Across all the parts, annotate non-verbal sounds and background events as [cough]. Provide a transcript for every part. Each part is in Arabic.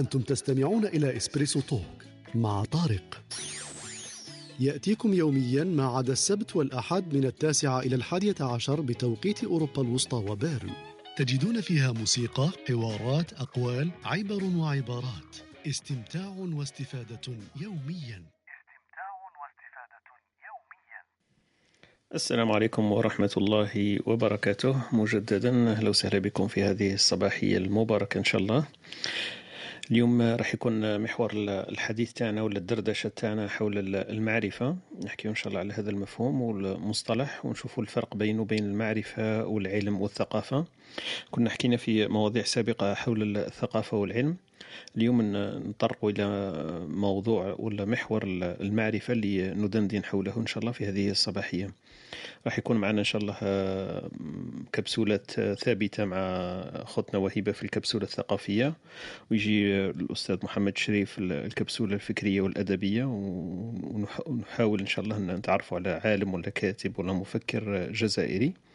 أنتم تستمعون إلى إسبريسو توك مع طارق. يأتيكم يوميا ما عدا السبت والأحد من التاسعة إلى الحادية عشر بتوقيت أوروبا الوسطى وبيرن. تجدون فيها موسيقى، حوارات، أقوال، عبر وعبارات. استمتاع واستفادة يوميا. السلام عليكم ورحمة الله وبركاته. مجددا أهلا وسهلا بكم في هذه الصباحية المباركة إن شاء الله. اليوم راح يكون محور الحديث تاعنا ولا الدردشة تاعنا حول المعرفة. نحكي إن شاء الله على هذا المفهوم والمصطلح ونشوفوا الفرق بينه وبين المعرفة والعلم والثقافة. كنا حكينا في مواضيع سابقة حول الثقافة والعلم. اليوم نطرق إلى موضوع ولا محور المعرفة اللي ندندن حوله إن شاء الله في هذه الصباحية. راح يكون معنا إن شاء الله آه، كبسولات ثابتة مع أختنا وهبة في الكبسولة الثقافية. ويجي الأستاذ محمد شريف الكبسولة الفكرية والأدبية. ونحاول إن شاء الله نتعرفوا على عالم ولا كاتب ولا مفكر جزائري. آه،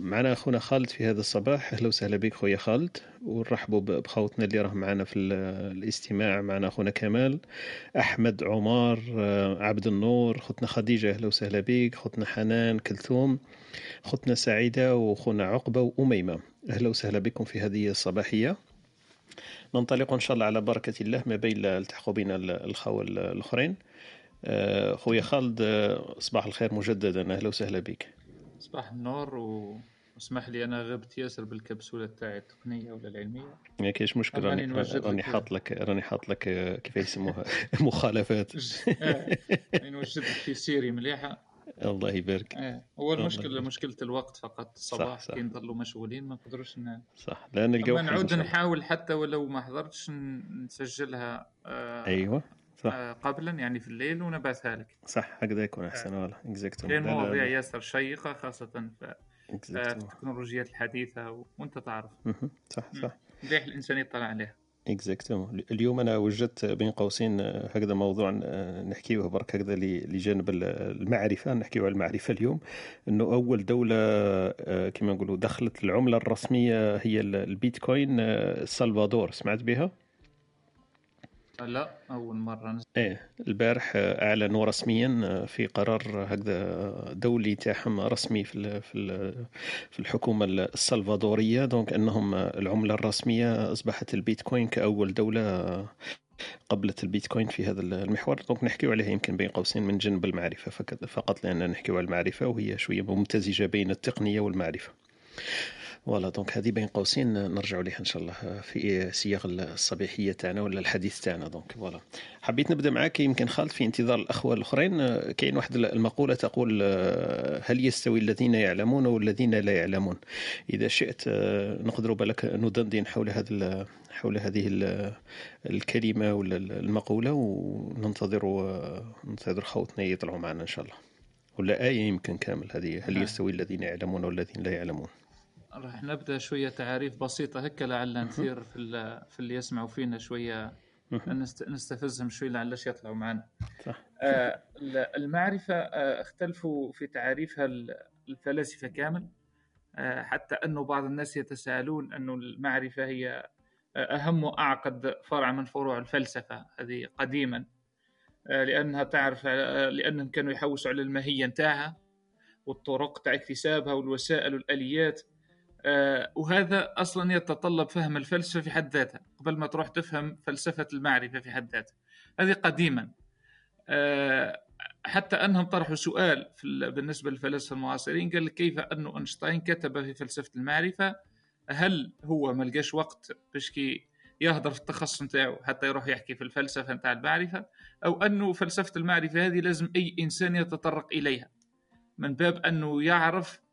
معنا أخونا خالد في هذا الصباح. أهلا وسهلا بك خويا خالد. ونرحبوا بخوتنا اللي راه معنا في الاستماع. معنا أخونا كمال أحمد عمر آه، عبد النور خوتنا خديجة أهلا وسهلا بك خوتنا حنان كلثوم خوتنا سعيدة وخونا عقبة وأميمة. أهلا وسهلا بكم في هذه الصباحية. ننطلق إن شاء الله على بركة الله ما بين التحقوا بنا الخوة الأخرين. آه، خويا خالد صباح الخير مجددا. أهلا وسهلا بك. صباح النور و اسمح لي أنا غبت ياسر بالكبسولة تاعي التقنية ولا العلمية. ما كاينش مشكل راني راني حاط لك راني حاط لك كيف يسموها؟ [laughs] مخالفات. نوجد لك في série مليحة. الله يبارك. إيه هو المشكلة مشكلة الوقت فقط. الصباح كي نضلوا مشغولين ما نقدروش ن... صح لأن نعود نحاول حتى ولو ما حضرتش نسجلها آه أيوه. صح. آه، قبلا يعني في الليل ونبعثها لك. صح هكذا يكون أحسن والله. exactement كاين مواضيع ياسر شيقة خاصة في التكنولوجيات الحديثة وأنت تعرف. صح صح. مليح الإنسان يطلع عليها. اكزاكتومون اليوم أنا وجدت بين قوسين آه، هكذا موضوع آه، نحكيه برك هكذا لجانب المعرفة. نحكيه على المعرفة اليوم. إنه أول دولة كما نقولوا دخلت العملة الرسمية هي البيتكوين السلفادور سمعت بها؟ لا أول مرة نزل. إيه البارح اعلنوا رسميا في قرار هكذا دولي تاعهم رسمي في في الحكومة السلفادورية. donc أنهم العملة الرسمية أصبحت البيتكوين كأول دولة قبلت البيتكوين في هذا المحور. donc نحكيو عليها يمكن بين قوسين من جنب المعرفة فقط لأن نحكيو على المعرفة وهي شوية ممتزجة بين التقنية والمعرفة. voilà donc هذه بين قوسين نرجعوا لها إن شاء الله في سياق الصباحية تاعنا ولا الحديث تاعنا donc voilà حبيت نبدأ معك يمكن خالد في انتظار الأخوة الأخرين كاين واحد المقولة تقول هل يستوي الذين يعلمون والذين لا يعلمون؟ إذا شئت نقدر بالك ندندن حول هذا حول هذه الكلمة ولا المقولة وننتظر ننتظر خوتنا يطلعوا معنا إن شاء الله. ولا آية يمكن كامل هذه هل. يستوي الذين يعلمون والذين لا يعلمون؟ راح نبدأ شوية تعاريف بسيطة هكا لعل نثير في في اللي يسمعوا فينا شوية. نستفزهم شوي لعلش يطلعوا معنا. صح. آه المعرفة آه اختلفوا في تعريفها الفلاسفة كامل. آه حتى أنه بعض الناس يتساءلون أنه المعرفة هي آه، أهم وأعقد فرع من فروع الفلسفة هذه قديما. آه، لأنها تعرف آه، لأنهم كانوا يحوسوا على الماهية نتاعها والطرق تاع اكتسابها والوسائل والآليات. آه، وهذا أصلا يتطلب فهم الفلسفة في حد ذاتها قبل ما تروح تفهم فلسفة المعرفة في حد ذاتها. هذه قديما. آه، حتى أنهم طرحوا سؤال في بالنسبة للفلاسفة المعاصرين قال كيف أن أينشتاين كتب في فلسفة المعرفة؟ هل هو ما لقاش وقت باش كي يهضر في التخصص نتاعو حتى يروح يحكي في الفلسفة نتاع المعرفة؟ أو أنه فلسفة المعرفة هذه لازم أي إنسان يتطرق إليها. من باب أنه يعرف آه،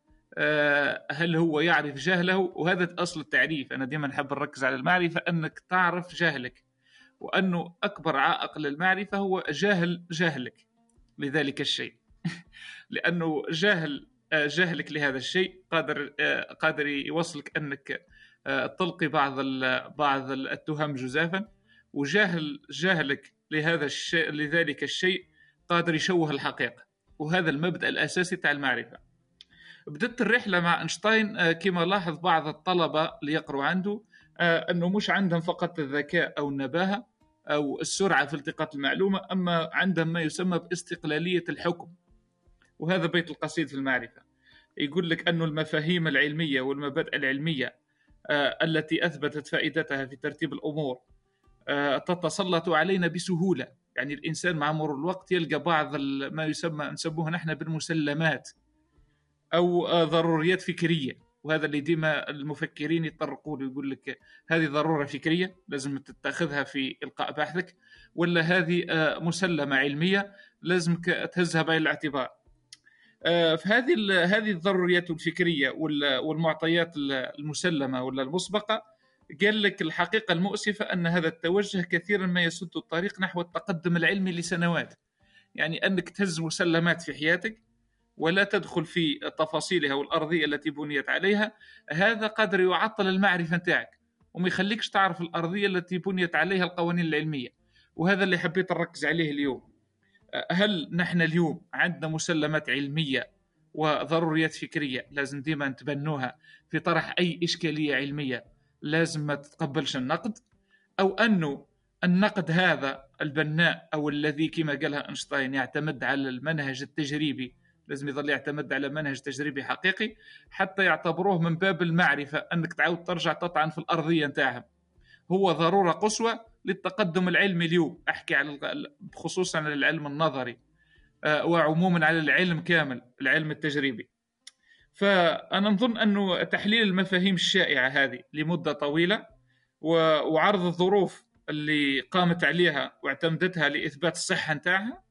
هل هو يعرف جهله؟ وهذا أصل التعريف. أنا دائما نحب نركز على المعرفة أنك تعرف جهلك. وأنه أكبر عائق للمعرفة هو جهل جهلك. لذلك الشيء. [laughs] لأنه جهل آه، جهلك لهذا الشيء قادر آه، قادر يوصلك أنك تلقي بعض بعض التهم جزافا. وجهل جهلك لهذا الشيء لذلك الشيء قادر يشوه الحقيقة. وهذا المبدأ الأساسي تاع المعرفة. بدت الرحلة مع أينشتاين آه، كما لاحظ بعض الطلبة اللي يقروا عنده أنه مش عندهم فقط الذكاء أو النباهة أو السرعة في التقاط المعلومة أما عندهم ما يسمى باستقلالية الحكم. وهذا بيت القصيد في المعرفة. يقول لك أن المفاهيم العلمية والمبادئ العلمية آه، التي أثبتت فائدتها في ترتيب الأمور آه، تتسلط علينا بسهولة. يعني الإنسان مع مرور الوقت يلقى بعض ما يسمى نسموها نحن بالمسلمات. آه، ضروريات فكرية وهذا اللي ديما المفكرين يطرقوا له يقول لك هذه ضرورة فكرية لازم تتخذها في إلقاء بحثك ولا هذه مسلمة علمية لازم تهزها بعين الاعتبار. آه، فهذه هذه الضروريات الفكرية والمعطيات المسلمة ولا المسبقة قال لك الحقيقة المؤسفة أن هذا التوجه كثيرا ما يسد الطريق نحو التقدم العلمي لسنوات. يعني أنك تهز مسلمات في حياتك ولا تدخل في تفاصيلها والأرضية التي بنيت عليها هذا قدر يعطل المعرفة نتاعك وما يخليكش تعرف الأرضية التي بنيت عليها القوانين العلمية. وهذا اللي حبيت نركز عليه اليوم. هل نحن اليوم عندنا مسلمات علمية وضروريات فكرية لازم ديما نتبنوها في طرح أي إشكالية علمية لازم ما تتقبلش النقد؟ أو انه النقد هذا البناء أو الذي كما قالها أينشتاين يعتمد على المنهج التجريبي لازم يظل يعتمد على منهج تجريبي حقيقي حتى يعتبروه من باب المعرفة أنك تعاود ترجع تطعن في الأرضية نتاعهم. هو ضرورة قصوى للتقدم العلمي اليوم. أحكي على خصوصا على العلم النظري آه، وعموما على العلم كامل العلم التجريبي. فأنا نظن أنه تحليل المفاهيم الشائعة هذه لمدة طويلة وعرض الظروف اللي قامت عليها واعتمدتها لإثبات الصحة نتاعها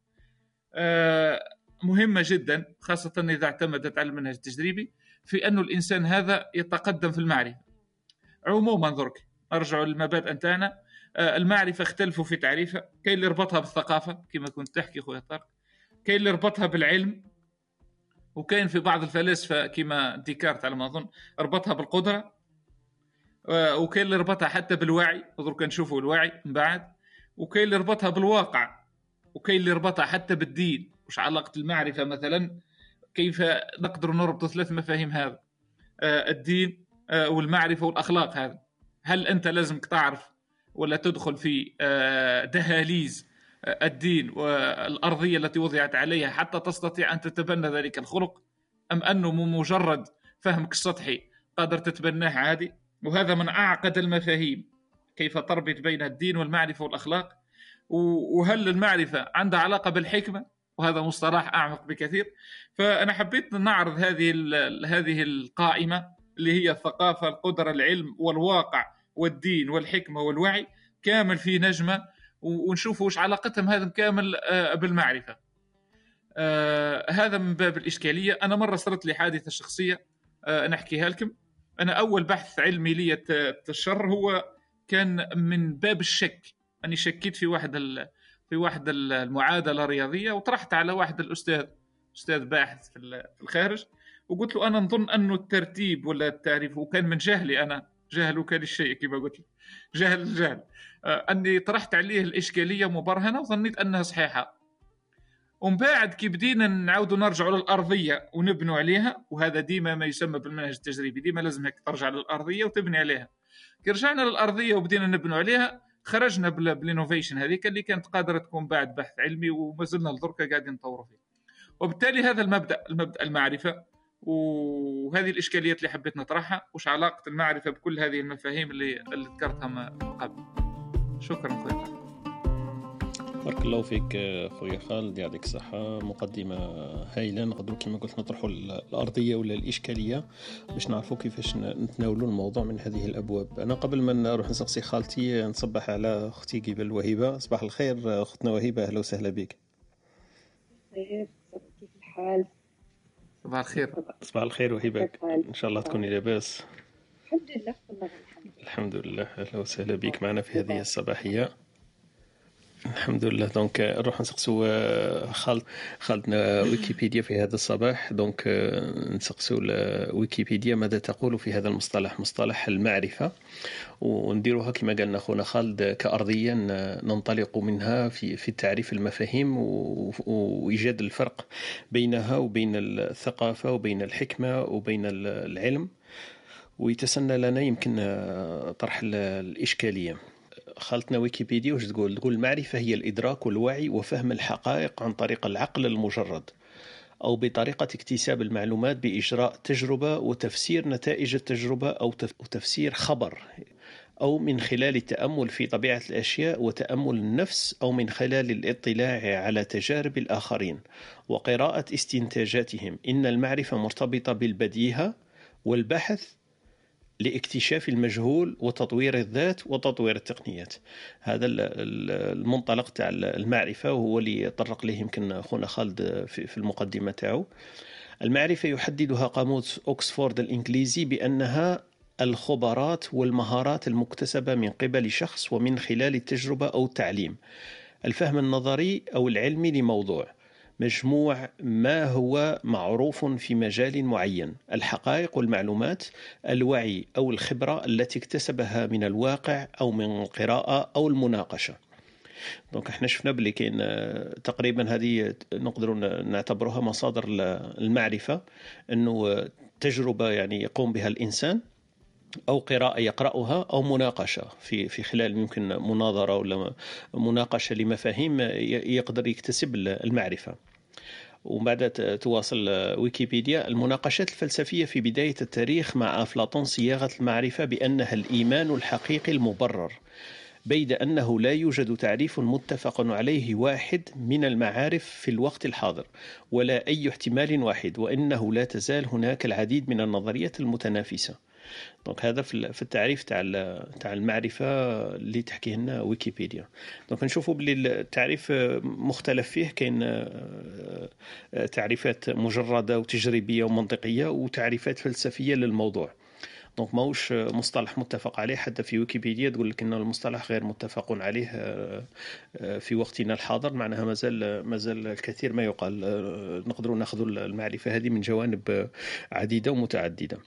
مهمة جدا خاصة إذا اعتمدت على المنهج التجريبي في انه الإنسان هذا يتقدم في المعرفة. عموما درك ارجعوا للمبادئ نتاعنا آه، المعرفة اختلفوا في تعريفها. كاين اللي ربطها بالثقافة كما كنت تحكي خويا طارق. كاين اللي ربطها بالعلم وكاين في بعض الفلاسفة كما ديكارت على ما أظن ربطها بالقدرة. آه، وكاين اللي ربطها حتى بالوعي. درك نشوفوا الوعي من بعد. وكاين اللي ربطها بالواقع. وكاين اللي ربطها حتى بالدين. وش علاقة المعرفة مثلا؟ كيف نقدر نربط ثلاث مفاهيم هذا؟ آه، الدين والمعرفة والأخلاق هذا. هل أنت لازمك تعرف ولا تدخل في آه، دهاليز آه، الدين والأرضية التي وضعت عليها حتى تستطيع أن تتبنى ذلك الخلق؟ أم أنه مجرد فهمك السطحي قادر تتبناه عادي؟ وهذا من أعقد المفاهيم كيف تربط بين الدين والمعرفة والأخلاق؟ وهل المعرفة عندها علاقة بالحكمة؟ وهذا مصطلح أعمق بكثير. فأنا حبيت نعرض هذه هذه القائمة اللي هي الثقافة القدرة العلم والواقع والدين والحكمة والوعي كامل في نجمة ونشوفوا وش علاقتهم هذا كامل آه، بالمعرفة. آه، هذا من باب الإشكالية. أنا مرة صارت لي حادثه شخصية آه، نحكيها لكم. أنا أول بحث علمي لي الشر هو كان من باب الشك. أني شكيت في واحد في واحد المعادلة الرياضية وطرحت على واحد الأستاذ أستاذ باحث في الخارج وقلت له أنا نظن أنه الترتيب ولا التعريف وكان من جهلي أنا جهلك للشيء كما قلت لك. جهل الجهل آه، أني طرحت عليه الإشكالية مبرهنة وظنيت أنها صحيحة. ومن بعد كي بدينا نعاودوا نرجعوا للأرضية ونبنوا عليها وهذا ديما ما يسمى بالمنهج التجريبي ديما لازم هيك ترجع للأرضية وتبني عليها. كي رجعنا للأرضية وبدينا نبنوا عليها خرجنا بال innovation هذيك اللي كانت قادرة تكون بعد بحث علمي وما زلنا لدركه قاعدين نطوروا فيه. وبالتالي هذا المبدأ المبدأ المعرفة وهذه الإشكاليات اللي حبيت نطرحها وش علاقة المعرفة بكل هذه المفاهيم اللي اللي ذكرتها من قبل. شكرا خويا. بارك الله فيك خويا خالد يعطيك الصحة. مقدمة هايلة. نقدروا كما قلت نطرحوا الأرضية ولا الإشكالية باش نعرفوا كيفاش نتناولوا الموضوع من هذه الأبواب. أنا قبل ما نروح نسقسي خالتي نصبح على أختي قبل وهبة صباح الخير أختنا وهبة أهلا وسهلا بك. كيف الحال؟ صباح الخير. صباح الخير وهبك إن شاء الله تكوني لاباس. الحمد لله والله الحمد لله. أهلا وسهلا بك معنا في هذه الصباحية. الحمد لله. donc نروح نسقسو خالد. خالدنا ويكيبيديا في هذا الصباح. donc نسقسو ويكيبيديا ماذا تقول في هذا المصطلح. مصطلح المعرفة. ونديروها كما قالنا اخونا خالد كأرضية ننطلق منها في في تعريف المفاهيم وإيجاد الفرق بينها وبين الثقافة وبين الحكمة وبين العلم. ويتسنى لنا يمكن طرح الإشكالية. خالتنا ويكيبيديا واش تقول؟ تقول المعرفة هي الإدراك والوعي وفهم الحقائق عن طريق العقل المجرد أو بطريقة اكتساب المعلومات بإجراء تجربة وتفسير نتائج التجربة أو تفسير خبر أو من خلال التأمل في طبيعة الأشياء وتأمل النفس أو من خلال الاطلاع على تجارب الآخرين وقراءة استنتاجاتهم. إن المعرفة مرتبطة بالبديهة والبحث لاكتشاف المجهول وتطوير الذات وتطوير التقنيات. هذا المنطلق تاع المعرفة وهو اللي طرق ليه يمكن أخونا خالد في المقدمة تاعو. المعرفة يحددها قاموس أكسفورد الإنجليزي بأنها الخبرات والمهارات المكتسبة من قبل شخص ومن خلال التجربة أو التعليم الفهم النظري أو العلمي لموضوع. مجموع ما هو معروف في مجال معين. الحقائق والمعلومات الوعي أو الخبرة التي اكتسبها من الواقع أو من القراءة أو المناقشة. دونك إحنا شفنا بلي كاين تقريبا هذه نقدروا نعتبرها مصادر المعرفة إنه تجربة يعني يقوم بها الإنسان. أو قراءة يقرأها أو مناقشة في في خلال يمكن مناظرة ولا مناقشة لمفاهيم يقدر يكتسب المعرفة. وبعد تواصل ويكيبيديا المناقشات الفلسفية في بداية التاريخ مع أفلاطون صياغة المعرفة بأنها الإيمان الحقيقي المبرر بيد أنه لا يوجد تعريف متفق عليه واحد من المعارف في الوقت الحاضر ولا أي احتمال واحد وإنه لا تزال هناك العديد من النظريات المتنافسة. دونك هذا في التعريف تاع تاع المعرفة اللي تحكيه لنا ويكيبيديا. donc نشوفوا بلي التعريف مختلف فيه كاين آه، تعريفات مجردة وتجريبية ومنطقية وتعريفات فلسفية للموضوع. donc ماهوش مصطلح متفق عليه حتى في ويكيبيديا تقول لك انه المصطلح غير متفق عليه آه، آه، في وقتنا الحاضر. معناها مازال مازال الكثير ما يقال نقدروا ناخذ المعرفة هذه من جوانب عديدة ومتعددة.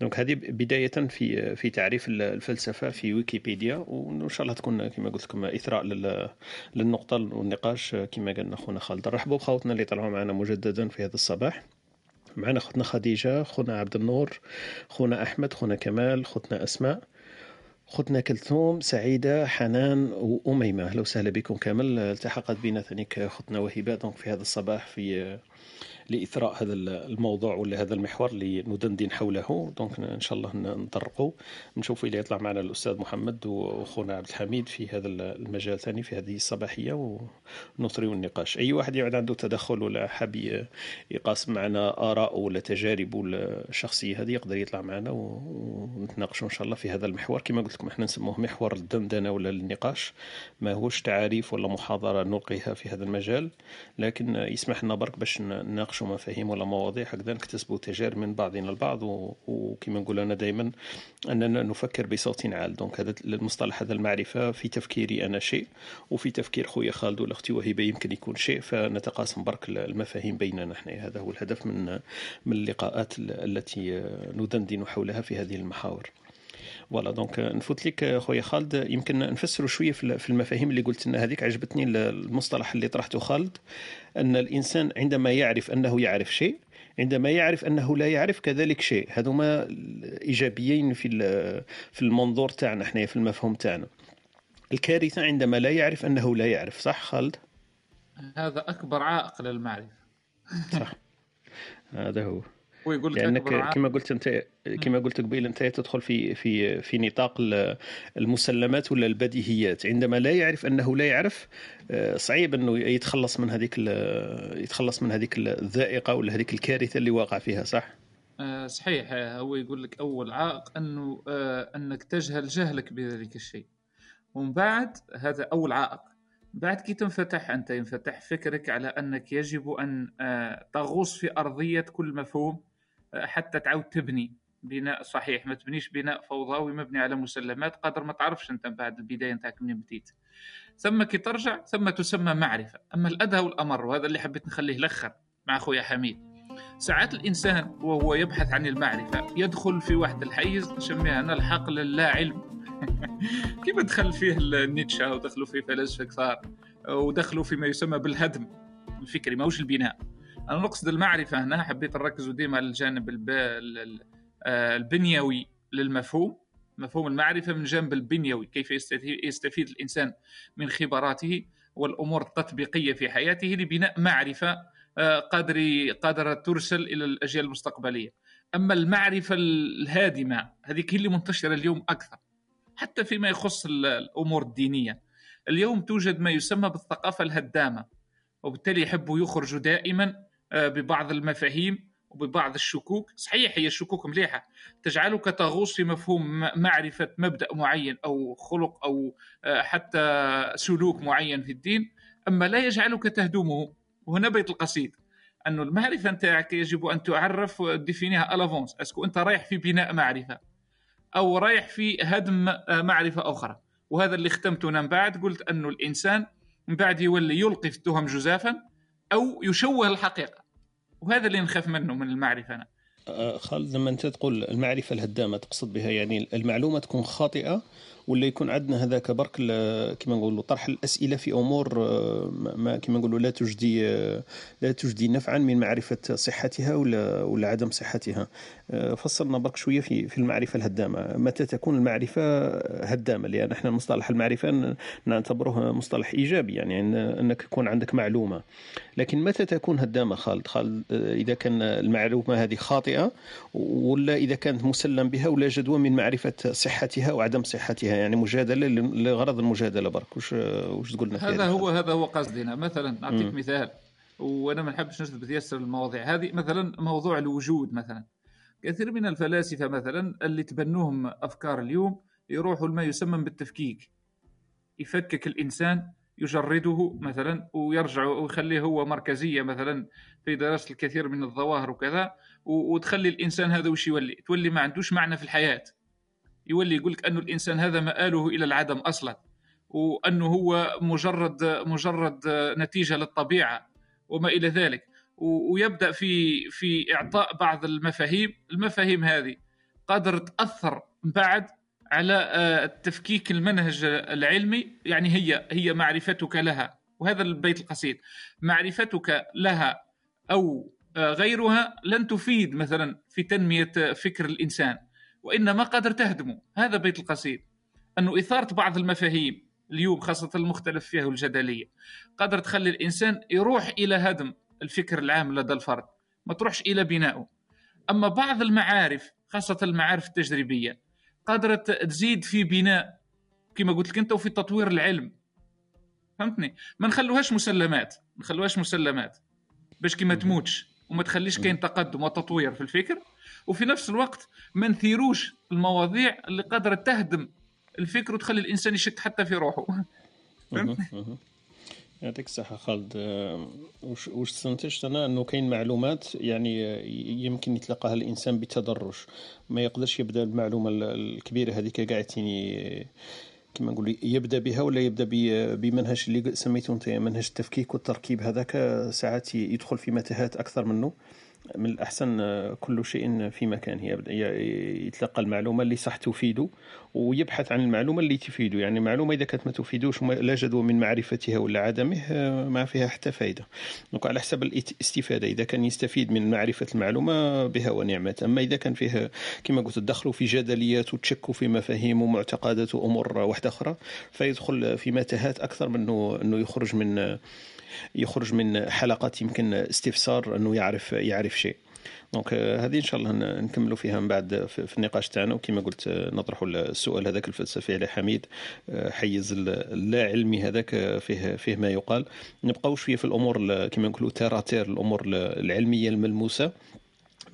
donc هذه بداية في في تعريف الفلسفة في ويكيبيديا وإن شاء الله تكون كما قلت لكم إثراء للنقطة والنقاش كما قالنا خونا خالد. رحبوا بخوتنا اللي طلعوا معنا مجددا في هذا الصباح. معنا خوتنا خديجة خونا عبد النور خونا أحمد خونا كمال خوتنا أسماء خوتنا كلثوم سعيدة حنان وأميمة. أهلا وسهلا بكم كامل التحقت بنا ثانيك خوتنا وهبة donc في هذا الصباح في لإثراء هذا الموضوع ولا هذا المحور اللي ندندن حوله. دونك إن شاء الله نطرقوا. نشوف إلى يطلع معنا الأستاذ محمد واخونا عبد الحميد في هذا المجال ثاني في هذه الصباحية ونثري النقاش. أي واحد يعد عنده تدخل ولا حاب يقاسم معنا آراء ولا تجارب ولا الشخصيه هذه يقدر يطلع معنا ونتناقشوا إن شاء الله في هذا المحور. كما قلت لكم إحنا نسموه محور الدندنة ولا النقاش. ما هوش تعاريف ولا محاضرة نلقيها في هذا المجال لكن يسمح لنا برك باش نناقش نناقشوا مفاهيم ولا مواضيع هكذا نكتسبوا تجارب من بعضنا البعض وكما نقول أنا دائما أننا نفكر بصوت عال. donc هذا المصطلح هذا المعرفة في تفكيري أنا شيء وفي تفكير خويا خالد ولا أختي وهبة يمكن يكون شيء. فنتقاسم برك المفاهيم بيننا إحنا هذا هو الهدف من من اللقاءات التي ندندن حولها في هذه المحاور. ف voilà. donc نفوت لك خويا خالد. يمكن نفسروا شوية في المفاهيم اللي قلت لنا هذيك. عجبتني المصطلح اللي طرحته خالد أن الإنسان عندما يعرف أنه يعرف شيء عندما يعرف أنه لا يعرف كذلك شيء. هذوما إيجابيين في في المنظور تاعنا إحنا في المفهوم تاعنا. الكارثة عندما لا يعرف أنه لا يعرف. صح خالد؟ هذا أكبر عائق للمعرفة. صح. هذا هو. ويقول لك لانك كما قلت أنت كما قلت قبيل أنت تدخل في في في نطاق المسلمات ولا البديهيات. عندما لا يعرف أنه لا يعرف آه، صعيب أنه يتخلص من هذيك يتخلص من هذيك الذائقة ولا هذيك الكارثة اللي واقع فيها صح؟ آه، صحيح. هو يقول لك أول عائق أنه آه، أنك تجهل جهلك بذلك الشيء. ومن بعد هذا أول عائق. بعد كي تنفتح أنت ينفتح فكرك على أنك يجب أن تغوص في أرضية كل مفهوم. حتى تعاود تبني بناء صحيح ما تبنيش بناء فوضوي مبني على مسلمات قدر ما تعرفش أنت بعد البداية نتاعك منين بديت. ثم كي ترجع ثم تسمى معرفة. أما الأدهى والأمر وهذا اللي حبيت نخليه لخر مع خويا حميد. ساعات الإنسان وهو يبحث عن المعرفة يدخل في واحد الحيز نسميها أنا الحقل اللا علم [laughs] كيف دخل فيه نيتشه ودخلوا فيه فلاسفه كثار ودخلوا فيما يسمى بالهدم الفكري ماهوش البناء. أنا نقصد المعرفة هنا حبيت نركزوا ديما على الجانب آه، البنيوي للمفهوم مفهوم المعرفة من جانب البنيوي كيف يستفيد الإنسان من خبراته والأمور التطبيقية في حياته لبناء معرفة آه، قادر قادرة ترسل إلى الأجيال المستقبلية. أما المعرفة الهادمة هذه هي اللي منتشرة اليوم أكثر حتى فيما يخص الأمور الدينية. اليوم توجد ما يسمى بالثقافة الهدامة وبالتالي يحبوا يخرجوا دائما ببعض المفاهيم وببعض الشكوك. صحيح هي الشكوك مليحة. تجعلك تغوص في مفهوم معرفة مبدأ معين أو خلق أو آه، حتى سلوك معين في الدين أما لا يجعلك تهدمه. وهنا بيت القصيد. أنه المعرفة نتاعك يجب أن تعرف ديفينيها ألافونس أسكو أنت رايح في بناء معرفة أو رايح في هدم آه، معرفة أخرى. وهذا اللي ختمته من بعد. قلت أنه الإنسان من بعد يولي يلقي في التهم جزافا أو يشوه الحقيقة. وهذا اللي نخاف منه من المعرفة أنا. أه، خالد لما أنت تقول المعرفة الهدامة تقصد بها يعني المعلومة تكون خاطئة ولا يكون عندنا هذاك برك كما نقولوا طرح الأسئلة في أمور أه، ما كما نقولوا لا تجدي أه، لا تجدي نفعا من معرفة صحتها ولا ولا عدم صحتها. فصلنا برك شوية في في المعرفة الهدامة. متى تكون المعرفة هدامة؟ لأن إحنا مصطلح المعرفة نعتبره مصطلح إيجابي يعني إنك يكون عندك معلومة. لكن متى تكون هدامة خالد؟ خالد إذا كان المعلومة هذه خاطئة ولا إذا كانت مسلم بها ولا جدوى من معرفة صحتها وعدم صحتها. يعني مجادلة لغرض المجادلة برك. وش وش تقول لنا هذا هو هذا هو قصدنا. مثلا نعطيك مثال. وأنا ما نحبش نجذب ياسر المواضيع. هذه مثلا موضوع الوجود مثلا. كثير من الفلاسفة مثلا اللي تبنوهم أفكار اليوم يروحوا لما يسمى بالتفكيك. يفكك الإنسان يجرده مثلا ويرجع ويخليه هو مركزية مثلا في دراسة الكثير من الظواهر وكذا. وتخلي الإنسان هذا وش يولي؟ تولي ما عندوش معنى في الحياة. يولي يقول لك انه الإنسان هذا مآله إلى العدم أصلا وأنه هو مجرد مجرد نتيجة للطبيعة وما إلى ذلك. ويبدأ في في إعطاء بعض المفاهيم. المفاهيم هذه قادر تأثر بعد على آه، تفكيك المنهج العلمي. يعني هي هي معرفتك لها وهذا البيت القصيد معرفتك لها أو آه، غيرها لن تفيد مثلا في تنمية فكر الإنسان. وإنما قادر تهدمه هذا بيت القصيد. أنه إثارة بعض المفاهيم اليوم خاصة المختلف فيها والجدلية. قادر تخلي الإنسان يروح إلى هدم الفكر العام لدى الفرد. ما تروحش إلى بنائه. أما بعض المعارف خاصة المعارف التجريبية قادرة تزيد في بناء كما قلت لك أنت وفي تطوير العلم. فهمتني؟ ما نخلوهاش مسلمات. ما نخلوهاش مسلمات. باش كي ما تموتش وما تخليش كاين تقدم وتطوير في الفكر وفي نفس الوقت ما نثيروش المواضيع اللي قادرة تهدم الفكر وتخلي الإنسان يشك حتى في روحه. يعطيك الصحة خالد. آه، وش استنتجت أنا؟ أنه كاين معلومات يعني يمكن يتلقاها الإنسان بتدرج. ما يقدرش يبدأ المعلومة الكبيرة هذيك كاع تيني كما نقول يبدأ بها ولا يبدأ بمنهج اللي سميته أنت منهج التفكيك والتركيب. هذاك ساعات يدخل في متاهات أكثر منه. من الأحسن كل شيء في مكانه يتلقى المعلومة اللي صح تفيده ويبحث عن المعلومة اللي تفيده. يعني المعلومة إذا كانت ما تفيدوش لا جدوى من معرفتها ولا عدمه ما فيها حتى فائدة donc على حسب الاستفادة. إذا كان يستفيد من معرفة المعلومة بها ونعمة. أما إذا كان فيه كما قلت تدخلوا في جدليات وتشكوا في مفاهيم ومعتقدات وأمور واحدة أخرى فيدخل في متاهات أكثر من أنه يخرج من يخرج من حلقات يمكن استفسار إنه يعرف يعرف شيء. donc آه، هذه إن شاء الله نكملوا فيها من بعد في النقاش تاعنا. وكما قلت آه، نطرحوا السؤال هذاك الفلسفي على حميد آه، حيز اللا علمي هذاك فيه فيه ما يقال. نبقاو شوية في الأمور كما نقولوا تيراتير الأمور العلمية الملموسة.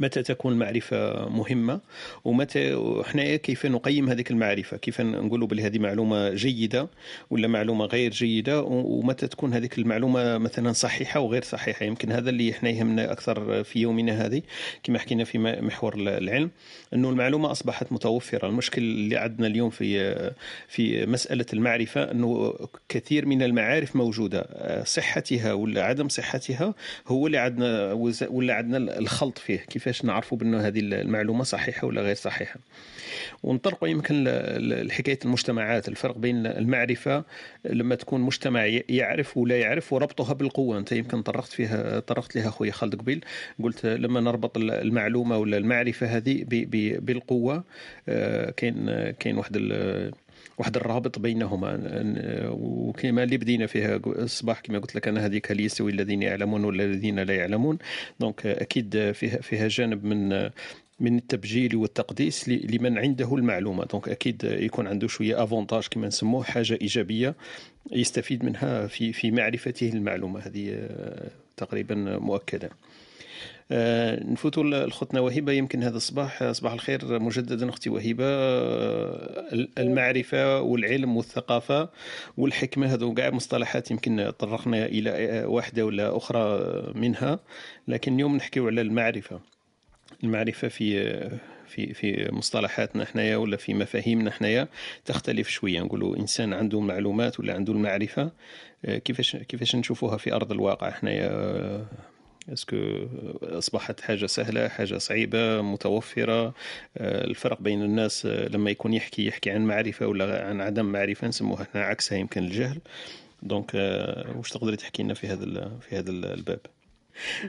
متى تكون المعرفة مهمة ومتى إحنا كيف نقيم هذه المعرفة؟ كيف نقولوا بلي هذه معلومة جيدة ولا معلومة غير جيدة؟ ومتى تكون هذه المعلومة مثلا صحيحة وغير صحيحة؟ يمكن هذا اللي إحنا يهمنا أكثر في يومنا هذه كما حكينا في محور العلم أنه المعلومة أصبحت متوفرة. المشكل اللي عندنا اليوم في في مسألة المعرفة أنه كثير من المعارف موجودة. صحتها ولا عدم صحتها هو اللي عندنا ولا عندنا الخلط فيه. كيف كيفاش نعرفوا بأنه هذه المعلومة صحيحة ولا غير صحيحة. ونطرقوا يمكن لحكاية المجتمعات الفرق بين المعرفة لما تكون مجتمع يعرف ولا يعرف وربطها بالقوة. أنت يمكن طرقت فيها طرقت لها أخوي خالد قبيل قلت لما نربط المعلومة ولا المعرفة هذه بالقوة آه، كاين كاين واحد واحد الرابط بينهما وكما اللي بدينا فيها الصباح كما قلت لك أنا هذيك هل يستوي الذين يعلمون ولا الذين لا يعلمون. donc أكيد فيها فيها جانب من من التبجيل والتقديس لمن عنده المعلومة. donc أكيد يكون عنده شوية avantage كما نسموه حاجة إيجابية يستفيد منها في في معرفته المعلومة. هذه تقريبا مؤكدة. نفوتوا لخوتنا وهبه يمكن هذا الصباح صباح الخير مجددا أختي وهبه آه، المعرفة والعلم والثقافة والحكمة هذو كاع مصطلحات يمكن طرقنا إلى واحدة ولا أخرى منها. لكن اليوم نحكيو على المعرفة. المعرفة في في في مصطلحاتنا حنايا ولا في مفاهيمنا حنايا تختلف شوية. نقولوا إنسان عنده معلومات ولا عنده المعرفة آه، كيفاش كيفاش نشوفوها في أرض الواقع حنايا؟ est-ce que أصبحت حاجة سهلة حاجة صعيبة متوفرة؟ آه، الفرق بين الناس آه، لما يكون يحكي يحكي عن معرفة ولا عن عدم معرفة نسموها إحنا عكسها يمكن الجهل. donc آه، واش تقدري تحكي لنا في هذا في هذا الباب؟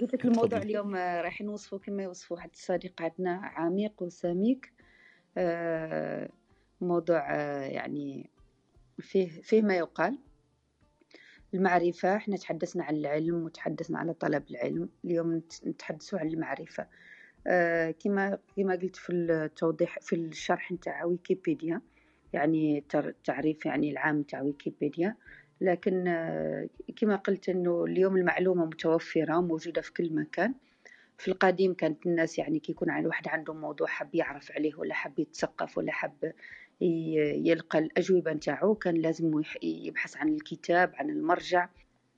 قلت لك [laughs] الموضوع اليوم راح نوصفه كما يوصفه واحد الصديق عندنا عميق وسميك. موضوع يعني فيه فيه ما يقال. المعرفة إحنا تحدثنا عن العلم وتحدثنا على طلب العلم اليوم نتحدثوا عن المعرفة. آه كما كما قلت في التوضيح في الشرح نتاع ويكيبيديا يعني تعريف يعني العام نتاع ويكيبيديا. لكن آه كما قلت إنه اليوم المعلومة متوفرة موجودة في كل مكان. في القديم كانت الناس يعني كي يكون الواحد عنده موضوع حب يعرف عليه ولا حب يتثقف ولا حب يلقى الأجوبة نتاعو. كان لازم يبحث عن الكتاب عن المرجع.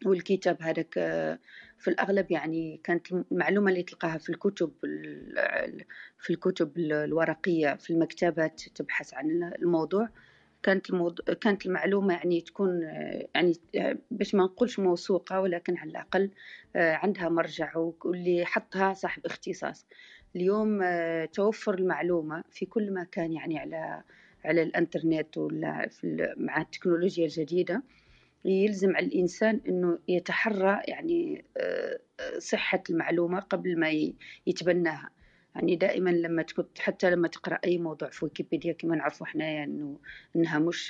والكتاب هذاك في الأغلب يعني كانت المعلومة اللي تلقاها في الكتب في الكتب الورقية في المكتبات تبحث عن الموضوع. كانت الموضوع كانت المعلومة يعني تكون يعني باش ما نقولش موثوقة ولكن على الأقل عندها مرجع واللي حطها صاحب اختصاص. اليوم توفر المعلومة في كل مكان يعني على على الانترنت ولا مع التكنولوجيا الجديدة يلزم على الإنسان أنه يتحرى يعني آه، آه، صحة المعلومة قبل ما يتبناها. يعني دائما لما تكون حتى لما تقرأ أي موضوع في ويكيبيديا كما نعرفوا حنايا إنه إنها مش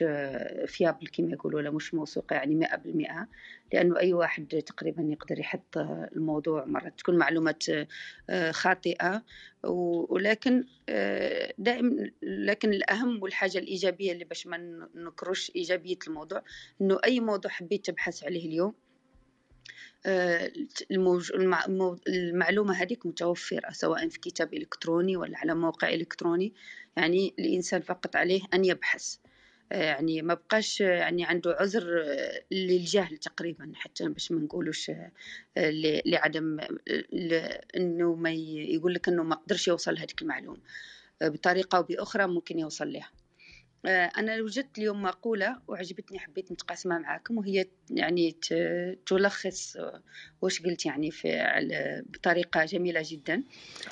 فيابل كما يقولوا ولا مش موثوقة يعني مئة بالمئة لأنه أي واحد تقريبا يقدر يحط الموضوع مرات تكون معلومات آه، خاطئة ولكن آه، دائما لكن الأهم والحاجة الإيجابية اللي باش ما نكرش إيجابية الموضوع إنه أي موضوع حبيت تبحث عليه اليوم المعلومة هذيك متوفرة سواء في كتاب إلكتروني ولا على موقع إلكتروني. يعني الإنسان فقط عليه أن يبحث. يعني ما بقاش يعني عنده عذر للجهل تقريبا حتى باش ما نقولوش لعدم إنه ما يقول لك إنه ما قدرش يوصل هذيك المعلومة. بطريقة أو بأخرى ممكن يوصل لها. آه، أنا وجدت اليوم مقولة وعجبتني حبيت نتقاسمها معاكم وهي يعني تلخص واش قلت يعني في بطريقة جميلة جدا.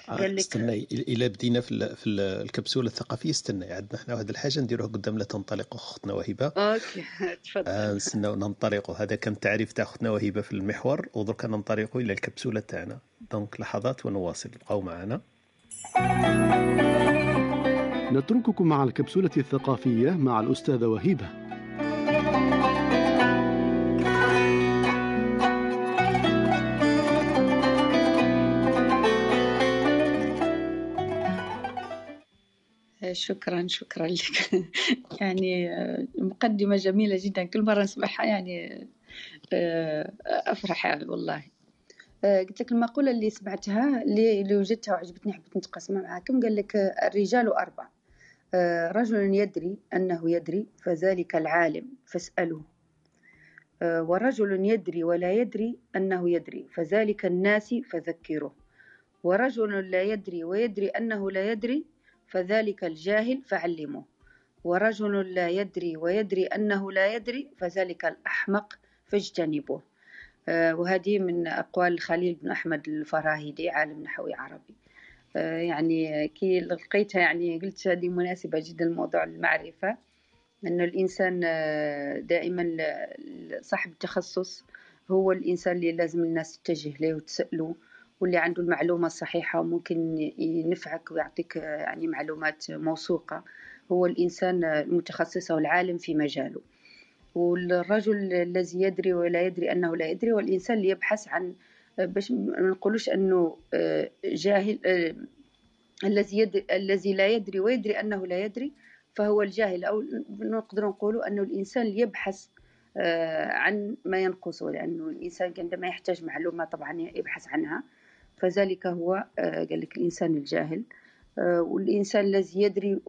آه، قال لك استنى إلى بدينا في, في الكبسولة الثقافية استنى عندنا إحنا واحد الحاجة نديروها قدام لا تنطلق أختنا وهبة أوكي [laughs] تفضل. آه نستنى ننطلق هذا كان تعريف تاع أختنا وهبة في المحور ودرك ننطلق إلى الكبسولة تاعنا. دونك لحظات ونواصل بقاو معنا. نترككم مع الكبسولة الثقافية مع الأستاذة وهيبة. شكرا شكرا لك. يعني مقدمة جميلة جدا. كل مرة نسمعها يعني أفرح والله. قلت لك المقولة اللي سمعتها اللي وجدتها وعجبتني حبيت نتقاسمها معاكم. قال لك الرجال أربع رجل يدري أنه يدري فذلك العالم فاسأله آه، ورجل يدري ولا يدري أنه يدري فذلك الناس فذكره ورجل لا يدري ويدري أنه لا يدري فذلك الجاهل فعلمه ورجل لا يدري ويدري أنه لا يدري فذلك الأحمق فاجتنبه آه، وهذه من أقوال خليل بن أحمد الفراهيدي عالم نحوي عربي. يعني كي لقيتها يعني قلت هذه مناسبة جدا لموضوع المعرفة أنه الإنسان دائما صاحب التخصص هو الإنسان اللي لازم الناس تتجه له وتسأله واللي عنده المعلومة الصحيحة وممكن ينفعك ويعطيك يعني معلومات موثوقة هو الإنسان المتخصص أو العالم في مجاله. والرجل الذي يدري ولا يدري أنه لا يدري والإنسان اللي يبحث عن باش ما نقولوش أنه جاهل الذي يدري الذي لا يدري ويدري أنه لا يدري فهو الجاهل. أو نقدر نقول أنه الإنسان يبحث عن ما ينقصه لأنه الإنسان عندما يحتاج معلومة طبعا يبحث عنها. فذلك هو قال لك الإنسان الجاهل. والإنسان الذي يدري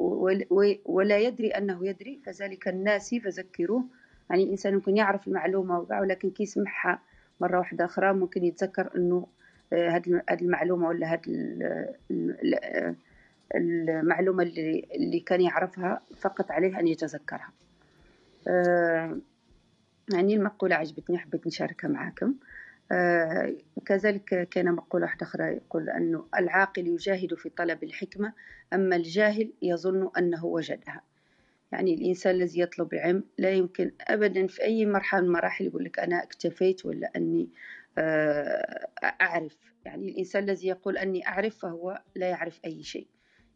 ولا يدري أنه يدري فذلك الناسي فذكروه يعني الإنسان ممكن يعرف المعلومة ولكن كي يسمعها مرة واحدة أخرى ممكن يتذكر أنه هذه المعلومة ولا هذه المعلومة اللي, اللي كان يعرفها فقط عليه أن يتذكرها. يعني المقولة عجبتني حبيت نشاركها معكم آه كذلك كان مقولة واحدة أخرى يقول أنه العاقل يجاهد في طلب الحكمة أما الجاهل يظن أنه وجدها. يعني الإنسان الذي يطلب العلم لا يمكن أبدا في أي مرحلة من المراحل يقول لك أنا اكتفيت ولا أني آه أعرف. يعني الإنسان الذي يقول أني أعرف فهو لا يعرف أي شيء.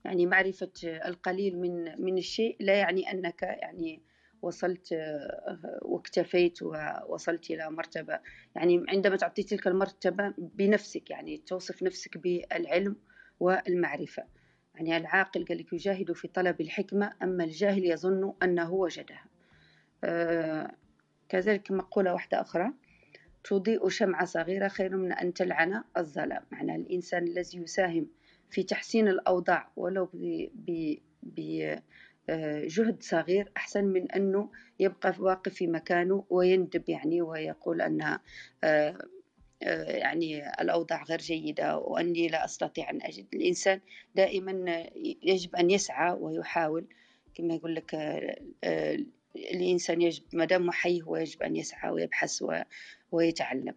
يعني معرفة القليل من من الشيء لا يعني أنك يعني وصلت واكتفيت ووصلت إلى مرتبة. يعني عندما تعطي تلك المرتبة بنفسك يعني توصف نفسك بالعلم والمعرفة. يعني العاقل قال لك يجاهد في طلب الحكمة أما الجاهل يظن أنه وجدها. آه كذلك مقولة واحدة أخرى تضيء شمعة صغيرة خير من أن تلعن الظلام. معنى الإنسان الذي يساهم في تحسين الأوضاع ولو بجهد صغير أحسن من أنه يبقى واقف في مكانه ويندب يعني ويقول أن يعني الأوضاع غير جيدة وأني لا أستطيع أن أجد. الإنسان دائما يجب أن يسعى ويحاول. كما يقول لك الإنسان يجب ما دام حي هو يجب أن يسعى ويبحث ويتعلم.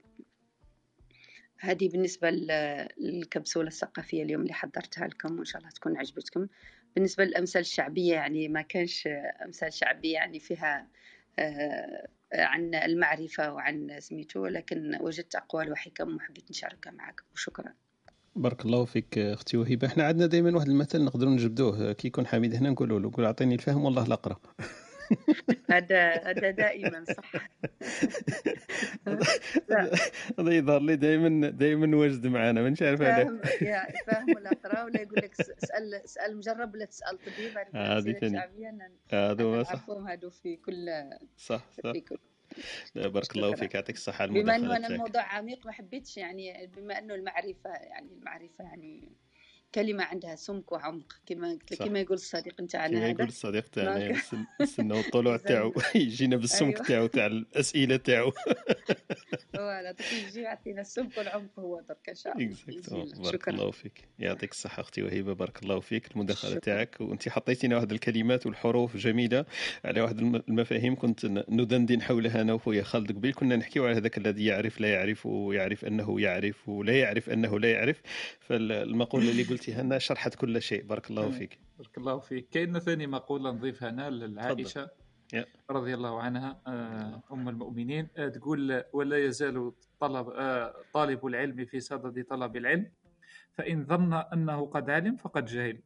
هذه بالنسبة للكبسولة الثقافية اليوم اللي حضرتها لكم وإن شاء الله تكون عجبتكم. بالنسبة للأمثال الشعبية يعني ما كانش أمثال شعبية يعني فيها عن المعرفة وعن سميتو لكن وجدت أقوال وحكم وحبيت نشاركها معكم وشكرا. بارك الله فيك أختي وهبة. إحنا عندنا دائما واحد المثل نقدروا نجبدوه. كي يكون حميد هنا نقولوا له نقول أعطيني الفهم والله لا أقرأ. هذا هذا دائما صح. هذا يظهر لي دائما دائما واجد معنا مانيش عارف فاهم فاهم ولا قرا ولا يقول لك اسأل اسأل مجرب ولا تسأل طبيب هذه ثاني هذا صح. هذو في كل صح صح. في كل بارك الله فيك يعطيك الصحة بما إنه أنا الموضوع عميق ما حبيتش يعني بما إنه المعرفة يعني المعرفة يعني كلمة عندها سمك وعمق كما كما يقول الصديق نتاعنا كما يقول الصديق تاعنا نستناو الطلوع [laughs] تاعو يجينا بالسمك أيوه. تاعو تاع الأسئلة تاعو. [laughs] فوالا يجي يعطينا السمك والعمق هو درك إن شاء الله. بارك الله فيك. يعطيك الصحة أختي وهيبة بارك الله فيك. المداخلة تاعك وأنت حطيتينا واحد الكلمات والحروف جميلة على واحد المفاهيم كنت ندندن حولها أنا وخويا خالد قبيل. كنا نحكيو على هذاك الذي يعرف لا يعرف ويعرف أنه يعرف ولا يعرف أنه لا يعرف. فالمقولة اللي قلت قلتيها لنا شرحت كل شيء. بارك الله فيك. بارك الله فيك. كاين ثاني مقولة نضيفها أنا لعائشة رضي الله عنها آه، أم المؤمنين. آه، تقول ولا يزال طلب آه، طالب العلم في صدد طلب العلم فإن ظن أنه قد علم فقد جهل.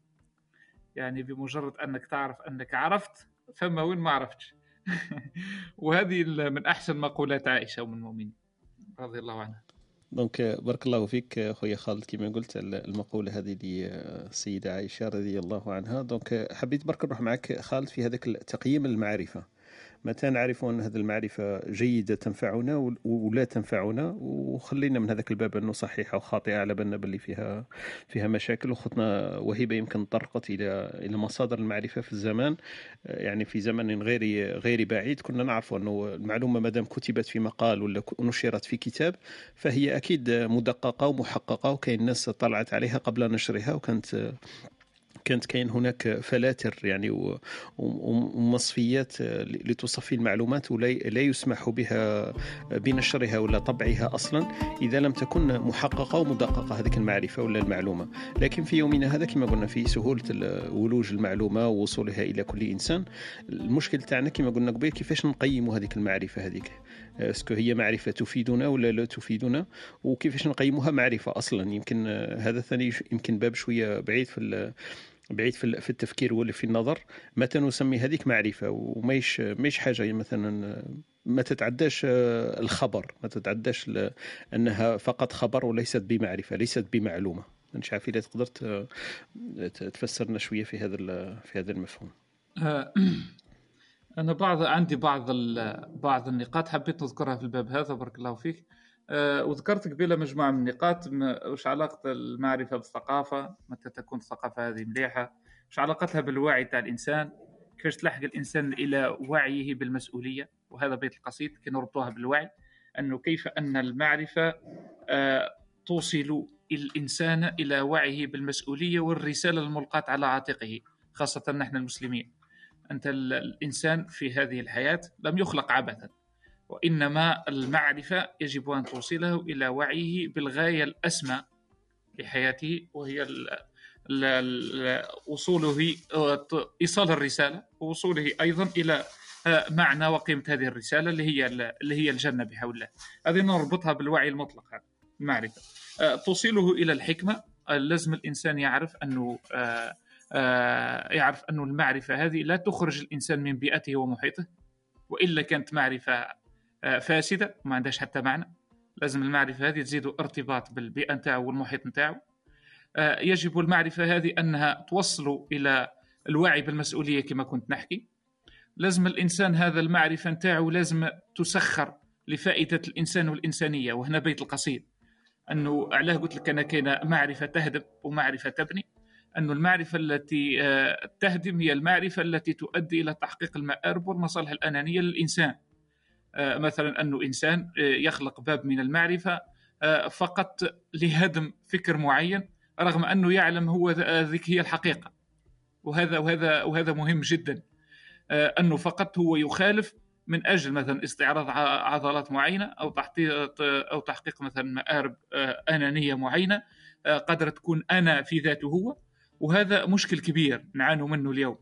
يعني بمجرد أنك تعرف أنك عرفت فما وين ما عرفتش. [laughs] وهذه من أحسن مقولات عائشة أم المؤمنين. رضي الله عنها. donc بارك الله فيك خويا خالد كما قلت المقولة هذه للسيدة عائشة رضي الله عنها. donc حبيت برك نروح معك خالد في هذاك تقييم المعرفة. متى نعرف أن هذه المعرفة جيدة تنفعنا ولا تنفعنا؟ وخلينا من هذاك الباب أنه صحيحة وخاطئة على بالنا باللي فيها فيها مشاكل. وخطنا وهبة يمكن طرقت إلى إلى مصادر المعرفة في الزمان. يعني في زمن غير غير بعيد كنا نعرف أنه المعلومة ما دام كتبت في مقال ولا نشرت في كتاب فهي أكيد مدققة ومحققة وكاين ناس طلعت عليها قبل نشرها وكانت كانت كاين هناك فلاتر يعني ومصفيات لتصفي المعلومات ولا يسمح بها بنشرها ولا طبعها أصلا إذا لم تكن محققة ومدققة هذيك المعرفة ولا المعلومة. لكن في يومنا هذا كما قلنا في سهولة ولوج المعلومة ووصولها إلى كل إنسان المشكل تاعنا كما قلنا قبل كيفاش نقيموا هذيك المعرفة هذيك؟ اسكو هي معرفة تفيدنا ولا لا تفيدنا؟ وكيفاش نقيموها معرفة أصلا؟ يمكن هذا ثاني يمكن باب شوية بعيد في بعيد في التفكير ولا في النظر. متى نسمي هذيك معرفة؟ ومايش مايش حاجة مثلا ما تتعداش الخبر. ما تتعداش أنها فقط خبر وليست بمعرفة ليست بمعلومة. مش عارف اذا تقدر تفسرنا شوية في هذا في هذا المفهوم. آه، [clears throat] أنا بعض عندي بعض بعض النقاط حبيت نذكرها في الباب هذا. بارك الله فيك. وذكرت قبيلة مجموعة من النقاط وش علاقة المعرفة بالثقافة؟ متى تكون الثقافة هذه مليحة؟ وش علاقتها بالوعي تاع الإنسان؟ كيفاش تلحق الإنسان إلى وعيه بالمسؤولية؟ وهذا بيت القصيد كي نربطوها بالوعي أنه كيف أن المعرفة أه توصل الإنسان إلى وعيه بالمسؤولية والرسالة الملقاة على عاتقه خاصة نحن المسلمين. أنت الإنسان في هذه الحياة لم يخلق عبثا. وإنما المعرفة يجب أن توصله إلى وعيه بالغاية الأسمى لحياته وهي وصوله إيصال الرسالة ووصوله أيضا إلى معنى وقيمة هذه الرسالة اللي هي اللي هي الجنة بحول الله. هذه نربطها بالوعي المطلق هذا المعرفة. توصله إلى الحكمة. لازم الإنسان يعرف أنه يعرف أن المعرفة هذه لا تخرج الإنسان من بيئته ومحيطه وإلا كانت معرفة فاسدة وما عندهاش حتى معنى. لازم المعرفة هذه تزيد ارتباط بالبيئة نتاعو والمحيط نتاعو. يجب المعرفة هذه أنها توصل إلى الوعي بالمسؤولية كما كنت نحكي. لازم الإنسان هذا المعرفة نتاعو لازم تسخر لفائدة الإنسان والإنسانية وهنا بيت القصيد أنه علاه قلت لك أنا كاين معرفة تهدم ومعرفة تبني. أن المعرفة التي آه، تهدم هي المعرفة التي تؤدي إلى تحقيق المآرب والمصالح الأنانية للإنسان. آه، مثلا أنه إنسان آه، يخلق باب من المعرفة فقط لهدم فكر معين رغم أنه يعلم هو ذيك هي الحقيقة. وهذا وهذا وهذا مهم جدا أنه فقط هو يخالف من أجل مثلا استعراض عضلات معينة أو تحقيق أو تحقيق مثلا مآرب أنانية معينة قدر تكون أنا في ذاته هو. وهذا مشكل كبير نعاني منه اليوم.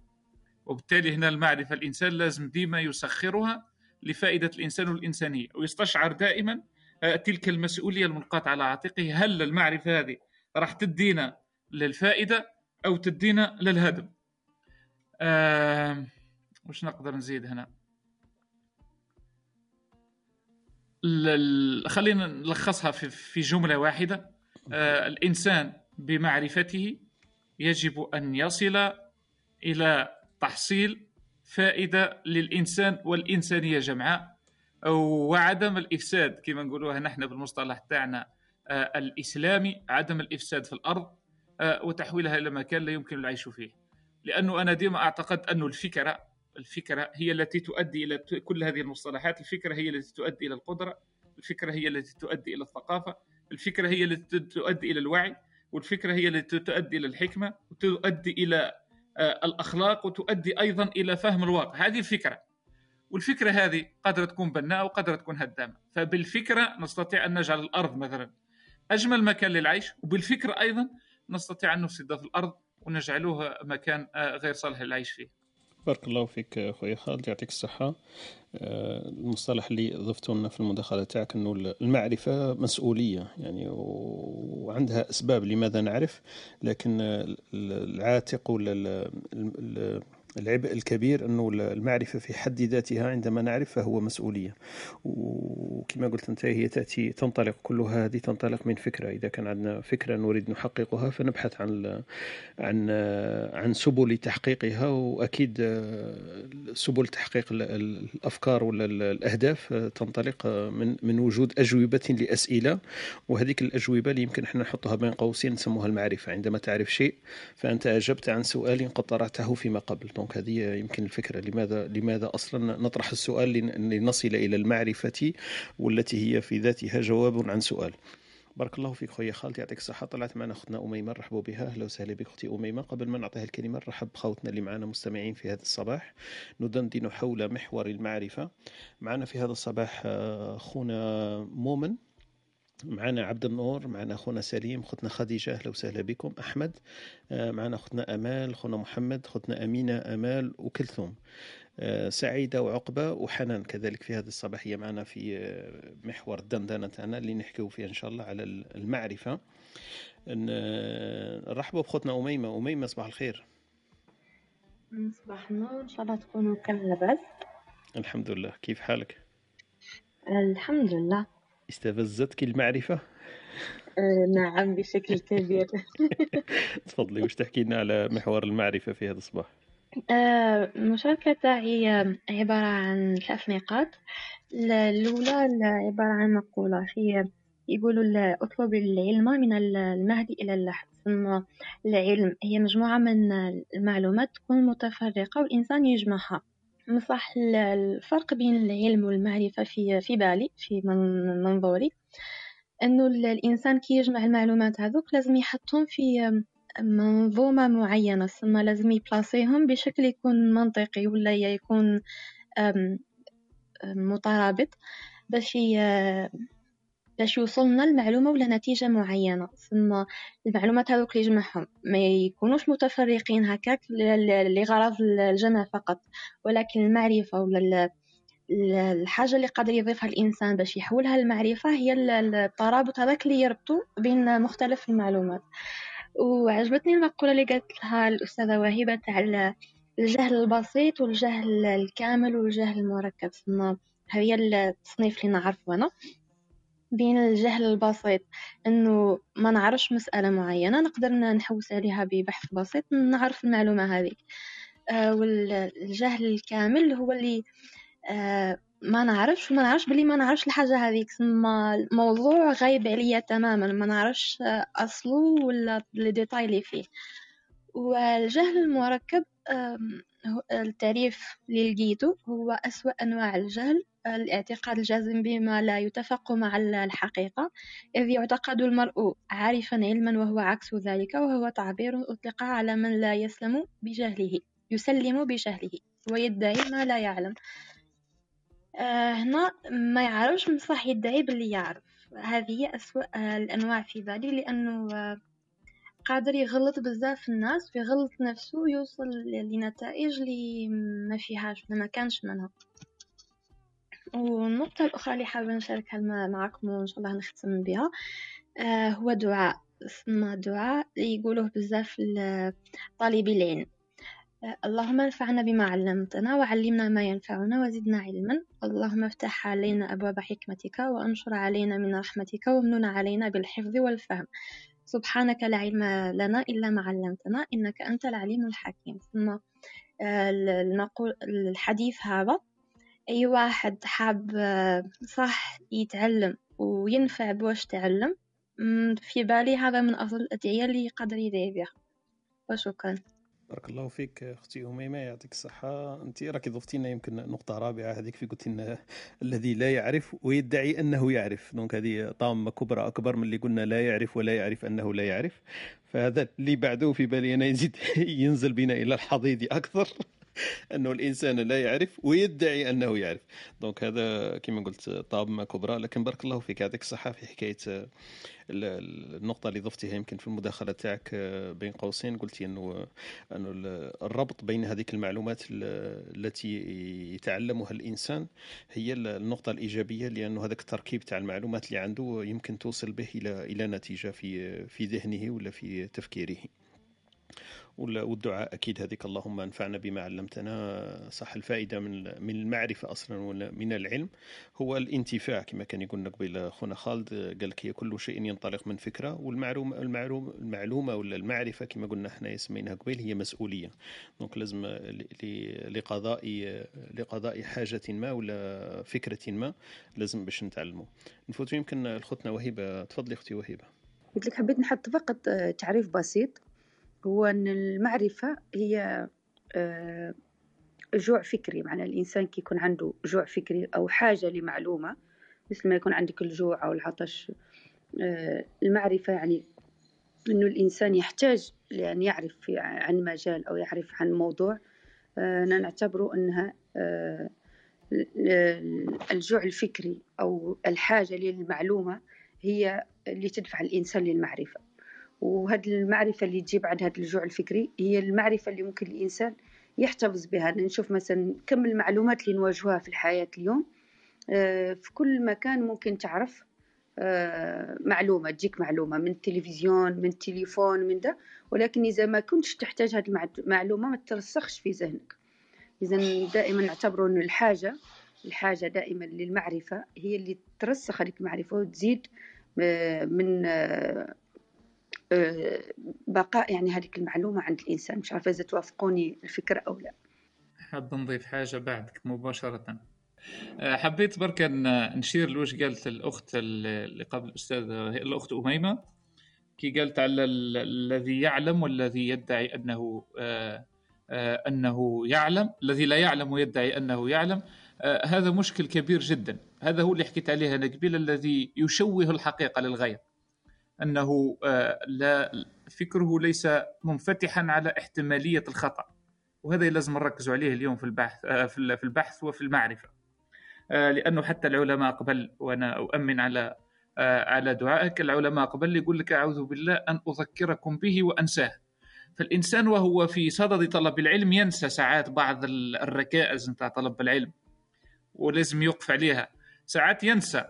وبالتالي هنا المعرفة الإنسان لازم ديما يسخرها لفائدة الإنسان والإنسانية ويستشعر دائما آه، تلك المسؤولية الملقاة على عاتقه هل المعرفة هذه راح تدينا للفائدة أو تدينا للهدم؟ آه وش نقدر نزيد هنا؟ خلينا نلخصها في جملة واحدة. آه الإنسان بمعرفته يجب أن يصل إلى تحصيل فائدة للإنسان والإنسانية جمعاء وعدم الإفساد كما نقولوها نحن بالمصطلح تاعنا آه، الإسلامي عدم الإفساد في الأرض آه، وتحويلها إلى مكان لا يمكن العيش فيه. لأنه أنا ديما أعتقد أنه الفكرة الفكرة هي التي تؤدي إلى كل هذه المصطلحات الفكرة هي التي تؤدي إلى القدرة الفكرة هي التي تؤدي إلى الثقافة الفكرة هي التي تؤدي إلى الوعي والفكرة هي التي تؤدي إلى الحكمة وتؤدي إلى آه، الأخلاق وتؤدي أيضا إلى فهم الواقع. هذه الفكرة. والفكرة هذه قادرة تكون بناءة وقادرة تكون هدامة. فبالفكرة نستطيع أن نجعل الأرض مثلا أجمل مكان للعيش وبالفكرة أيضا نستطيع أن نفسد في الأرض ونجعلوها مكان آه، غير صالح للعيش فيه. بارك الله فيك خويا خالد يعطيك الصحة. آه، المصطلح اللي ضفته لنا في المداخلة تاعك أنه المعرفة مسؤولية يعني وعندها أسباب لماذا نعرف لكن العاتق ولا العبء الكبير أنه المعرفة في حد ذاتها عندما نعرف فهو مسؤولية. وكما قلت أنت هي تأتي تنطلق كلها هذه تنطلق من فكرة. إذا كان عندنا فكرة نريد نحققها فنبحث عن عن عن سبل تحقيقها. وأكيد سبل تحقيق الأفكار ولا الأهداف تنطلق من من وجود أجوبة لأسئلة. وهذيك الأجوبة اللي يمكن إحنا نحطها بين قوسين نسموها المعرفة. عندما تعرف شيء فأنت أجبت عن سؤال قد طرحته فيما قبل. دونك هذه يمكن الفكرة. لماذا لماذا أصلا نطرح السؤال لنصل إلى المعرفة والتي هي في ذاتها جواب عن سؤال. بارك الله فيك خويا خالد يعطيك الصحة. طلعت معنا أختنا أميمة رحبوا بها. أهلا وسهلا بك أختي أميمة. قبل ما نعطيها الكلمة نرحب بخوتنا اللي معنا مستمعين في هذا الصباح. ندندن حول محور المعرفة. معنا في هذا الصباح آه، أخونا مؤمن معنا عبد النور معنا أخونا سليم أختنا خديجة أهلا وسهلا بكم. أحمد آه، معنا أختنا أمال أخونا محمد أختنا أمينة أمال وكلثوم. آه، سعيدة وعقبة وحنان كذلك في هذه الصباحيه معنا في آه، محور الدندنه تاعنا اللي نحكيو فيه إن شاء الله على المعرفة. نرحبوا بخوتنا أميمة. أميمة صباح الخير. صباح النور. إن شاء الله تكونوا كامل لاباس الحمد لله. كيف حالك؟ الحمد لله. استفزتك المعرفة؟ آه، نعم بشكل كبير [laughs] تفضلي وش تحكي لنا على محور المعرفة في هذا الصباح؟ آه، المشاركة تاعي عبارة عن ثلاث نقاط الأولى عبارة عن مقولة هي يقولوا اطلب العلم من المهد إلى اللحد ثم العلم هي مجموعة من المعلومات تكون متفرقة والإنسان يجمعها نصح الفرق بين العلم والمعرفة في في بالي في منظوري. إنه الإنسان كي يجمع المعلومات هذوك لازم يحطهم في منظومة معينة. ثم لازم يبلاصيهم بشكل يكون منطقي ولا يكون مترابط. باش باش يوصلنا المعلومة ولا نتيجة معينة. ثم المعلومات هذوك اللي يجمعهم. ما يكونوش متفرقين هكاك لغرض الجمع فقط. ولكن المعرفة ولا الحاجة اللي قادر يضيفها الإنسان باش يحولها المعرفة هي الترابط هذاك اللي يربطو بين مختلف المعلومات. وعجبتني المقولة اللي قالتها الأستاذة وهبة تاع الجهل البسيط والجهل الكامل والجهل المركب. هي التصنيف اللي نعرفه أنا. بين الجهل البسيط إنه ما نعرفش مسألة معينة نقدر نحوس عليها ببحث بسيط نعرف المعلومة هذه. آه والجهل الكامل هو اللي آه ما نعرفش ما نعرفش بلي ما نعرفش الحاجة هذيك. ثم الموضوع غايب عليا تماما ما نعرفش أصله ولا الديتاي اللي فيه. والجهل المركب التعريف اللي لقيته هو أسوأ أنواع الجهل. الاعتقاد الجازم بما لا يتفق مع الحقيقة إذ يعتقد المرء عارفا علما وهو عكس ذلك وهو تعبير أطلق على من لا يسلم بجهله يسلم بجهله ويدعي ما لا يعلم. آه هنا ما يعرفش صح يدعي باللي يعرف. هذه هي أسوأ الأنواع في بالي لأنه قادر يغلط بزاف الناس ويغلط نفسه ويوصل لنتائج اللي ما فيهاش ما كانش منها. والنقطة الأخرى اللي حابة نشاركها معكم وإن شاء الله نختم بها آه هو دعاء اسمه دعاء يقولوه بزاف طالبي العلم آه اللهم انفعنا بما علمتنا وعلمنا ما ينفعنا وزدنا علما. اللهم افتح علينا أبواب حكمتك وانشر علينا من رحمتك وامنن علينا بالحفظ والفهم. سبحانك لا علم لنا إلا ما علمتنا إنك أنت العليم الحكيم. ثم آه، نقول الحديث هذا أي واحد حاب آه، صح يتعلم وينفع بواش تعلم في بالي هذا من أفضل الأدعية اللي يقدر يدعي بها. وشكرا. بارك الله فيك أختي أميمة يعطيك الصحة. أنت راكي ضفتي لنا يمكن نقطة رابعة هذيك في قلت لنا الذي لا يعرف ويدعي أنه يعرف. دونك هذه طامة كبرى أكبر من اللي قلنا لا يعرف ولا يعرف أنه لا يعرف. فهذا اللي بعده في بالي أنا يزيد [laughs] ينزل بنا إلى الحضيض أكثر. [laughs] انه الإنسان لا يعرف ويدعي أنه يعرف. دونك هذا كما قلت طامه كبرى لكن بارك الله فيك. يعطيك الصحه في حكايه النقطة اللي ضفتيها يمكن في المداخلة تاعك بين قوسين قلتي أنه أنه الربط بين هذيك المعلومات التي يتعلمها الإنسان هي النقطة الإيجابية لأنه هذاك التركيب تاع المعلومات اللي عنده يمكن توصل به إلى إلى نتيجة في في ذهنه ولا في تفكيره. والدعاء. أكيد هذيك اللهم انفعنا بما علمتنا. صح الفائدة من من المعرفة أصلا ومن العلم هو الانتفاع كما كان يقول قبل خونا خالد. قال لك هي كل شيء ينطلق من فكرة والمعلومة المعلومة المعلومة ولا المعرفة كما قلنا إحنا سميناها قبل هي مسؤولية. دونك لازم لقضاء لقضاء حاجة ما ولا فكرة ما لازم باش نتعلمه نفوت يمكن الخطنا وهبة تفضلي أختي وهبة قلت لك حبيت نحط فقط تعريف بسيط. هو أن المعرفة هي آه، جوع فكري. معنى الإنسان كي يكون عنده جوع فكري أو حاجة لمعلومة مثل ما يكون عندك الجوع أو العطش المعرفة يعني أنه الإنسان يحتاج لأن يعرف عن مجال أو يعرف عن موضوع. أنا نعتبره أنها الجوع الفكري أو الحاجة للمعلومة هي اللي تدفع الإنسان للمعرفة. وهذه المعرفة اللي تجيب عن هذا الجوع الفكري هي المعرفة اللي ممكن الإنسان يحتفظ بها. نشوف مثلا كم المعلومات اللي نواجهها في الحياة اليوم. آه، في كل مكان ممكن تعرف آه، معلومة تجيك معلومة من التلفزيون من التليفون من ده. ولكن إذا ما كنتش تحتاج هذه المعلومة ما ترسخش في ذهنك. إذا دائما نعتبر أن الحاجة الحاجة دائما للمعرفة هي اللي ترسخ هذيك المعرفة وتزيد آه، من بقاء يعني هذيك المعلومة عند الإنسان. مش عارفة إذا توافقوني الفكرة أو لا. حاب نضيف حاجة بعدك مباشرة. آه، حبيت برك نشير لوش قالت الأخت اللي قبل الأستاذة الأخت أميمة. كي قالت على الذي يعلم والذي يدعي أنه آه، آه، أنه يعلم. الذي لا يعلم ويدعي أنه يعلم. هذا مشكل كبير جدا. هذا هو اللي حكيت عليه أنا قبل الذي يشوه الحقيقة للغاية. أنه لا فكره ليس منفتحا على احتمالية الخطأ. وهذا لازم نركزوا عليه اليوم في البحث في البحث وفي المعرفة. آه، لأنه حتى العلماء قبل وأنا أؤمن على آه، على دعائك العلماء قبل يقول لك أعوذ بالله أن أذكركم به وأنساه. فالإنسان وهو في صدد طلب العلم ينسى ساعات بعض الركائز نتاع طلب العلم ولازم يوقف عليها. ساعات ينسى.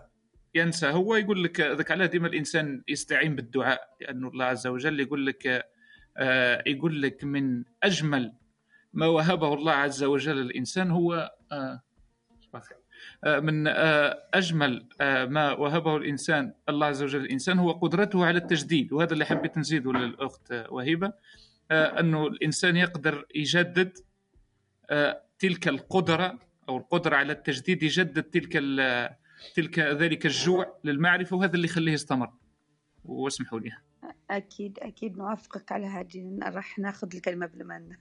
ينسى. هو يقول لك ذاك علاه ديما الإنسان يستعين بالدعاء لأنه الله عز وجل يقول لك آه، يقول لك من أجمل ما وهبه الله عز وجل للانسان هو آه، من آه، أجمل آه، ما وهبه الإنسان الله عز وجل الإنسان هو قدرته على التجديد وهذا اللي حبيت نزيده للأخت وهبه أنه الإنسان يقدر يجدد تلك القدرة أو القدرة على التجديد يجدد تلك تلك ذلك الجوع للمعرفة وهذا اللي يخليه يستمر. واسمحوا لي. أكيد أكيد نوافقك على هذه. راح ناخذ الكلمة قبل ما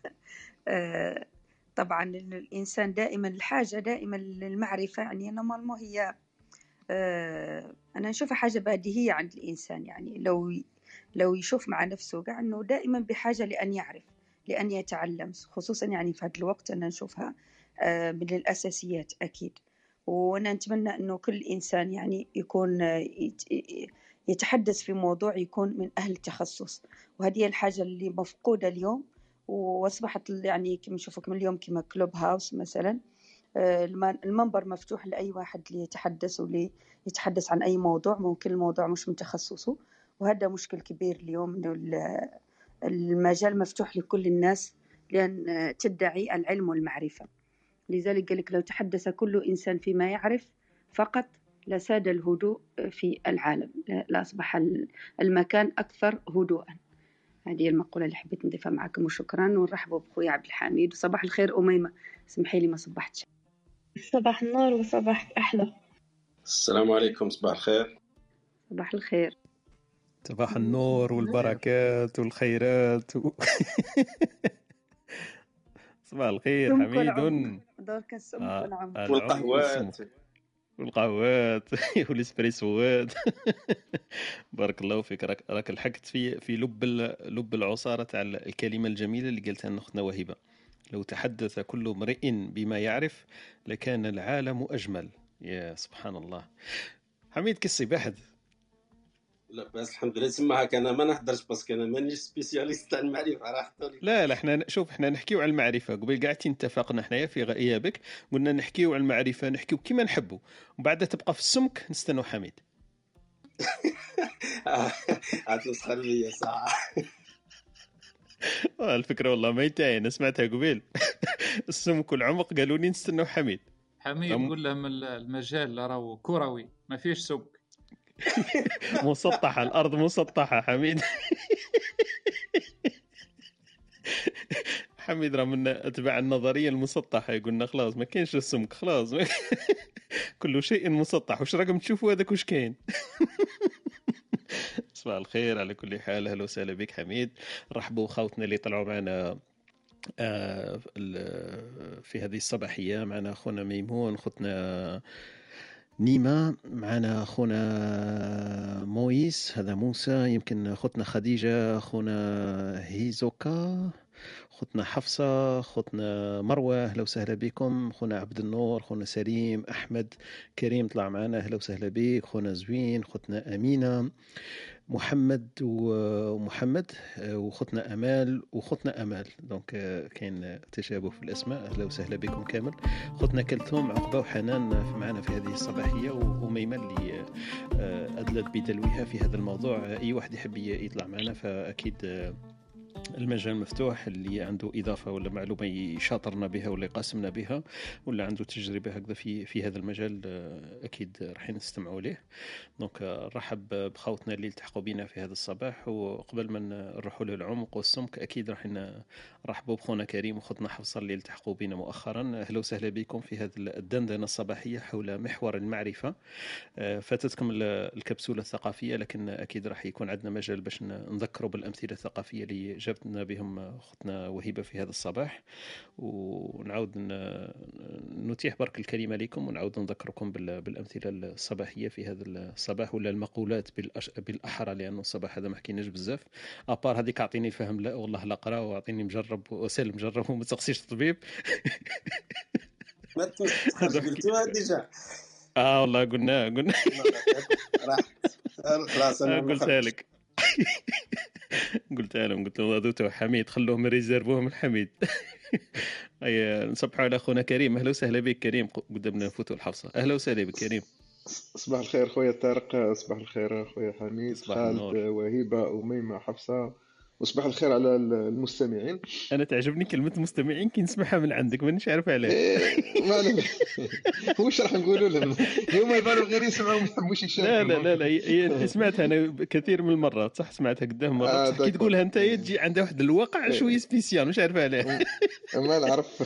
طبعا الإنسان دائما الحاجة دائما للمعرفة. يعني نورمالمون هي آه، أنا نشوفها حاجة بديهية عند الإنسان. يعني لو لو يشوف مع نفسه قاع أنه دائما بحاجة لأن يعرف لأن يتعلم. خصوصا يعني في هذا الوقت أنا نشوفها آه، من الأساسيات أكيد. وأنا نتمنى أنه كل إنسان يعني يكون يتحدث في موضوع يكون من أهل التخصص. وهذه الحاجة اللي مفقودة اليوم وأصبحت يعني كما نشوفوا كما اليوم كما كلوب هاوس مثلا المنبر مفتوح لأي واحد ليتحدث ولي يتحدث عن أي موضوع ممكن الموضوع مش من تخصصه. وهذا مشكل كبير اليوم إنه المجال مفتوح لكل الناس لأن تدعي العلم والمعرفة. لذلك قال لك لو تحدث كل إنسان فيما يعرف فقط لساد الهدوء في العالم لاصبح المكان أكثر هدوءا. هذه المقولة اللي حبيت نضيفها معكم وشكرا ونرحبوا بخويا عبد الحميد. وصباح الخير أميمة. سمحي لي ما صبحتش. صباح النور وصباح أحلى. السلام عليكم صباح الخير. صباح الخير. صباح النور والبركات والخيرات و... [laughs] صباح الخير حميد. دورك السم آه والقهوات. والقهوات. [laughs] والإسبريسوات. [laughs] بارك الله فيك. راك راك الحقت في في لب لب العصارة تاع الكلمة الجميلة اللي قالتها لنا اختنا وهبه لو تحدث كل امرئ بما يعرف لكان العالم أجمل. يا سبحان الله. حميد كسي بحد لا بس الحمد لله. تسمى هكا أنا ما نهدرش parce que أنا مانيش spécialiste تاع المعرفة راه لا لا إحنا شوف إحنا نحكيو على المعرفة. قبل قاعدين اتفقنا حنايا في غيابك قلنا نحكيو على المعرفة نحكيو كيما نحبوا وبعد تبقى في السمك نستنوا حميد. [laughs] عاد تسخر بيا ساعه [laughs] الفكرة والله ما ينتهي. أنا سمعتها قبيل. [laughs] السمك والعمق قالوا لي نستنوا حميد. حميد قول لهم المجال راهو كروي ما فيش سمك. [laughs] مسطحة الأرض مسطحة حميد. [laughs] حميد راه من أتباع النظرية المسطحة يقولنا خلاص ما كاينش السمك خلاص. [laughs] كل شيء مسطح. واش راكم تشوفوا هذاك واش كاين؟ صباح الخير على كل حال أهلا وسهلا بك حميد. رحبوا خوتنا اللي طلعوا معنا آه، في هذه الصباحية معنا اخونا ميمون خوتنا نيما معنا خونا مويس هذا موسى يمكن خوتنا خديجة خونا هيزوكا خوتنا حفصة خوتنا مروة أهلا وسهلا بكم. خونا عبد النور خونا سليم أحمد كريم طلع معنا أهلا وسهلا بك. خونا زوين خوتنا أمينة. محمد ومحمد وخطنا أمال وخطنا أمال. دونك كاين تشابه في الأسماء. أهلا وسهلا بكم كامل. خطنا كلثوم عقبة وحنان معنا في هذه الصباحية وميمن اللي أدلت بدلوها في هذا الموضوع. أي واحد يحب يطلع معنا فأكيد المجال مفتوح اللي عنده إضافة ولا معلومة يشاطرنا بها ولا يقاسمنا بها ولا عنده تجربة هكذا في في هذا المجال آه، أكيد راح نستمعوا ليه. دونك نرحب بخوتنا اللي التحقوا بنا في هذا الصباح وقبل ما نروحوا للعمق والسمك أكيد راح نرحبوا بخونا كريم وخوتنا حفصة اللي التحقوا بنا مؤخرا. أهلا وسهلا بكم في هذه الدندنة الصباحية حول محور المعرفة. آه، فاتتكم الكبسولة الثقافية لكن أكيد راح يكون عندنا مجال باش نذكروا بالأمثلة الثقافية اللي جابتنا بهم اختنا وهبه في هذا الصباح. ونعاود نتيح برك الكلمة لكم ونعاود نذكركم بالأمثلة الصباحية في هذا الصباح ولا المقولات بالأحرى لأنه الصباح هذا ما حكيناش بزاف. أبار هذيك أعطيني الفهم لا والله لا قرأ وأعطيني مجرب وسال مجرب وما تقصيش الطبيب ما قلتوها ديجا. آه والله قلنا قلنا. [laughs] خلاص أنا قلتها لك. [laughs] قلت لهم قلت لهم هذو حميد خلوهم réserve وهم لحميد. [laughs] أي نصبحوا على أخونا كريم. أهلا وسهلا بك كريم. قدامنا نفوتوا لحفصة أهلا وسهلا بك كريم. صباح الخير خويا طارق. صباح الخير خويا حميد خالد وهبه وميمة حفصة. وصباح الخير على المستمعين. أنا تعجبني كلمة مستمعين كي نسمعها من عندك مانيش عارف علاش إيه ما واش راح نقولوا لهم؟ اليوم يبانوا غير يسمعوا ما يحبوش يشاركوا. لا لا لا, لا هي سمعتها أنا كثير من المرات صح؟ سمعتها قدام مرات آه كي تقولها أنت تجي عندها واحد الواقع إيه. شوية spécial مش عارف علاش ما نعرف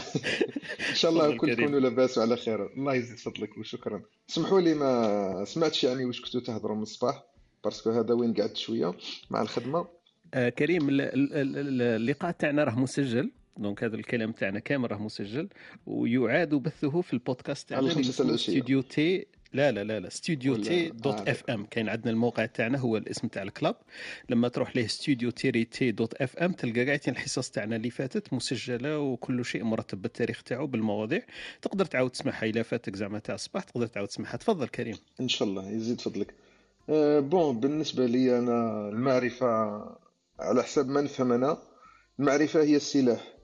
إن شاء الله كل تكونوا لاباس وعلى خير. الله يزيد فضلك وشكرا. اسمحوا لي ما سمعتش يعني واش كنتوا تهضروا من الصباح parce que هذا وين قعدت شوية مع الخدمة. آه كريم اللقاء تاعنا راه مسجل. donc هذا الكلام تاعنا كامل راه مسجل. ويعاد بثه في البودكاست تاعنا studio T. لا لا لا لا. studio T dot FM. كاين عندنا الموقع تاعنا هو الاسم تاع ال club. لما تروح ليه studio tiret T dot FM تلقى قاعدين الحصص تاعنا اللي فاتت مسجلة وكل شيء مرتب بالتاريخ تاعو بالمواضيع. تقدر تعاود تسمعها اذا فاتك زعما تاع الصباح تقدر تعاود تسمعها. تفضل كريم. إن شاء الله يزيد فضلك. أه bon بالنسبة لي أنا المعرفة على حسب ما نفهم أنا المعرفة هي السلاح.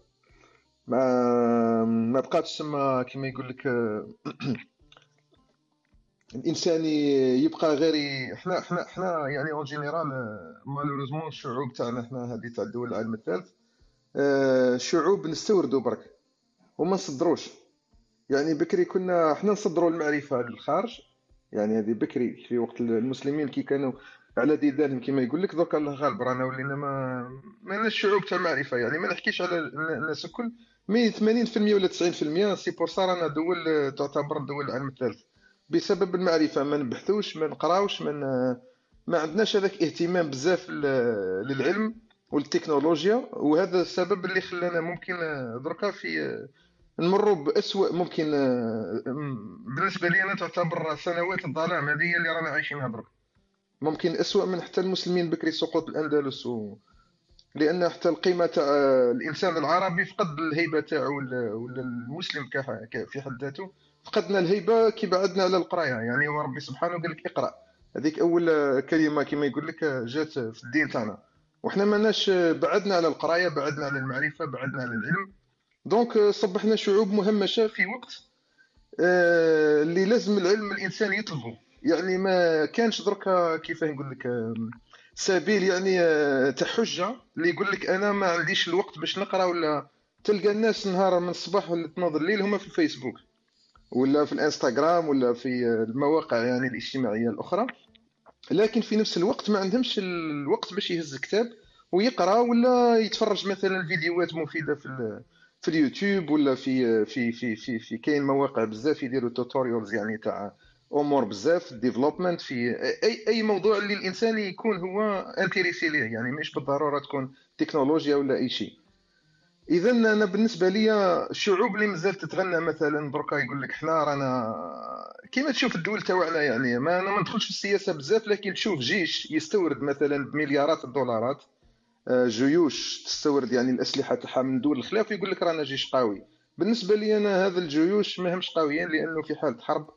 ما ما بقاتش تسمى كما يقول لك [clears throat] الإنسان يبقى غير إحنا إحنا إحنا يعني en général malheureusement الشعوب تاعنا إحنا هذه تاع الدول العالم الثالث آه، شعوب نستوردوا برك وما نصدروش. يعني بكري كنا إحنا نصدروا المعرفة للخارج يعني هذه بكري في وقت المسلمين كي كانوا على ديدانهم كما يقول لك الله غالب رانا ولينا ما ما الشعوب تاع المعرفه يعني ما نحكيش على الناس الكل. mais 80% ولا 90% c'est pour ça رانا دول تعتبر دول العالم الثالث. بسبب المعرفة ما نبحثوش ما نقراوش ما ما عندناش هذاك اهتمام بزاف للعلم والتكنولوجيا وهذا السبب اللي خلانا ممكن دركا في نمروا بأسوأ ممكن بالنسبة لي أنا تعتبر سنوات الظلام هذه اللي رانا عايشينها درك ممكن أسوأ من حتى المسلمين بكري سقوط الأندلس و... لأن حتى القيمة تاع الإنسان العربي فقد الهيبة تاعو ولا المسلم في حد ذاته. فقدنا الهيبة كي بعدنا على القراية. يعني هو ربي سبحانه قال لك اقرأ. هذيك أول كلمة كما يقول لك جات في الدين تاعنا. وحنا ماناش بعدنا على القراية بعدنا على المعرفة بعدنا على العلم. دونك صبحنا شعوب مهمشة في وقت آه، اللي لازم العلم الإنسان يطلبه. يعني ما كانش دركا كيف نقول لك سبيل يعني آه، تحجه اللي يقول لك أنا ما عنديش الوقت باش نقرأ ولا تلقى الناس نهار من الصباح ولا تنوض الليل هما في الفيسبوك ولا في الإنستغرام ولا في المواقع يعني الاجتماعية الأخرى. لكن في نفس الوقت ما عندهمش الوقت باش يهز كتاب ويقرأ ولا يتفرج مثلا فيديوهات مفيدة في في اليوتيوب ولا في في في في, في كاين مواقع بزاف يديروا tutorials يعني تاع امور بزاف development في أي أي موضوع اللي الإنسان يكون هو intéressé ليه يعني مش بالضرورة تكون تكنولوجيا ولا أي شيء. اذا أنا بالنسبة لي الشعوب اللي مازال تتغنى مثلا بركا يقول لك حنا رانا كيما تشوف الدول تاعنا يعني ما أنا ما ندخلش في السياسة بزاف لكن تشوف جيش يستورد مثلا بمليارات الدولارات آه، جيوش تستورد يعني الأسلحة تاعها من دول الخلاف يقول لك رانا جيش قوي. بالنسبة لي أنا هذا الجيوش ما همش قويين لأنه في حالة حرب.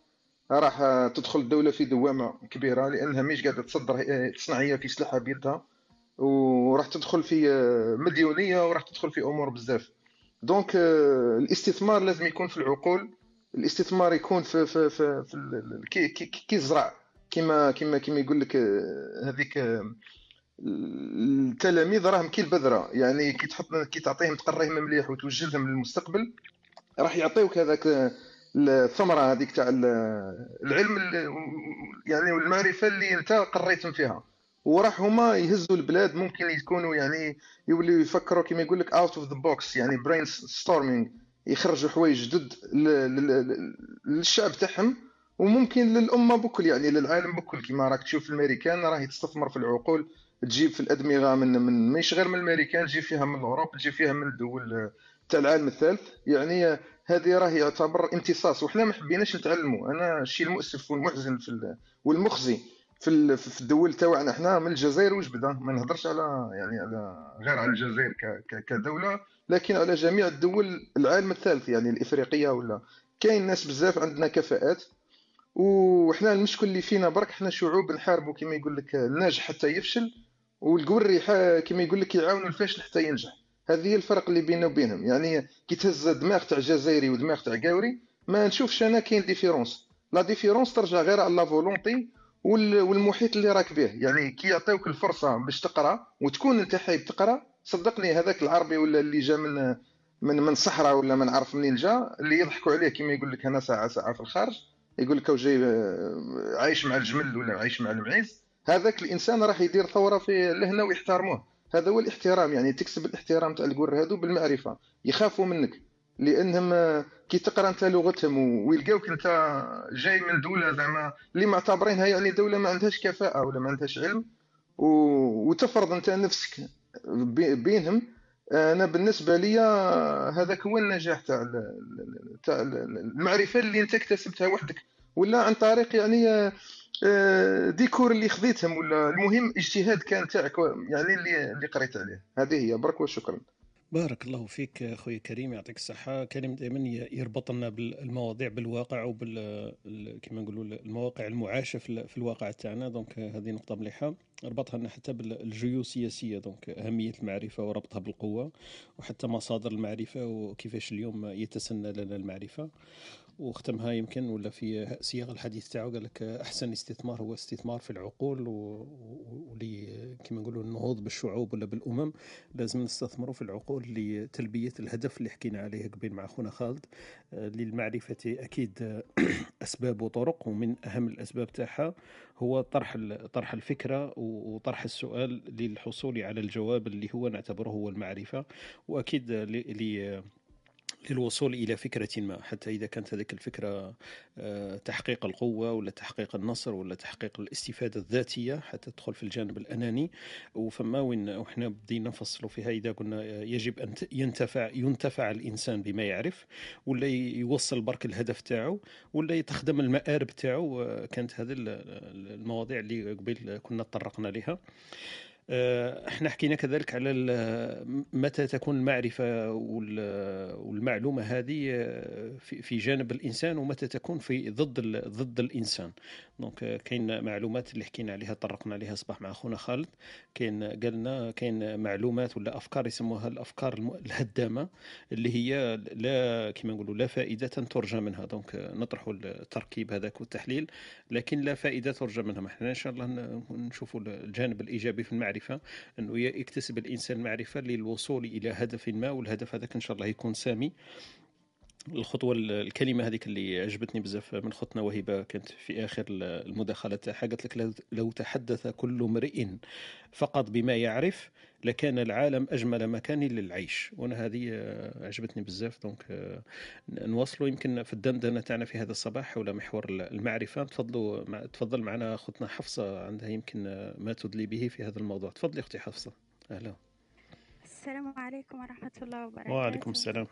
راح تدخل الدولة في دوامة كبيرة لأنها مش قاعدة تصدر تصنع هي في سلاحها بيدها. وراح تدخل في آه، مديونية وراح تدخل في أمور بزاف. donc آه، الاستثمار لازم يكون في العقول. الاستثمار يكون في في في, في كي كي الزرع كيما كيما كيما يقول لك آه، هذيك التلاميذ راهم كي البذرة. يعني كي تحط كي تعطيهم تقريهم مليح وتوجه لهم للمستقبل راح يعطيوك هذاك الثمرة هذيك تاع العلم يعني والمعرفة اللي انت قريتهم فيها. وراح هما يهزوا البلاد ممكن يكونوا يعني يوليو يفكروا كما يقول لك out of the box يعني brainstorming يخرجوا حوايج جدد للشعب تاعهم وممكن للأمة بكل يعني للعالم بكل. كما راك تشوف الأمريكان راهي تستثمر في العقول تجيب في الأدمغة من من مش غير من الأمريكان تجيب فيها من أوروبا تجيب فيها من الدول تاع العالم الثالث. يعني هذه راه يعتبر امتصاص وحنا ما حبيناش نتعلموا. أنا الشيء المؤسف والمحزن في والمخزي في في الدول تاعنا حنا من الجزائر واش بدا ما نهضرش على يعني على غير على الجزائر كدولة لكن على جميع الدول العالم الثالث يعني الإفريقية ولا. كاين ناس بزاف عندنا كفاءات وحنا المشكل اللي فينا برك حنا شعوب نحاربوا كما يقول لك الناجح حتى يفشل والقاوري كما يقول لك يعاونوا الفاشل حتى ينجح. هذه هي الفرق اللي بيننا وبينهم. يعني كي تهز دماغ تاع جزائري ودماغ تاع قاوري ما نشوفش أنا كاين différence la différence ترجع غير على la volonté والمحيط اللي راك به. يعني كي يعطيوك الفرصة باش تقرأ وتكون أنت حاب تقرأ صدقني هذاك العربي ولا اللي جا من من من الصحراء ولا ما نعرف منين جا اللي يضحكوا عليه كما يقول لك أنا ساعة ساعة في الخارج يقول لك جاي عايش مع الجمل ولا عايش مع المعيز هذاك الإنسان راح يدير ثورة في لهنا ويحترموه. هذا هو الاحترام يعني تكسب الاحترام تاع القر هذو بالمعرفة. يخافوا منك لأنهم كي تقرأ أنت لغتهم ويلقاوك أنت جاي من دولة زعما اللي معتبرينها يعني دولة ما عندهاش كفاءة ولا ما عندهاش علم وتفرض أنت نفسك بينهم. أنا بالنسبة لي هذاك هو النجاح تاع المعرفة اللي أنت اكتسبتها وحدك. ولا عن طريق يعني آه، ديكور اللي خذيتهم ولا المهم اجتهاد كان تاعك يعني اللي اللي قريت عليه. هذه هي. برك وشكرا بارك الله فيك أخوي كريم يعطيك الصحة. كريم دائما يربط لنا بالمواضيع بالواقع وبال كما نقولوا المواقع المعاشة في الواقع تاعنا. دونك هذه نقطة مليحة. ربطها لنا حتى بالجيو السياسية. دونك أهمية المعرفة وربطها بالقوة وحتى مصادر المعرفة وكيفاش اليوم يتسنى لنا المعرفة. وختمها يمكن ولا في صياغ الحديث تاعو؟ قال لك أحسن استثمار هو استثمار في العقول ولي كما نقولوا النهوض بالشعوب ولا بالأمم. لازم نستثمروا في العقول لتلبية الهدف اللي حكينا عليه قبل مع أخونا خالد. للمعرفة أكيد [clears throat] أسباب وطرق ومن أهم الأسباب تاعها هو طرح طرح الفكرة وطرح السؤال للحصول على الجواب اللي هو نعتبره هو المعرفة. وأكيد للوصول إلى فكرة ما حتى إذا كانت هذيك الفكرة آه، تحقيق القوة ولا تحقيق النصر ولا تحقيق الاستفادة الذاتية حتى تدخل في الجانب الأناني. وفما وين وإحنا بدينا نفصلوا فيها إذا قلنا آه، يجب أن ينتفع ينتفع الإنسان بما يعرف ولا يوصل برك الهدف تاعو ولا يتخدم المآرب تاعو. آه، كانت هذه المواضيع اللي قبل كنا تطرقنا لها. إحنا حكينا كذلك على متى تكون المعرفة والمعلومة هذه آه، في جانب الإنسان ومتى تكون في ضد ضد الإنسان. دونك آه، كاين معلومات اللي حكينا عليها طرقنا عليها صباح مع أخونا خالد. كاين قالنا كاين معلومات ولا أفكار يسموها الأفكار الهدامة اللي هي لا كما نقولوا لا فائدة ترجى منها. دونك نطرحوا التركيب هذاك والتحليل لكن لا فائدة ترجى منها. إحنا إن شاء الله نشوفوا الجانب الإيجابي في المعرفة. المعرفة أنه يكتسب الإنسان معرفة للوصول إلى هدف ما والهدف هذاك إن شاء الله يكون سامي. الخطوة الكلمة هذيك اللي عجبتني بزاف من خطنا وهبة كانت في آخر المداخلة تاعها. قالت لك لو تحدث كل امرئ فقط بما يعرف لكان العالم أجمل مكان للعيش. وأنا هذه عجبتني بزاف. دونك نواصلوا. يمكن في الدندنة تاعنا في هذا الصباح حول محور المعرفة. تفضلوا تفضل معنا أختنا حفصة. عندها يمكن ما تدلي به في هذا الموضوع. تفضلي أختي حفصة. أهلا. السلام عليكم ورحمة الله وبركاته. وعليكم السلام.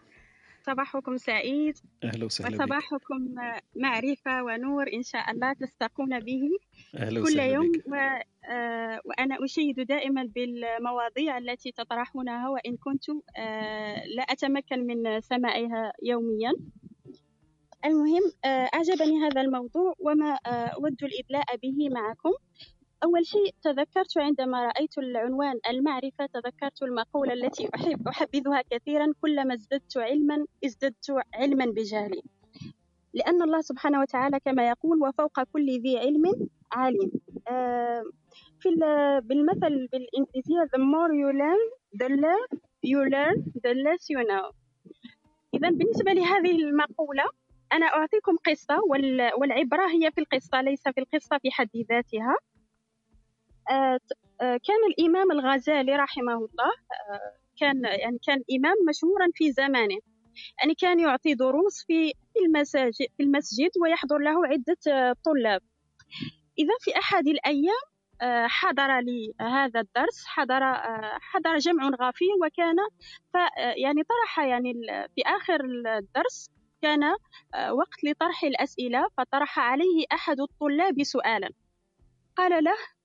صباحكم سعيد. أهلا وسهلا وصباحكم معرفة ونور إن شاء الله تستقون به أهلا كل يوم. و... آه، وأنا أشيد دائما بالمواضيع التي تطرحونها وإن كنت آه، لا أتمكن من سماعها يوميا. المهم آه، أعجبني هذا الموضوع وما أود الإدلاء به معكم. أول شيء تذكرت عندما رأيت العنوان المعرفة تذكرت المقولة التي أحب أحبذها كثيرا كلما ازددت علما ازددت علما بجهلي. لأن الله سبحانه وتعالى كما يقول وفوق كل ذي علم عالم. في بالمثل بالإنجليزية the more you learn the less you learn the less you know. إذا بالنسبة لهذه المقولة أنا أعطيكم قصة والعبرة هي في القصة ليس في القصة في حد ذاتها. كان الإمام الغزالي رحمه الله آه، كان يعني كان إمام مشهورا في زمانه. يعني كان يعطي دروس في المساجد في المسجد ويحضر له عدة طلاب. إذا في أحد الأيام حضر لي هذا الدرس حضر حضر جمع غفير وكان يعني طرح يعني في آخر الدرس كان وقت لطرح الأسئلة فطرح عليه أحد الطلاب سؤالا. قال له آه،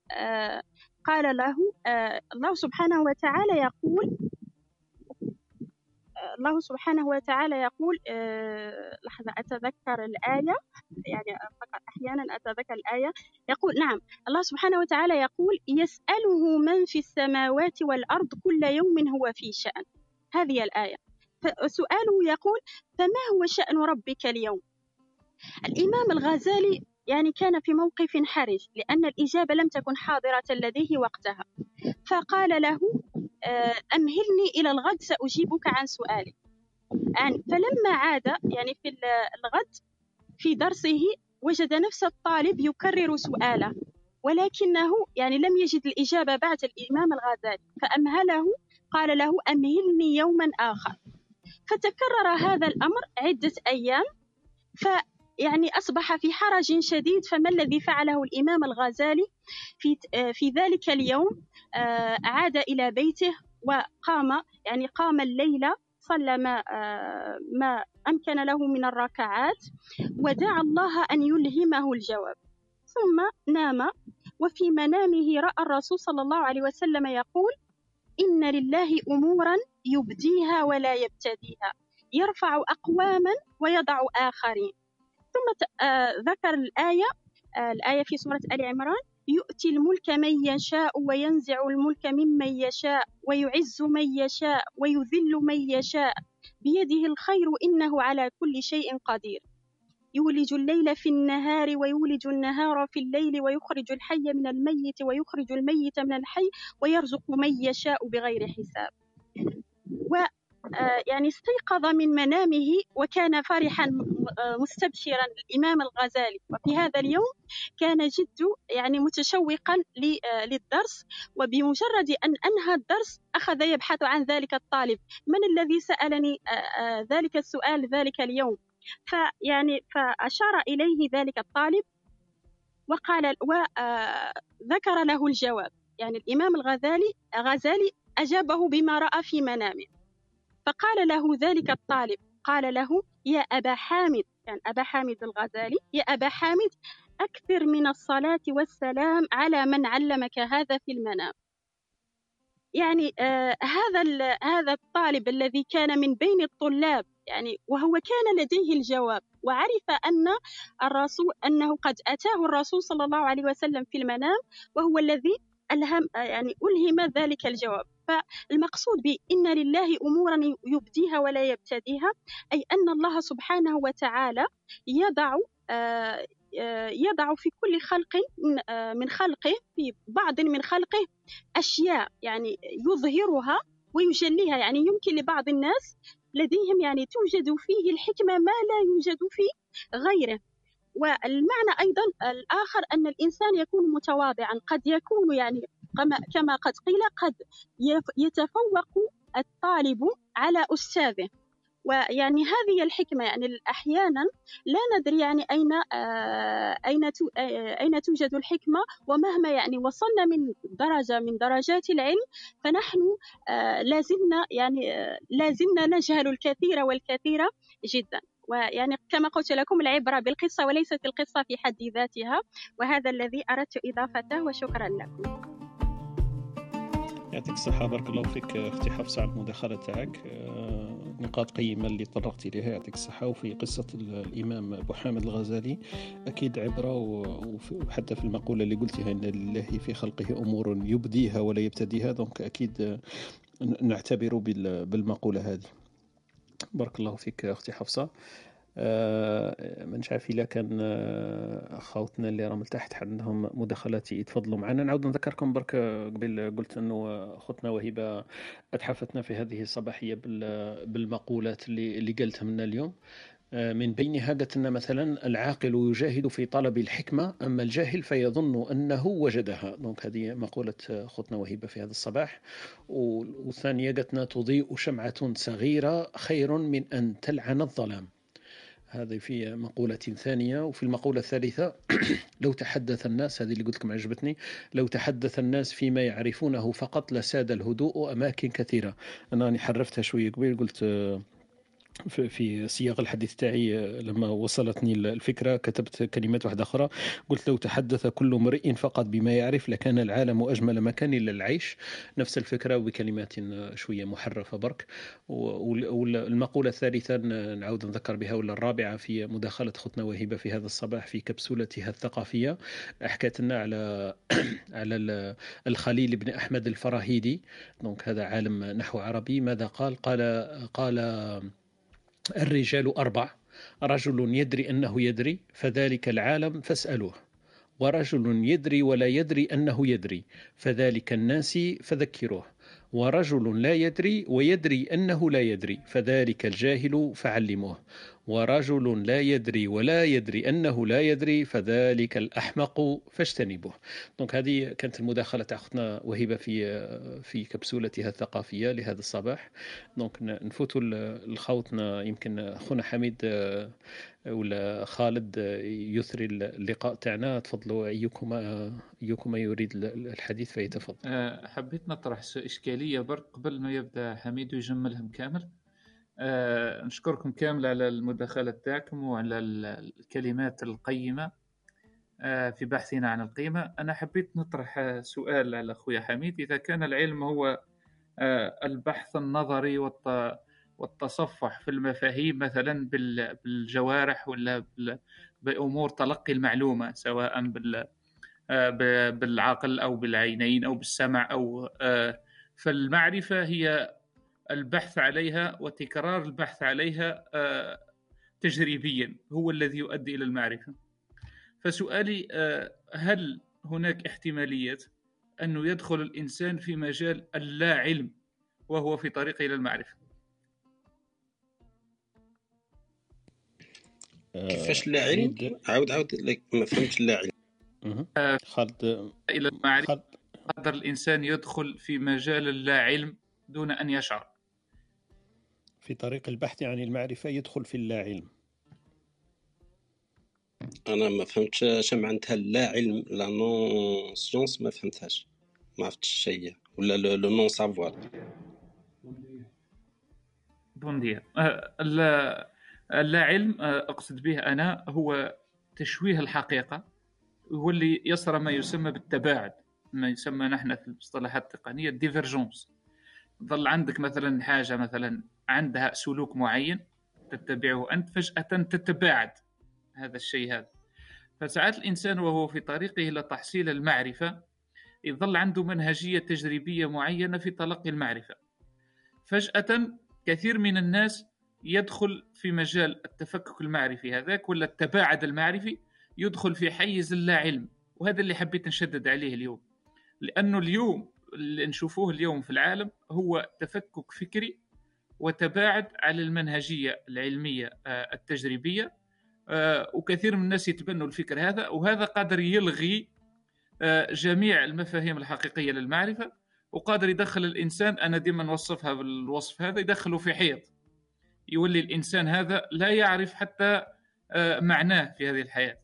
قال له آه، الله سبحانه وتعالى يقول آه، الله سبحانه وتعالى يقول لحظة أتذكر الآية؟ يعني فقط أحيانا أتذكر الآية. يقول نعم الله سبحانه وتعالى يقول يسأله من في السماوات والأرض كل يوم هو في شأن. هذه الآية. سؤاله يقول فما هو شأن ربك اليوم؟ الإمام الغزالي يعني كان في موقف حرج لأن الإجابة لم تكن حاضرة لديه وقتها. فقال له آه، أمهلني إلى الغد سأجيبك عن سؤالي يعني فلما عاد يعني في الغد في درسه وجد نفس الطالب يكرر سؤاله. ولكنه يعني لم يجد الإجابة بعد الإمام الغزالي. فأمهله قال له أمهلني يوما آخر. فتكرر هذا الأمر عدة أيام. ف يعني أصبح في حرج شديد فما الذي فعله الإمام الغزالي في, في ذلك اليوم؟ آه، عاد إلى بيته وقام يعني قام الليلة صلى ما, آه، ما أمكن له من الركعات ودعا الله أن يلهمه الجواب. ثم نام وفي منامه رأى الرسول صلى الله عليه وسلم يقول إن لله أمورا يبديها ولا يبتديها يرفع أقواما ويضع آخرين. ثم آه، ذكر الآية آه، الآية في سورة آل عمران يؤتي الملك من يشاء وينزع الملك ممن يشاء ويعز من يشاء ويذل من يشاء. بيده الخير إنه على كل شيء قدير. يولج الليل في النهار ويولج النهار في الليل ويخرج الحي من الميت ويخرج الميت من الحي ويرزق من يشاء بغير حساب. يعني استيقظ من منامه وكان فرحا آه، مستبشرا الإمام الغزالي. وفي هذا اليوم كان جد يعني متشوقا آه، للدرس. وبمجرد أن أنهى الدرس أخذ يبحث عن ذلك الطالب. من الذي سألني؟ ذلك السؤال ذلك اليوم. فيعني فأشار إليه ذلك الطالب وقال وذكر له الجواب. يعني الإمام الغزالي غزالي أجابه بما رأى في منامه. فقال له ذلك الطالب قال له يا أبا حامد يعني أبا حامد الغزالي يا أبا حامد أكثر من الصلاة والسلام على من علمك هذا في المنام. يعني آه هذا هذا الطالب الذي كان من بين الطلاب يعني وهو كان لديه الجواب وعرف أن الرسول أنه قد أتاه الرسول صلى الله عليه وسلم في المنام وهو الذي ألهم يعني ألهم ذلك الجواب. فالمقصود بإن لله أمورا يبديها ولا يبتديها أي أن الله سبحانه وتعالى يضع آه، آه، يضع في كل خلق آه، من خلقه في بعض من خلقه أشياء يعني يظهرها ويجليها. يعني يمكن لبعض الناس لديهم يعني توجد فيه الحكمة ما لا يوجد في غيره. والمعنى أيضا الآخر أن الإنسان يكون متواضعا قد يكون يعني كما قد قيل قد يتفوق الطالب على أستاذه. ويعني هذه الحكمة يعني أحيانا لا ندري يعني أين آه، أين آه، أين توجد الحكمة. ومهما يعني وصلنا من درجة من درجات العلم فنحن آه، لازلنا يعني لازلنا نجهل الكثير والكثير جدا. ويعني كما قلت لكم العبرة بالقصة وليست القصة في حد ذاتها. وهذا الذي أردت إضافته وشكرا لكم. يعطيك الصحة بارك الله فيك أختي حفصة على المداخلة تاعك. آه، نقاط قيمة اللي طرقت إليها يعطيك الصحة. وفي قصة الإمام أبو حامد الغزالي أكيد عبرة وحتى في المقولة اللي قلتها إن لله في خلقه أمور يبديها ولا يبتديها. دونك أكيد نعتبر بالمقولة هذه. بارك الله فيك أختي حفصة. آه، ما عارف إلا كان آه، خوتنا اللي راهم لتحت عندهم مداخلات يتفضلوا معنا. نعاود نذكركم برك قبل قلت إنه خوتنا وهبه أتحفتنا في هذه الصباحية بالمقولات اللي اللي قالتها منا اليوم. آه، من بينها قالت لنا مثلا العاقل يجاهد في طلب الحكمة أما الجاهل فيظن أنه وجدها. دونك هذه مقولة خوتنا وهبة في هذا الصباح. والثانية قالت لنا تضيء شمعة صغيرة خير من أن تلعن الظلام. هذه في مقولة ثانية وفي المقولة الثالثة [clears throat] لو تحدث الناس هذه اللي قلت لكم عجبتني لو تحدث الناس فيما يعرفونه فقط لساد الهدوء أماكن كثيرة. أنا حرفتها شوية قبيل قلت في سياق الحديث تاعي لما وصلتني الفكرة كتبت كلمات واحدة أخرى. قلت لو تحدث كل امرئ فقط بما يعرف لكان العالم أجمل مكان للعيش. نفس الفكرة بكلمات شوية محرفة برك. والمقولة الثالثة نعود نذكر بها ولا الرابعة في مداخلة خطنا وهبة في هذا الصباح في كبسولتها الثقافية. حكت لنا على [clears throat] على الخليل بن أحمد الفراهيدي. دونك هذا عالم نحو عربي. ماذا قال؟ قال قال الرجال أربع. رجل يدري أنه يدري فذلك العالم فاسألوه. ورجل يدري ولا يدري أنه يدري فذلك الناسي فذكروه. ورجل لا يدري ويدري أنه لا يدري فذلك الجاهل فعلموه. ورجل لا يدري ولا يدري أنه لا يدري فذلك الأحمق فاجتنبوه. donc هذه كانت المداخلة تاع أختنا وهبة في في كبسولتها الثقافية لهذا الصباح. donc نفوتوا لخوتنا يمكن خونا حميد ولا خالد يثري اللقاء تاعنا. تفضلوا أيكما أيكما يريد الحديث فيتفضل. آه، حبيت نطرح إشكالية برك قبل ما يبدأ حميد ويجملهم كامل. آه، نشكركم كامل على المداخلة تاعكم وعلى الكلمات القيمة آه، في بحثنا عن القيمة. أنا حبيت نطرح سؤال على أخويا حميد. إذا كان العلم هو آه، البحث النظري والتصفح في المفاهيم مثلا بالجوارح ولا بأمور تلقي المعلومة سواء بالعقل أو بالعينين أو بالسمع أو فالمعرفة هي البحث عليها وتكرار البحث عليها آه، تجريبيا هو الذي يؤدي إلى المعرفة. فسؤالي آه، هل هناك احتمالية انه يدخل الإنسان في مجال اللا علم وهو في طريقه إلى المعرفة؟ كيفاش لا علم عاود عاود ما فهمتش لا علم خالد إلى المعرفة. قدر الإنسان يدخل في مجال اللا علم دون أن يشعر. في طريق البحث عن المعرفة يدخل في اللا علم أنا ما فهمتش اش معناتها لا علم لا نون سيونس ما فهمتهاش. ما عرفتش الشيء ولا le non savoir bon dire اللا علم أقصد به أنا هو تشويه الحقيقة. هو اللي يصرى ما يسمى بالتباعد. ما يسمى نحن في المصطلحات التقنية ال divergence. ظل عندك مثلا حاجة مثلا عندها سلوك معين تتبعه أنت فجأة تتباعد هذا الشيء هذا. فساعات الإنسان وهو في طريقه إلى تحصيل المعرفة يظل عنده منهجية تجريبية معينة في تلقي المعرفة. فجأة كثير من الناس يدخل في مجال التفكك المعرفي هذاك ولا التباعد المعرفي يدخل في حيز اللا علم وهذا اللي حبيت نشدد عليه اليوم. لأنه اليوم اللي نشوفوه اليوم في العالم هو تفكك فكري وتباعد على المنهجية العلمية آه، التجريبية. آه، وكثير من الناس يتبنوا الفكر هذا وهذا قادر يلغي آه، جميع المفاهيم الحقيقية للمعرفة وقادر يدخل الإنسان أنا ديما نوصفها بالوصف هذا يدخله في حيط. يولي الإنسان هذا لا يعرف حتى معناه في هذه الحياة.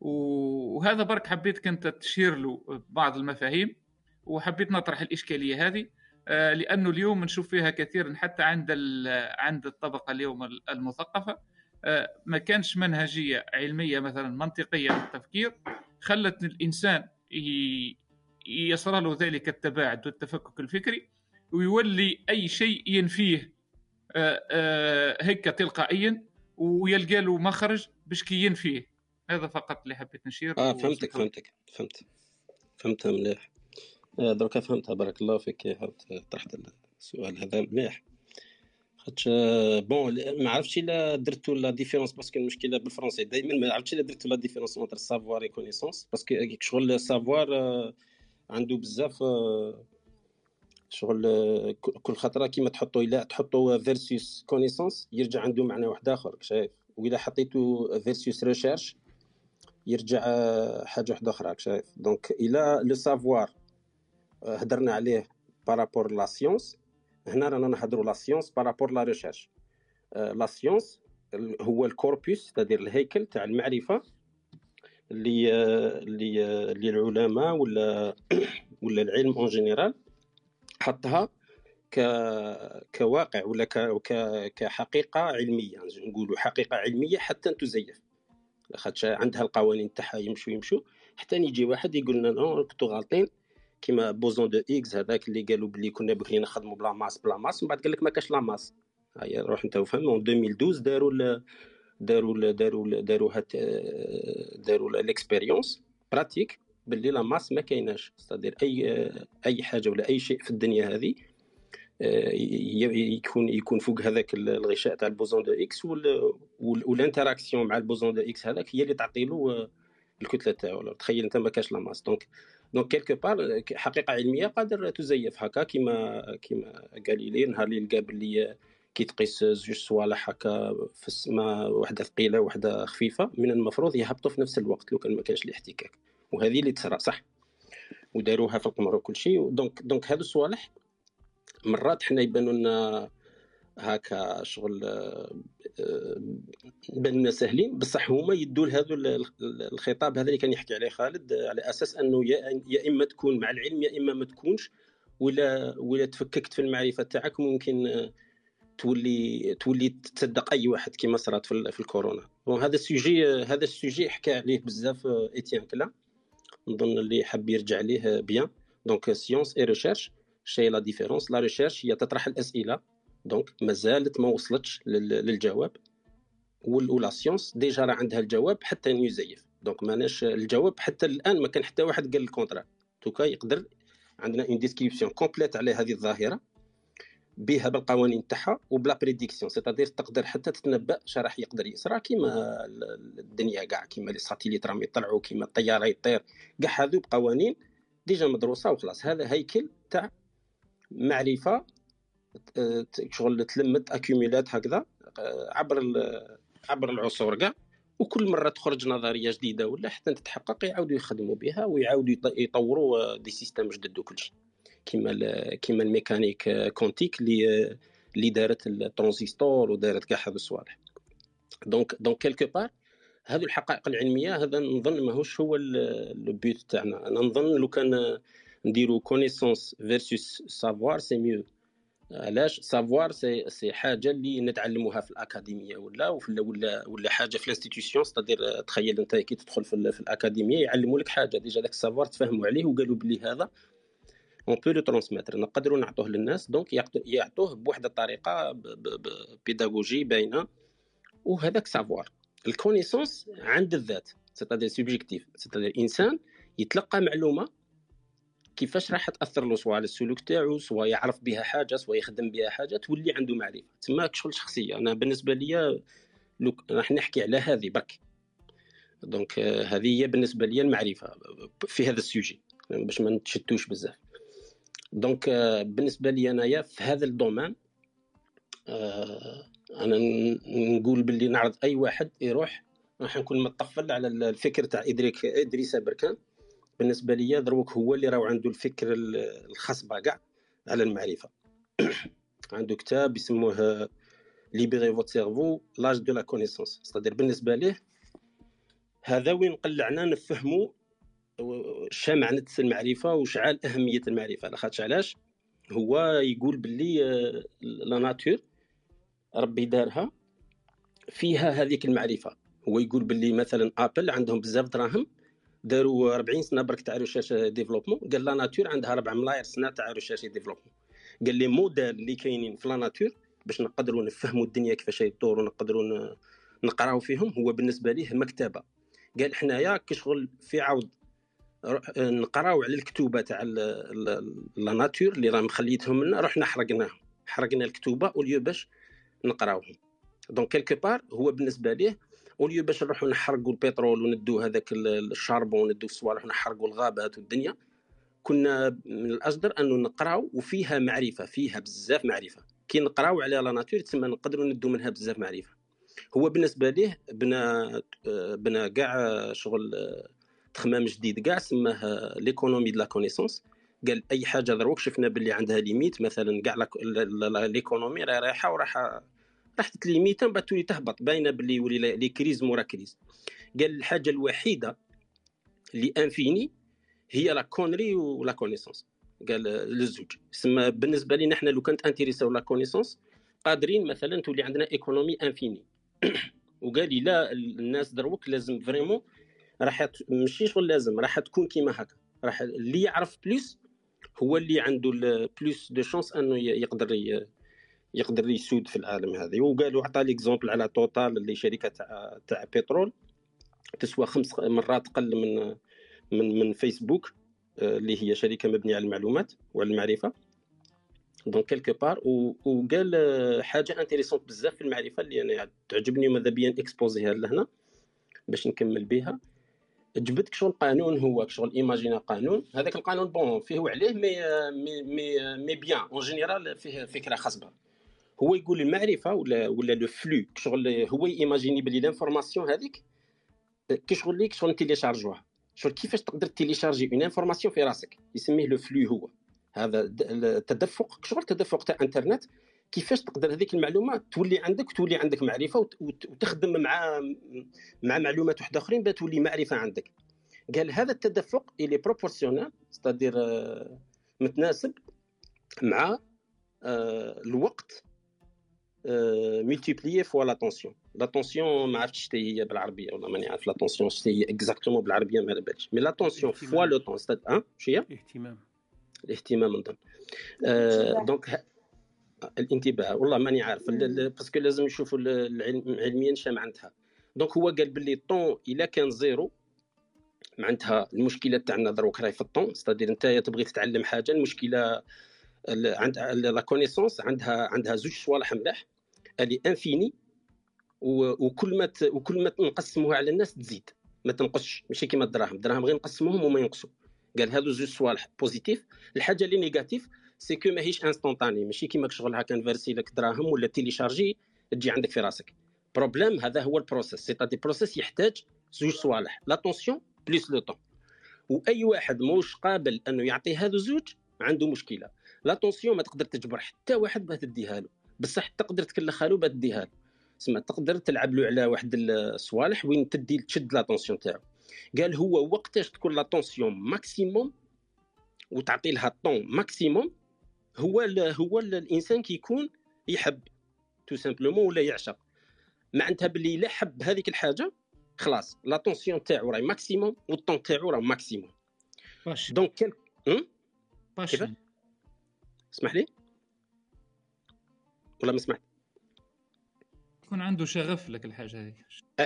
وهذا برك حبيت كنت تشير له بعض المفاهيم. وحبيت نطرح الإشكالية هذه آه، لأنه اليوم نشوف فيها كثيرا حتى عند عند الطبقة اليوم المثقفة. آه، ما كانش منهجية علمية مثلا منطقية في التفكير خلت الإنسان يصل له ذلك التباعد والتفكك الفكري ويولي أي شيء ينفيه آه، هيك تلقائيا ويلقى له مخرج باش كي ينفيه. هذا فقط اللي حبيت نشير. آه فهمتك فهمتك فهمت. فهمتها مليح. دركا فهمتها؟ بارك الله فيك. طرحت السؤال هذا مليح. خاطش bon آه، ما عرفتش إلا درتو la différence parce que المشكلة بالفرنسي. دائما ما عرفتش إلا درتو la différence entre savoir et connaissance. parce que شغل ال savoir آه، عنده بزاف شغل كل خطره كيما تحطو إلا تحطو versus connaissance يرجع عنده معنى واحد آخر شايف؟ واذا حطيتو versus recherche يرجع حاجة واحدة أخرى شايف؟ donc إلى le savoir هدرنا عليه par rapport la science هنا رانا نهضروا la science par rapport la recherche la science هو ال corpus تدير الهيكل تاع المعرفة اللي اللي اللي العلماء ولا [coughs] ولا العلم en général حطها ك كواقع ولا ك... كحقيقة علمية. نقولوا حقيقة علمية حتى تزيف. خاطش عندها القوانين تاعها يمشوا يمشوا حتى يجي واحد يقول لنا non غالطين كيما boson de Higgs هذاك اللي قالوا بلي كنا بكري نخدموا ب la masse ب la masse من بعد قال لك ما كاش la masse. هيا روح انت وفهم 2012 داروا ال داروا ال داروا ال داروا هات داروا ال expérience pratique باللي la masse ما كايناش. c'est-à-dire أي أي حاجة ولا أي شيء في الدنيا هذه يكون يكون فوق هذاك الغشاء تاع ال boson de Higgs وال interaction مع ال boson de Higgs هذاك هي اللي تعطي له الكتلة تاعو. تخيل انت ما كاش la masse. donc donc quelque part حقيقه علميه قادر تزيف هكا كيما كيما غاليلي نهار اللي لقى باللي كي تقيس زوج صوالح هكا في السماء وحده ثقيله وحده خفيفه من المفروض يهبطوا في نفس الوقت لو كان ما كانش الاحتكاك وهذه اللي تصرى صح وداروها في القمر وكل شيء donc donc هادو الصوالح مرات حنا يبانوا لنا هكا شغل بان سهلين بصح هما يدوا لهذا الخطاب هذا اللي كان يحكي عليه خالد على أساس أنه يا إما تكون مع العلم يا إما ما تكونش. ولا ولا تفككت في المعرفة تاعك ممكن تولي تولي تصدق أي واحد كما صرات في, الكورونا. وهذا السوجي هذا السوجي حكى عليه بزاف ايتيان كلا. نظن اللي حاب يرجع ليه بيان. دونك سيونس اي ريشيرش شيء لا ديفيرونس لا ريشيرش هي تطرح الأسئلة. دونك مازالت ما وصلتش للجواب. ولا سيونس ديجا راه عندها الجواب حتى يزيف. دونك ماناش الجواب حتى الآن ما كان حتى واحد قال الكونترا توكا يقدر عندنا اون ديسكريبسيون كومبليت على هذه الظاهرة بها بالقوانين تاعها وبلا بريديكسيون سيتادير تقدر حتى تتنبأ اش راح يقدر يصرى كيما الدنيا كاع كيما les satellites راهم يطلعوا كيما الطيارة يطير كاع هذو بقوانين déjà مدروسة وخلاص. هذا هيكل تاع معرفة شغل تلمت accumulات هكذا عبر عبر العصور كاع. وكل مرة تخرج نظرية جديدة ولا حتى تتحقق يعاودوا يخدموا بها ويعاودوا يطوروا des systèmes جدد وكل شيء كيما كيما ال mécanique quantique اللي اللي دارت الترانزستور ودارت كاع هذو الصوالح. donc donc quelque part هذو الحقائق العلمية هذا نظن ماهوش هو البيوت تاعنا. أنا نظن لو كان نديرو connaissance versus savoir c'est mieux علاش savoir c'est c'est حاجة اللي نتعلموها في الأكاديمية ولا ولا ولا حاجة في ال institution c'est-à-dire تخيل أنت كي تدخل في, في الأكاديمية يعلموا لك حاجة déjà داك ال savoir تفهموا عليه وقالوا بلي هذا on peut le transmettre نقدروا نعطوه للناس donc يعطوه بواحد الطريقة pédagogique باينة وهذاك savoir ال connaissance عند الذات c'est-à-dire subjectif c'est-à-dire إنسان يتلقى معلومة كيفاش راح تأثر له سواء على السلوك تاعو سواء يعرف بها حاجة سواء يخدم بها حاجة تولي عنده معرفة. تما شغل شخصية. أنا بالنسبة لي راح نحكي على هذه برك. donc هذه هي بالنسبة لي المعرفة في هذا ال sujet باش ما نتشتوش بزاف. donc بالنسبة لي أنايا في هذا ال domaine أنا نقول باللي نعرض أي واحد يروح راح نكون متطفل على الفكر تاع إدريك إدريس أبركان بالنسبة لي دروك هو اللي راهو عنده الفكر الخاص كاع على المعرفة. [coughs] عنده كتاب يسموه libérez votre cerveau l'âge de la connaissance c'est-à-dire بالنسبة ليه هذا وين قلعنا نفهموا معنى المعرفة وشعال أهمية المعرفة. لاخاطش علاش؟ هو يقول باللي آه، la nature ربي دارها فيها هذيك المعرفة. هو يقول باللي مثلا Apple عندهم بزاف دراهم داروا 40 سنة برك تاع recherche développement قال la nature عندها 4 ملاير سنة تاع recherche développement قال les modèles اللي كاينين في la nature باش نقدروا نفهموا الدنيا كيفاش يدور ونقدروا نقراو فيهم هو بالنسبة ليه مكتبة. قال حنايا كي شغل في عوض نقراو على الكتوبة تاع la nature اللي راه مخليتهم لنا رحنا حرقناهم. حرقنا الكتوبة au lieu باش نقراوهم. donc quelque part هو بالنسبة ليه au lieu باش نروحوا نحرقوا البترول وندوا هذاك ال charbon وندوا الصوالح ونحرقوا الغابات والدنيا كنا من الاجدر انه نقراو وفيها معرفة فيها بزاف معرفة. كي نقراو على la nature تسمى نقدروا ندوا منها بزاف معرفة. هو بالنسبة ليه بنا بنا كاع شغل تخمام جديد كاع سماه l'économie de la connaissance قال أي حاجة دروك شفنا باللي عندها limite مثلا كاع l'économie راهي رايحة وراح راح تليميتا بعد تولي تهبط باينة باللي يولي les crises مورا crise قال الحاجة الوحيدة اللي infinie هي la connerie و la connaissance قال للزوج سما بالنسبة لنا إحنا لو كانت انتريسا la connaissance قادرين مثلا تولي عندنا économie infinie. [clears throat] وقال لي لا الناس دروك لازم vraiment راح ماشي شغل لازم راح تكون كيما هكا. راح اللي يعرف plus هو اللي عنده plus de chances إنه يقدر يقدر يسود في العالم هذا وقالوا عطى l'exemple على Total اللي شركة تاع تاع بترول تسوى خمس مرات أقل من من من فيسبوك آه، اللي هي شركة مبنية على المعلومات وعلى المعرفه donc quelque part وقال آه، حاجة intéressante بزاف في المعرفة اللي أنا تعجبني وماذا بيا اكسبوزيها لهنا باش نكمل بها. جبدك شغل قانون هو شغل ايماجينا قانون. هذاك القانون bon فيه وعليه mais mais, mais bien en général فيه فكرة خصبه هو يقول المعرفة ولا ولا le flux شغل هو ايماجيني بلي l'information هذيك كي شغل ليك شغل تيليشارجوها. شغل كيفاش تقدر تيليشارجي une information في راسك؟ يسميه le flux هو. هذا التدفق شغل التدفق تاع انترنت كيفاش تقدر هذيك المعلومة تولي عندك وتولي عندك معرفة وتخدم مع مع معلومات واحدة أخرين تولي معرفة عندك. قال هذا التدفق الي proportionnel c'est-à-dire متناسب مع آه، الوقت multiplié fois l'attention l'attention ما عرفتش شتي هي بالعربيه ولا ماني عارف l'attention شتي هي exactement بالعربيه ما باليش mais l'attention fois le temps c'est-à-d ها شو هي الاهتمام الاهتمام نظن donc الانتباه والله ماني عارف. parce que لازم نشوفوا علميا شنو معناتها. donc هو قال باللي الطون الا كان زيرو معناتها المشكلة تاعنا دروك راهي في ال temps c'est-à-dire أنت تبغي تتعلم حاجة المشكلة عند la connaissance عندها عندها زوج صوالح ملاح. اللي infinie وكل ما وكل ما نقسموها على الناس تزيد. ما تنقصش. ماشي كيما الدراهم. الدراهم غير نقسموهم وما ينقصوا. قال هادو زوج صوالح positives الحاجة اللي négative c'est que ماهيش instantanée ماشي كيما شغل هكا نفيرسي لك دراهم ولا تيليشارجي تجي عندك في راسك. problème هذا هو ال processus c'est-à-dire processus يحتاج زوج صوالح. l'attention plus le temps وأي واحد موش قابل أنه يعطي هذو زوج عنده مشكلة. l'attention ما تقدر تجبر حتى واحد باه تديها له. بصح تقدر تكلخها له باه تديها له. سما تقدر تلعب له على واحد الصوالح وين تدي تشد l'attention تاعو. قال هو وقتاش تكون l'attention maximum وتعطي لها ال temps maximum هو هو الإنسان كيكون يحب tout simplement ولا يعشق. معناتها باللي إلا حب هذيك الحاجة خلاص l'attention تاعو راهي maximum والطون تاعو راه maximum. donc كيف اسمح لي؟ ولا ما سمعت يكون عنده شغف لك الحاجة هذه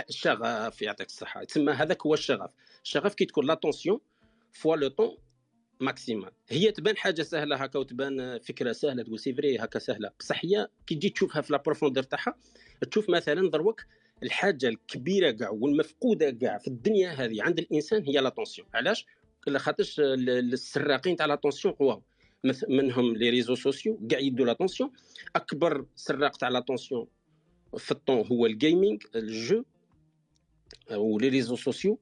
الشغف يعطيك الصحة. تسمى هذاك هو الشغف. الشغف كي تكون l'attention fois le temps maximal هي تبان حاجة سهلة هكا وتبان فكرة سهلة تقول c'est vrai هكا سهلة. بصح هي كي تجي تشوفها في la profondeur تاعها تشوف مثلا دروك الحاجة الكبيرة كاع والمفقودة كاع في الدنيا هذه. عند الإنسان هي l'attention علاش؟ خاطرش السراقين تاع l'attention قواو منهم les réseaux sociaux كاع يدوا l'attention. أكبر سراق تاع l'attention في le temps هو ال gaming le jeu. و les réseaux sociaux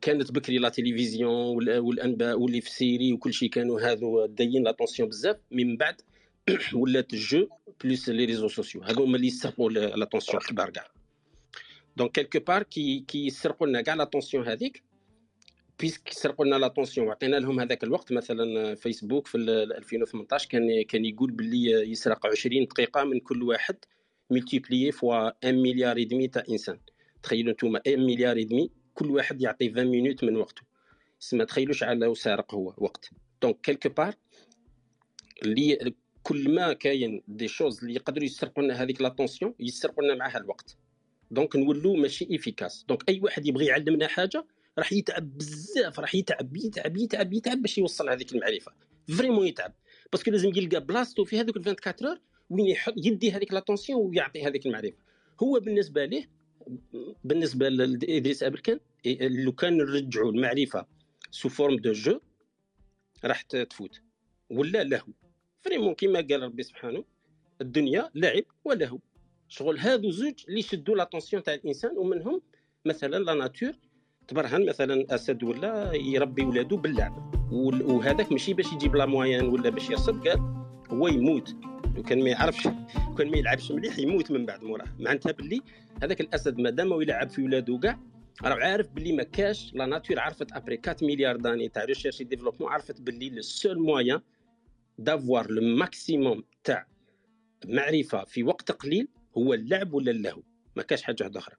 كانت بكري la télévision والأنباء و les séries وكل شيء كانوا هذو دايين l'attention بزاف. من بعد [clears throat] ولات le jeu plus les réseaux sociaux. هادو هما اللي يسرقوا l'attention الكبار كاع. donc quelque part كي كي يسرقوا لنا كاع l'attention هذيك puisque سرقوا لنا l'attention وعطينا لهم هذاك الوقت مثلا فيسبوك في 2018 كان كان يقول باللي يسرق 20 دقيقة من كل واحد multiplié fois 1 milliard et demi تاع إنسان. تخيلوا أنتم 1 milliard et demi كل واحد يعطي 20 minutes من وقته. ما تخيلوش على سارق هو وقت. donc quelque part اللي كل ما كاين des choses اللي يقدروا يسرقوا لنا هذيك l'attention يسرقوا لنا معاها الوقت. donc نولوا ماشي efficaces donc أي واحد يبغي يعلمنا حاجة راح يتعب بزاف راح يتعب يتعب يتعب يتعب باش يوصل هذيك المعرفه vraiment يتعب. parce que لازم يلقى بلاصتو في هذوك 24 heures وين يحط يدي هذيك l'attention ويعطي هذيك المعرفة. هو بالنسبة ليه بالنسبة لإدريس أبركان لو كان نرجعوا المعرفة sous forme de jeu راح تفوت. ولا لهو vraiment كيما قال ربي سبحانه الدنيا لعب ولهو شغل هادو زوج اللي يشدوا l'attention تاع الإنسان ومنهم مثلا la nature تبرهن مثلا أسد ولا يربي ولادو باللعب. وهذاك ماشي باش يجيب لا موين ولا باش يرصد قال هو يموت. لو كان ما يعرفش كان ما يلعبش مليح يموت من بعد موراه. معناتها باللي هذاك الأسد مادام يلعب في ولادو كاع راه عارف باللي ما كاش la nature عرفت après 4 milliards d'années تاع recherche développement عرفت باللي le seul moyen d'avoir le maximum تاع معرفة في وقت قليل هو اللعب ولا اللهو. ما كاش حاجة أخرى.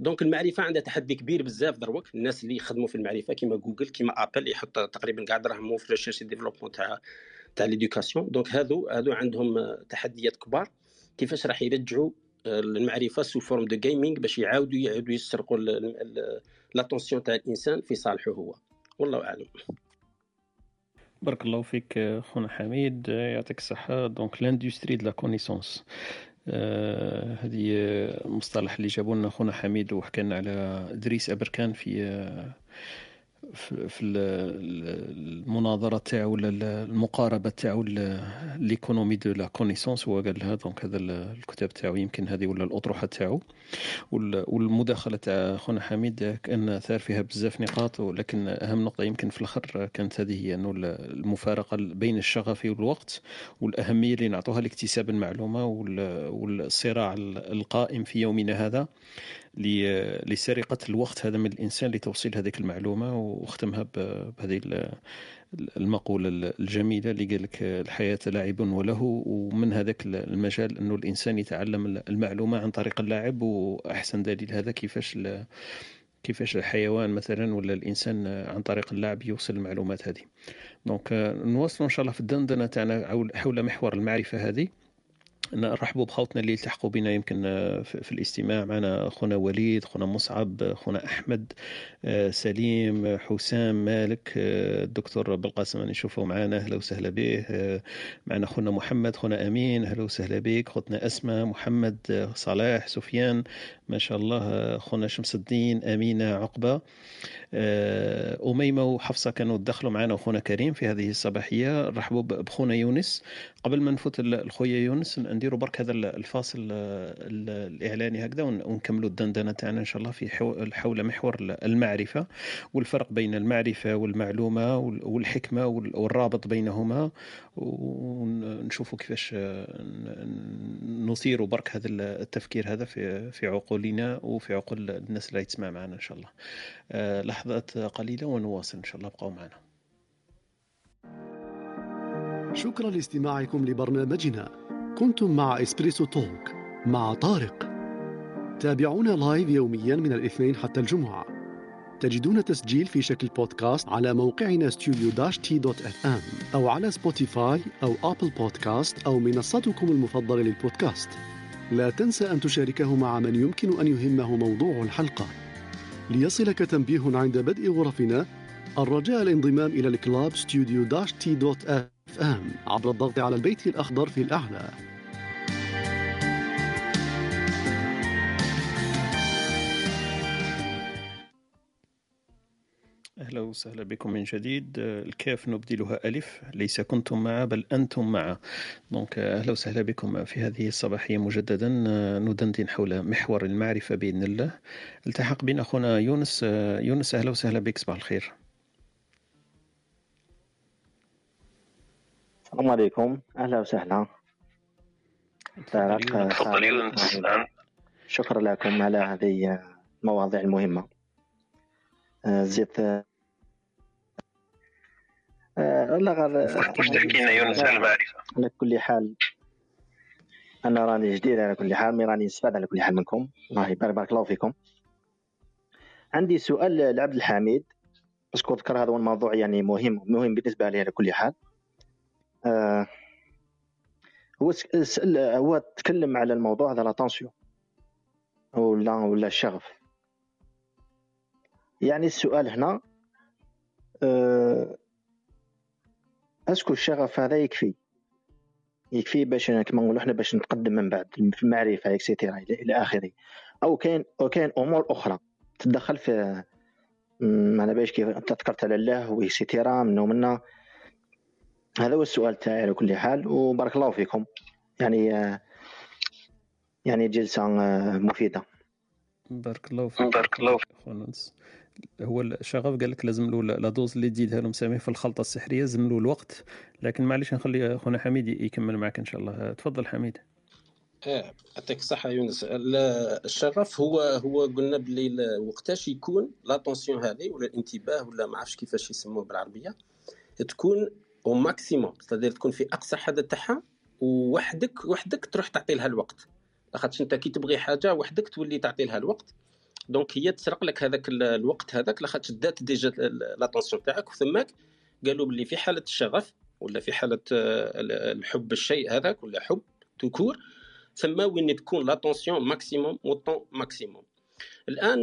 donc المعرفة عندها تحدي كبير بزاف دروك. الناس اللي يخدموا في المعرفة كيما جوجل كيما آبل يحط تقريبا كاع دراهمهم في recherche développement تاع تاع l'éducation donc هادو هادو عندهم تحديات كبار كيفاش راح يرجعوا المعرفه sous forme de gaming باش يعاودوا يعاودوا يسرقوا l'attention تاع الإنسان في صالحه هو. والله أعلم. بارك الله فيك خونا حميد يعطيك الصحة. donc l'industrie de la connaissance هذه مصطلح اللي جابوا لنا خونا حميد وحكى لنا على إدريس أبركان في في المناظرة تاعو ولا المقاربة تاعو l'économie de la connaissance هو قال لها donc هذا الكتاب تاعو يمكن هذه ولا الأطروحة تاعو. والمداخلة تاع خونا حميد كأن ثار فيها بزاف نقاط ولكن أهم نقطة يمكن في الأخر كانت هذه هي إنه المفارقة بين الشغف والوقت والأهمية اللي نعطوها لاكتساب المعلومة والصراع القائم في يومنا هذا. لسرقة الوقت. هذا من الإنسان لتوصيل هذيك المعلومة واختمها بهذه المقولة الجميلة اللي قال لك الحياة لاعب وله ومن هذاك المجال أنه الإنسان يتعلم المعلومة عن طريق اللعب وأحسن دليل هذا كيفاش كيفاش الحيوان مثلا ولا الإنسان عن طريق اللعب يوصل المعلومات هذه. دونك نواصلوا إن شاء الله في الدندنة تاعنا حول محور المعرفة هذه. نرحبوا بخوتنا اللي التحقوا بنا يمكن آه، في الاستماع. معنا أخونا وليد أخونا مصعب أخونا أحمد آه، سليم حسام مالك آه، الدكتور بالقاسم نشوفه معنا أهلا وسهلا به. معنا أخونا محمد أخونا أمين. أهلا وسهلا بك. أختنا أسماء محمد صلاح سفيان ما شاء الله أخونا شمس الدين أمينة عقبة. أميمة وحفصة كانوا دخلوا معنا أخونا كريم في هذه الصباحية. رحبوا بخونا يونس. قبل ما نفوت الخويا يونس نديروا برك هذا الفاصل الإعلاني هكذا ونكملوا الدندنة تاعنا إن شاء الله في حول محور المعرفة والفرق بين المعرفة والمعلومة والحكمة والرابط بينهما. ونشوفوا كيفاش نثير برك هذا التفكير هذا في في عقولنا وفي عقول الناس اللي تسمع معنا إن شاء الله. آه، لحظات قليلة ونواصل إن شاء الله. ابقوا معنا. شكرا لاستماعكم لبرنامجنا. كنتم مع EspressoTalk مع طارق. تابعونا live يوميا من الاثنين حتى الجمعة. تجدون تسجيل في شكل بودكاست على موقعنا ام أو على سبوتيفاي أو Apple Podcasts أو منصتكم المفضلة للبودكاست. لا تنسى أن تشاركه مع من يمكن أن يهمه موضوع الحلقة. ليصلك تنبيه عند بدء غرفنا الرجاء الانضمام إلى ال club studio dash t dot fm عبر الضغط على البيت الأخضر في الأعلى. أهلا وسهلا بكم من جديد. الكاف نبدلها ألف ليس كنتم مع بل أنتم مع donc أهلا وسهلا بكم في هذه الصباحية مجددا. ندندن حول محور المعرفة بإذن الله. التحق بنا أخونا يونس. يونس أهلا وسهلا بك صباح الخير. السلام عليكم. أهلا وسهلا. تفضل شكرا لكم على هذه المواضيع المهمة. آه، زيت لا غير واش تحكي لنا يونس على المعرفة على كل حال أنا راني جديد على كل حال mais راني نستفاد على كل حال منكم. الله يبارك بارك الله فيكم. عندي سؤال لعبد الحميد. parce que ذكر هذا الموضوع يعني مهم مهم بالنسبة لي على كل حال. آه هو هو تكلم على الموضوع هذا l'attention ولا ولا الشغف يعني السؤال هنا آه est-ce que الشغف هذا يكفي. يكفي باش كما نقولوا إحنا باش نتقدم من بعد في المعرفه et cetera إلى آخره. أو كاين أو كاين أمور أخرى. تدخل في أنا باش كيف أنت ذكرت على الله و et cetera منه منا هذا هو السؤال تاعي على كل حال وبارك الله فيكم. يعني يعني جلسة مفيدة. بارك الله فيك. بارك الله فيك. هو الشغف قال لك لازم له la dose اللي تزيدها له مساميه في الخلطة السحرية لازم له الوقت. لكن معليش نخلي خونا حميد يكمل معك إن شاء الله. تفضل حميد. آه يعطيك الصحة يونس. الشغف هو هو قلنا بلي وقتاش يكون l'attention هذه ولا الانتباه ولا ما عرفش كيفاش يسموه بالعربية تكون au maximum تكون في أقصى حد تاعها وحدك وحدك تروح تعطي لها الوقت. لاخاطش أنت كي تبغي حاجة وحدك تولي تعطي لها الوقت. donc هي تسرق لك هذاك الوقت هذاك لاخاطش دات déjà l'attention تاعك وثماك قالوا باللي في حالة الشغف ولا في حالة الحب الشيء هذاك ولا حب tout court ثم وين تكون l'attention maximum, temps maximum. الآن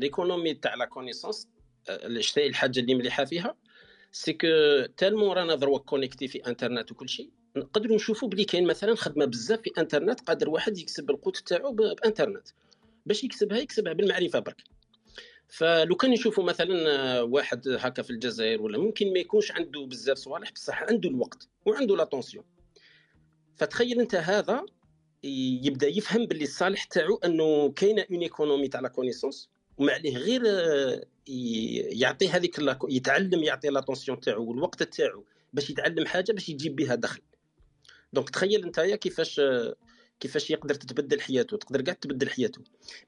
l'économie تاع la connaissance الحاجة اللي مليحة فيها c'est que tellement رانا دروك connecté في انترنت وكل شيء نقدروا نشوفوا بلي كاين مثلا خدمة بزاف في انترنت قادر واحد يكسب القوت تاعو بانترنت. باش يكسبها يكسبها بالمعرفة برك. فلو كان نشوفوا مثلا واحد هكا في الجزائر ولا ممكن ما يكونش عنده بزاف صوالح بصح عنده الوقت وعنده l'attention فتخيل أنت هذا يبدأ يفهم باللي الصالح تاعو أنه كاينة une économie تاع la connaissance وما عليه غير يعطي هذيك يتعلم يعطي l'attention تاعو والوقت تاعو باش يتعلم حاجة باش يجيب بها دخل. donc تخيل أنت كيفاش كيفاش يقدر تتبدل حياته تقدر قاعد تبدل حياته.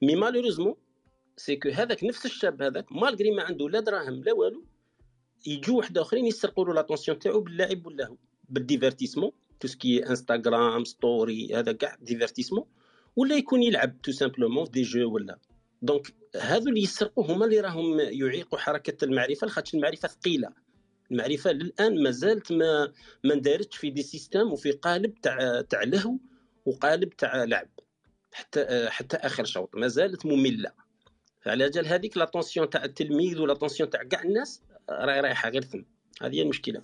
mais malheureusement c'est que هذاك نفس الشاب هذاك malgré ما عنده لا دراهم لا والو يجوا واحد آخرين يسرقوا له l'attention تاعو باللعب ولا بال divertissement tout ce qui انستغرام story هذا كاع divertissement ولا يكون يلعب tout simplement des jeux ولا. donc هذو اللي يسرقوا هما اللي راهم يعيقوا حركة المعرفة لخاطش المعرفة ثقيلة. المعرفة للآن ما زالت ما ما اندارتش في des systèmes وفي قالب تاع تاع لهو. وقالب تاع لعب حتى حتى آخر شوط ما زالت مملة. فعلى جال هذيك l'attention تاع التلميذ ولا l'attention تاع كاع الناس راهي رايحة غير ثم. هذه هي المشكلة.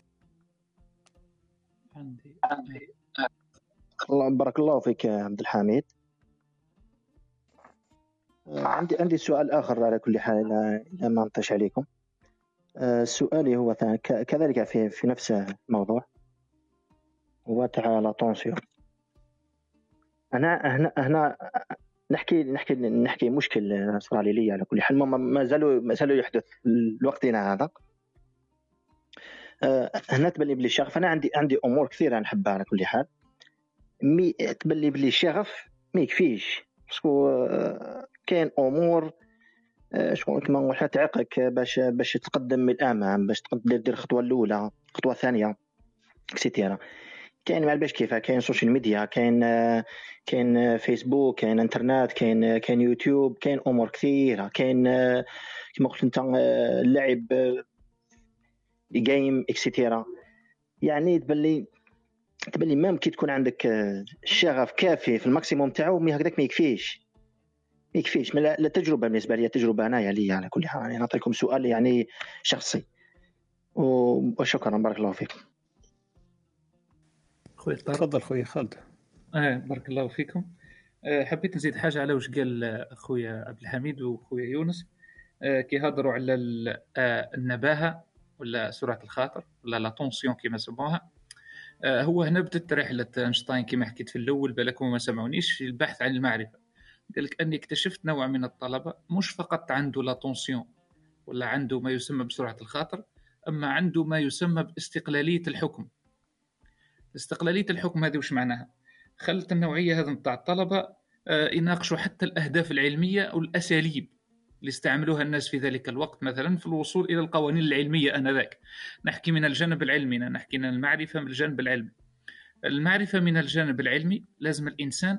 عندي. الله بارك الله فيك عبد الحميد. عندي عندي سؤال آخر على كل حال إلى ما نطيش عليكم. آه، سؤالي هو كذلك في في نفس الموضوع. هو تاع لاتونسيون أنا هنا هنا نحكي نحكي نحكي مشكل صار لي على كل حال. ما زالوا ما زالوا يحدث لوقتنا هذا. آه، هنا تبان لي بلي الشغف. أنا عندي عندي أمور كثيرة نحبها على كل حال. مي تبان لي بلي الشغف ما يكفيش. parce que آه، كاين أمور آه، شكون كما نقول تعيقك باش باش تقدم من الأمام باش تقدر دير الخطوة الأولى الخطوه الثانية et cetera كاين ما باش كيف كاين social media كاين كاين فيسبوك كاين انترنت كاين كاين يوتيوب كاين أمور كثيرة كاين كما قلت أنت اللعب game et cetera يعني تبان لي تبان لي كي تكون عندك الشغف كافي في ال maximum تاعو mais هكذاك ما يكفيش. ما يكفيش. لا التجربه بالنسبة لي تجربة أنايا لي على كل حال. يعني نعطيكم سؤال يعني شخصي. وشكرا بارك الله فيكم. خويا تفضل خويا خالد. آه بارك الله فيكم. آه حبيت نزيد حاجة على واش قال خويا عبد الحميد وخويا يونس. آه كي هضروا على آه النباهة ولا سرعة الخاطر ولا لا طونسيون كما سموها آه هو هنا بدات رحلة أينشتاين كما حكيت في الأول بالكم ما سمعونيش في البحث عن المعرفة. قال لك أني اكتشفت نوع من الطلبة مش فقط عنده لا طونسيون ولا عنده ما يسمى بسرعة الخاطر أما عنده ما يسمى باستقلالية الحكم. استقلالية الحكم هذه وش معناها؟ خلت النوعية هذه نتاع الطلبة آه، يناقشوا حتى الأهداف العلمية والاساليب اللي استعملوها الناس في ذلك الوقت مثلا في الوصول إلى القوانين العلمية آنذاك. نحكي من الجانب العلمي نحكي من المعرفة من الجانب العلمي. المعرفة من الجانب العلمي لازم الإنسان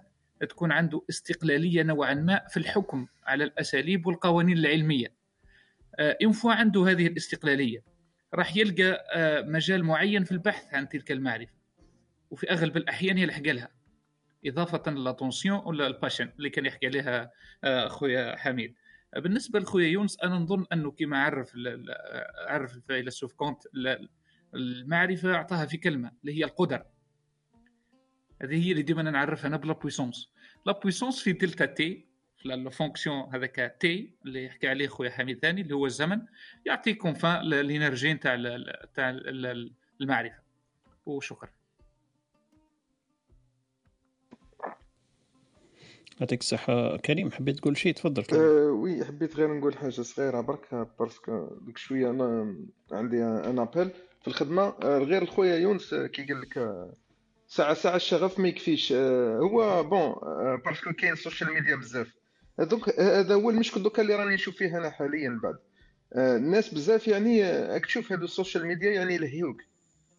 تكون عنده استقلالية نوعا ما في الحكم على الأساليب والقوانين العلمية. إنفوا آه، عنده هذه الاستقلالية راح يلقى آه، مجال معين في البحث عن تلك المعرفة. وفي أغلب الأحيان يلحق لها. إضافة ل l'attention ولا ال passion اللي كان يحكي عليها آه، خويا حميد. بالنسبة لخويا يونس أنا نظن أنه كما عرف عرف الفيلسوف كونت المعرفة أعطاها في كلمة اللي هي القدر هذه هي اللي ديما نعرفها أنا ب la puissance la puissance في delta t في fonction هذاك t اللي يحكي عليه خويا حميد ثاني اللي هو الزمن يعطيكم فا ال énergie نتاع تاع المعرفة. وشكرا. يعطيك الصحة. كريم حبيت تقول شيء تفضل كريم. أه oui حبيت غير نقول حاجة صغيرة برك parce que ديك شوية أنا عندي un appel في الخدمة. أه، غير الخويا يونس كي قال لك ساعة ساعة الشغف ما يكفيش. آه، هو bon parce que كاين ال social media بزاف. donc هذا هو المشكل donc اللي راني نشوف فيه أنا حاليا بعد. آه، الناس بزاف يعني آه، راك تشوف هادو ال social media يعني يلهيوك.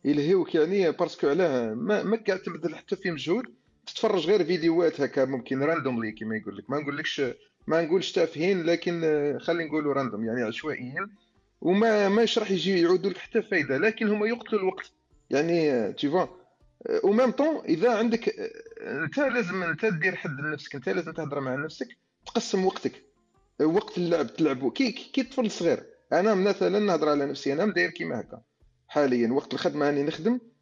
يلهيوك يعني parce que علاه ما, قاعد تبذل حتى في مجهود تتفرج غير فيديوهات هكا ممكن randomly كيما يقول لك ما نقولكش ما نقولش تافهين لكن خلي نقولوا random يعني عشوائيين. وما ماش راح يجي يعودوا لك حتى فايدة لكن هما يقتلوا الوقت. يعني t'es au même temps إذا عندك أنت لازم أنت دير حد لنفسك أنت لازم تهضر مع نفسك تقسم وقتك. وقت اللعب تلعبو. كي كي طفل صغير. أنا مثلا نهضر على نفسي أنا مداير كيما هكا. حاليا وقت الخدمة راني نخدم. آه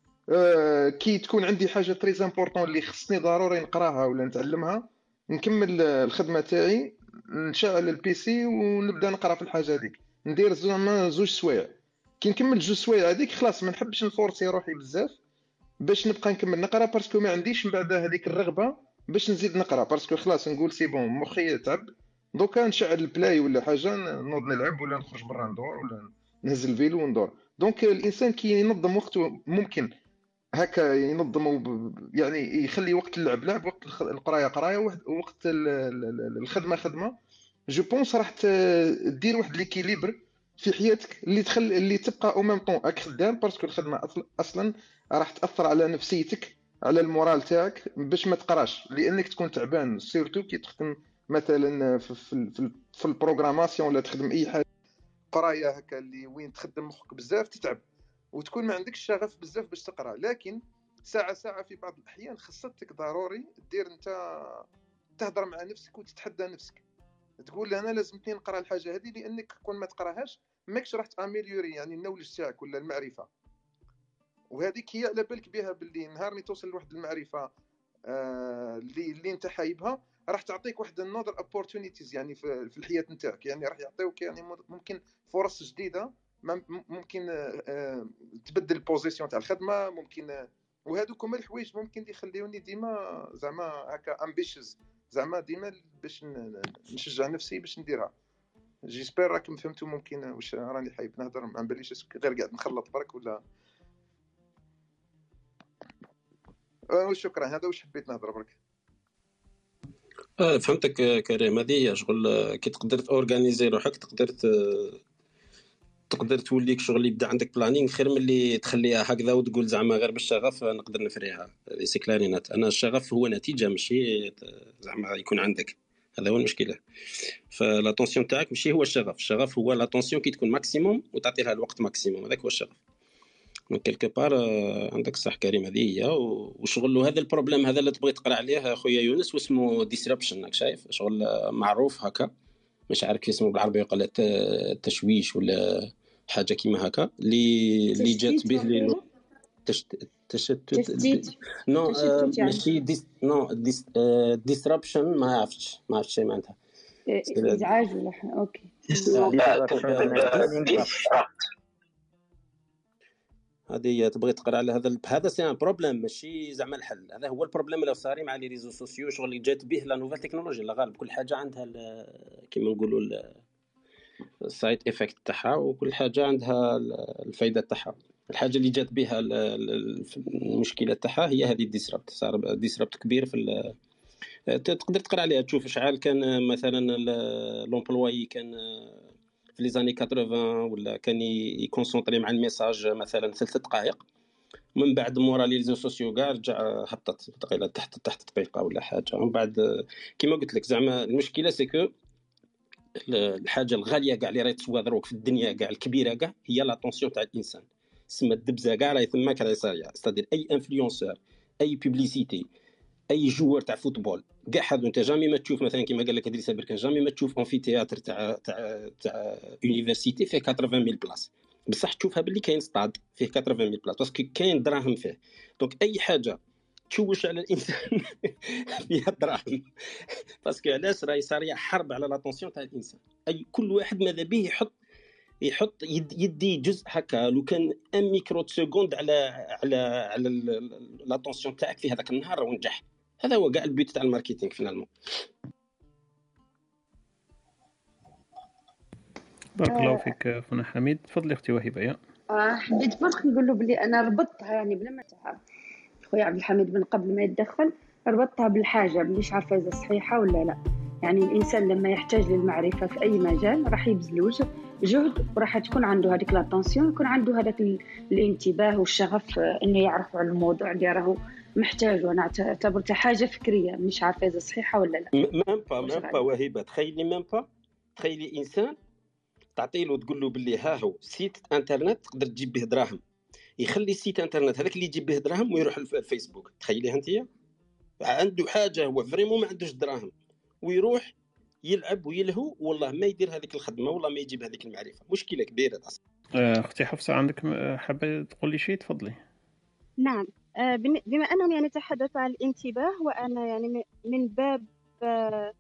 كي تكون عندي حاجة très important اللي خصني ضروري نقراها ولا نتعلمها نكمل الخدمة تاعي نشعل ال PC ونبدأ نقرأ في الحاجة هذيك. ندير زعما زوج سوايع. كي نكمل جوج سوايع هذيك خلاص ما نحبش نforcer روحي بزاف باش نبقى نكمل نقرأ parce que ما عنديش من بعد هذيك الرغبة باش نزيد نقرأ. parce que خلاص نقول c'est bon مخي تعب donc نشعل ال Play ولا حاجة نوض نلعب ولا نخرج برا ندور ولا نهز ال vélو وندور. donc الإنسان كي ينظم وقته ممكن هكا ينظم يعني يخلي وقت اللعب لعب وقت القراية قراية وقت الخدمة خدمة. je pense راح دير واحد l'équilibre في حياتك اللي تخل اللي تبقى au même temps راك خدام parce que الخدمة أصلا راح تأثر على نفسيتك على ال moral تاعك باش ما تقراش. لأنك تكون تعبان surtout كي تخدم مثلا في في, في ال programmation ولا تخدم أي حاجة. قراية هكا اللي وين تخدم مخك بزاف تتعب. وتكون ما عندكش شغف بزاف باش تقرا. لكن ساعة ساعة في بعض الأحيان خصتك ضروري دير أنت تهضر مع نفسك وتتحدى نفسك. تقول أنا لازمتني نقرأ الحاجة هذه لأنك كون ما تقراهاش ماكش راح ت améliorer يعني ال knowledge تاعك ولا المعرفة. وهذيك هي على بالك بها باللي نهار اللي توصل لواحد المعرفة آه اللي اللي أنت حايبها راح تعطيك واحد النظر opportunities يعني في, في الحياة نتاعك. يعني راح يعطيوك يعني ممكن فرص جديدة ممكن آه تبدل ال position تاع الخدمة ممكن آه وهذوك هما الحوايج ممكن يخليوني ديما زعما هكا ambitious زعما ديما باش نشجع نفسي باش نديرها. j'espère راكم فهمتوا ممكن واش راني حايب نهضر ما باليش غير قاعد نخلط برك ولا. آه، شكرا هذا واش حبيت نهضر برك. آه فهمتك كريم. هذه شغل كي تقدر ت organiser روحك تقدر تقدر توليك شغل يبدا عندك planning خير من اللي تخليها هكذا وتقول زعما غير بالشغف نقدر نفريها. c'est clair أنا الشغف هو نتيجة ماشي زعما يكون عندك. هذا هو المشكلة. ف l'attention تاعك ماشي هو الشغف. الشغف هو l'attention كي تكون maximum وتعطي لها الوقت maximum هذاك هو الشغف. donc quelque part عندك صح كريم هذه هي. وشغل هذا ال problème هذا اللي تبغي تقرأ عليه خويا يونس واسمه disruption راك شايف؟ شغل معروف هكا. مش عارف اسمه بالعربي يقال التشويش ولا حاجة كيما هكا اللي اللي جات به لي تشتت non ماشي dis non dis disruption ما عرفتش ما عرفتش شي معناتها. إزعاج ولا ok. هذه هي تبغي تقرأ على هذا هذا c'est un problème ماشي زعما الحل. هذا هو ال problème اللي صاري مع les réseaux sociaux شغل اللي جات به la nouvelle technologie لا غالب. كل حاجة عندها كيما نقولوا ال side effect تاعها وكل حاجة عندها الفائده تاعها. الحاجة اللي جات بها المشكلة تاعها هي هذه ال disrupt صار disrupt كبير في تقدر تقرأ عليها تشوف شحال كان مثلا l'employé كان في les années 80 ولا كان ي concentrer مع ال message مثلا ثلاث دقائق. من بعد مورا les réseaux sociaux كاع رجع هبطت تقريبا تحت تحت دقيقه ولا حاجة. ومن بعد كيما قلت لك زعما المشكلة c'est que الحاجة الغالية كاع اللي راهي تسوى دروك في الدنيا كاع الكبيرة كاع هي l'attention تاع الإنسان. سما الدبزة كاع راهي تماك راهي صايره c'est-à-dire أي influenceur أي publicité أي joueur تاع football كاع هذو أنت jamais ما تشوف مثلا كيما قال لك إدريس أبركان jamais ما تشوف un amphithéâtre تاع تاع تاع université فيه 80000 places بصح تشوفها باللي كاين ستاد فيه 80000 places parce que كاين دراهم فيه. donc أي حاجة تشوش على الإنسان [laughs] فيها دراهم parce que علاش راهي صاريه حرب على l'attention تاع الإنسان؟ أي كل واحد ماذا به يحط يحط يدي جزء هكا. لو كان un micro-seconde على على على l'attention تاعك في هذاك النهار ونجح هذا هو كاع ال but تاع ال marketing finalement بارك الله فيك فنا حميد. تفضلي أختي وهبه يا. آه حبيت برك نقول له بلي أنا ربطتها يعني بلا ما تعب خويا عبد الحميد من قبل ما يتدخل ربطتها بالحاجة مانيش عارفة إذا صحيحة ولا لا. يعني الإنسان لما يحتاج للمعرفة في أي مجال راح يبذل جهد وراح تكون عنده هذيك l'attention يكون عنده هذاك الانتباه والشغف إنه يعرف على الموضوع اللي راهو محتاج. وأنا اعتبرتها حاجة فكرية مش عارفة إذا صحيحة ولا لا. même pas même pas وهبه تخيلي même pas تخيلي إنسان تعطي له تقول له باللي ها هو site internet تقدر تجيب به دراهم. يخلي ال site internet هذاك اللي يجيب به دراهم ويروح الفيسبوك تخيليها انت عنده حاجة هو vraiment ما عندوش دراهم. ويروح يلعب ويلهو والله ما يدير هذيك الخدمة والله ما يجيب هذيك المعرفة. مشكلة كبيرة أصلا آه، أختي حفصة عندك حابة تقولي شيء؟ تفضلي. نعم. آه، بما أنهم يعني تحدثوا عن الانتباه وأنا يعني من باب آه،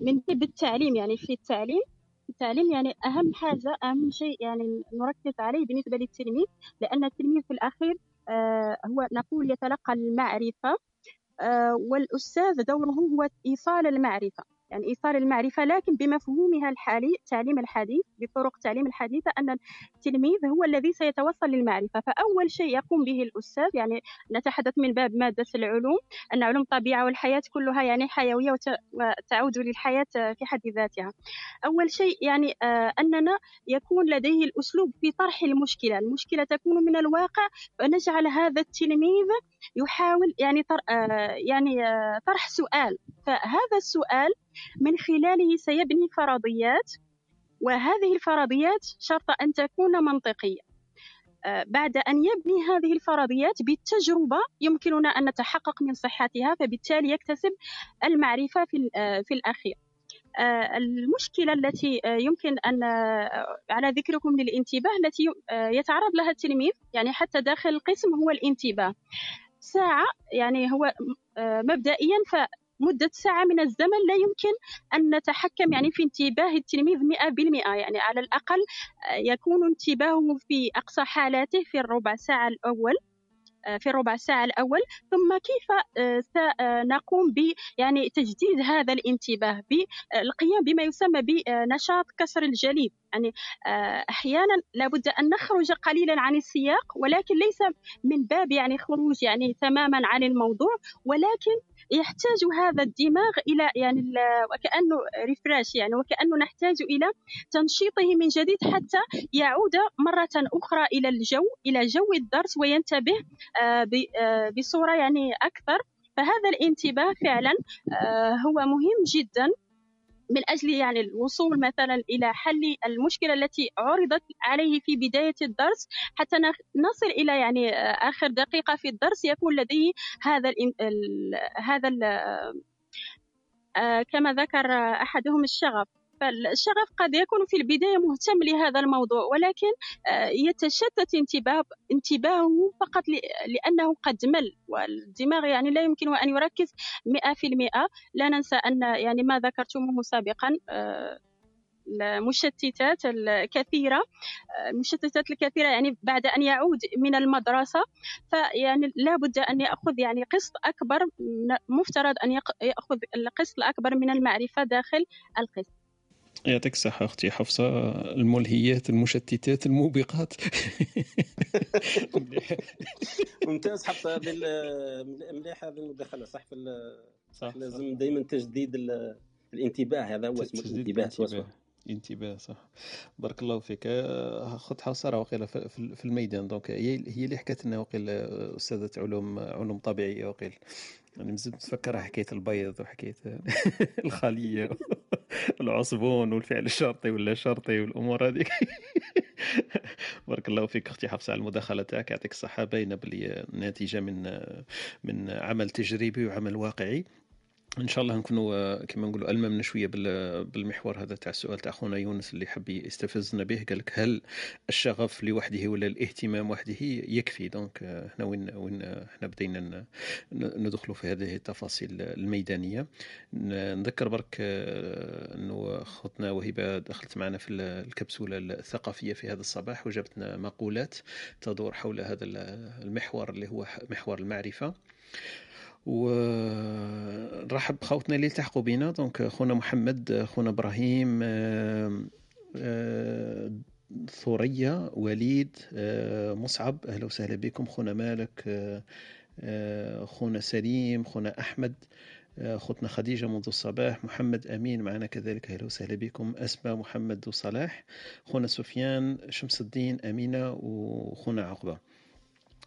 من باب التعليم يعني في التعليم التعليم يعني أهم حاجة أهم شيء يعني نركز عليه بالنسبة للتلميذ لأن التلميذ في الأخير هو نقول يتلقى المعرفة والأستاذ دوره هو إيصال المعرفة. يعني إيصال المعرفة لكن بمفهومها الحالي التعليم الحديث بطرق التعليم الحديثة أن التلميذ هو الذي سيتوصل للمعرفة. فأول شيء يقوم به الأستاذ يعني نتحدث من باب مادة العلوم أن علوم الطبيعة والحياة كلها يعني حيوية وتعود للحياة في حد ذاتها. أول شيء يعني آه، أننا يكون لديه الأسلوب في طرح المشكلة. المشكلة تكون من الواقع فنجعل هذا التلميذ يحاول يعني آه، يعني آه، طرح سؤال. فهذا السؤال من خلاله سيبني فرضيات وهذه الفرضيات شرط أن تكون منطقية. آه، بعد أن يبني هذه الفرضيات بالتجربة يمكننا أن نتحقق من صحتها فبالتالي يكتسب المعرفة في, آه، في الأخير. آه، المشكلة التي يمكن أن على ذكركم للانتباه التي يتعرض لها التلميذ يعني حتى داخل القسم هو الانتباه. ساعة يعني هو مبدئيا مدة ساعة من الزمن لا يمكن أن نتحكم يعني في انتباه التلميذ 100% يعني على الأقل يكون انتباهه في أقصى حالاته في الربع ساعة الأول في الربع ساعة الأول. ثم كيف سنقوم ب يعني تجديد هذا الانتباه بالقيام بما يسمى بنشاط كسر الجليد. يعني أحيانا لابد أن نخرج قليلا عن السياق ولكن ليس من باب يعني خروج يعني تماما عن الموضوع ولكن يحتاج هذا الدماغ إلى يعني وكأنه ريفراش يعني وكأنه نحتاج إلى تنشيطه من جديد حتى يعود مرة أخرى إلى الجو إلى جو الدرس وينتبه آه، آه، بصورة يعني أكثر. فهذا الانتباه فعلا آه، هو مهم جدا. من أجل يعني الوصول مثلا إلى حل المشكلة التي عرضت عليه في بداية الدرس حتى نصل إلى يعني آخر دقيقة في الدرس يكون لديه هذا ال هذا ال آه، كما ذكر أحدهم الشغف. فالشغف قد يكون في البداية مهتم لهذا الموضوع ولكن آه، يتشتت انتباه انتباهه فقط لأنه قد مل والدماغ يعني لا يمكن أن يركز مئة في المئة. لا ننسى أن يعني ما ذكرتموه سابقا آه، المشتتات الكثيرة المشتتات الكثيرة يعني بعد أن يعود من المدرسة. فيعني لابد أن يأخذ يعني قسط أكبر مفترض أن يأخذ القسط الأكبر من المعرفة داخل القسط. يعطيك الصحة أختي حفصة الملهيات المشتتات الموبقات. [laughs] ممتاز حفصة هذه مليح هذه المداخلة صح في صح لازم دائما تجديد الانتباه هذا هو اسمه الانتباه انتباه صح. بارك الله فيك. خذ حوصه راه وقيله في الميدان دونك هي هي اللي حكت لنا وقيل أستاذة علوم علوم طبيعية وقيل يعني مزال تفكر حكاية البيض وحكاية [laughs] الخلية. [laughs] العصبون والفعل الشرطي ولا شرطي والأمور هذيك [laughs] بارك الله فيك أختي حفصة على المداخلة تاعك يعطيك الصحة باينة بلي ناتجة من من عمل تجريبي وعمل واقعي. إن شاء الله نكونوا آه، كما نقولوا ألممنا شوية بالمحور هذا تاع السؤال تاع خونا يونس اللي حب يستفزنا به. قال لك هل الشغف لوحده ولا الاهتمام وحده يكفي؟ دونك آه، هنا وين وين آه، هنا بدينا ندخلوا في هذه التفاصيل الميدانية. نذكر برك أنه خوتنا وهبه دخلت معنا في الكبسولة الثقافية في هذا الصباح وجابتنا مقولات تدور حول هذا المحور اللي هو محور المعرفة. ونرحب بخوتنا اللي التحقوا بنا دونك خونا محمد خونا إبراهيم آه، آه، ثريا وليد آه، مصعب أهلا وسهلا بكم. خونا مالك خونا سليم خونا أحمد خوتنا خديجة منذ الصباح محمد أمين معنا كذلك أهلا وسهلا بكم. أسماء محمد وصلاح خونا سفيان شمس الدين أمينة وخونا عقبة.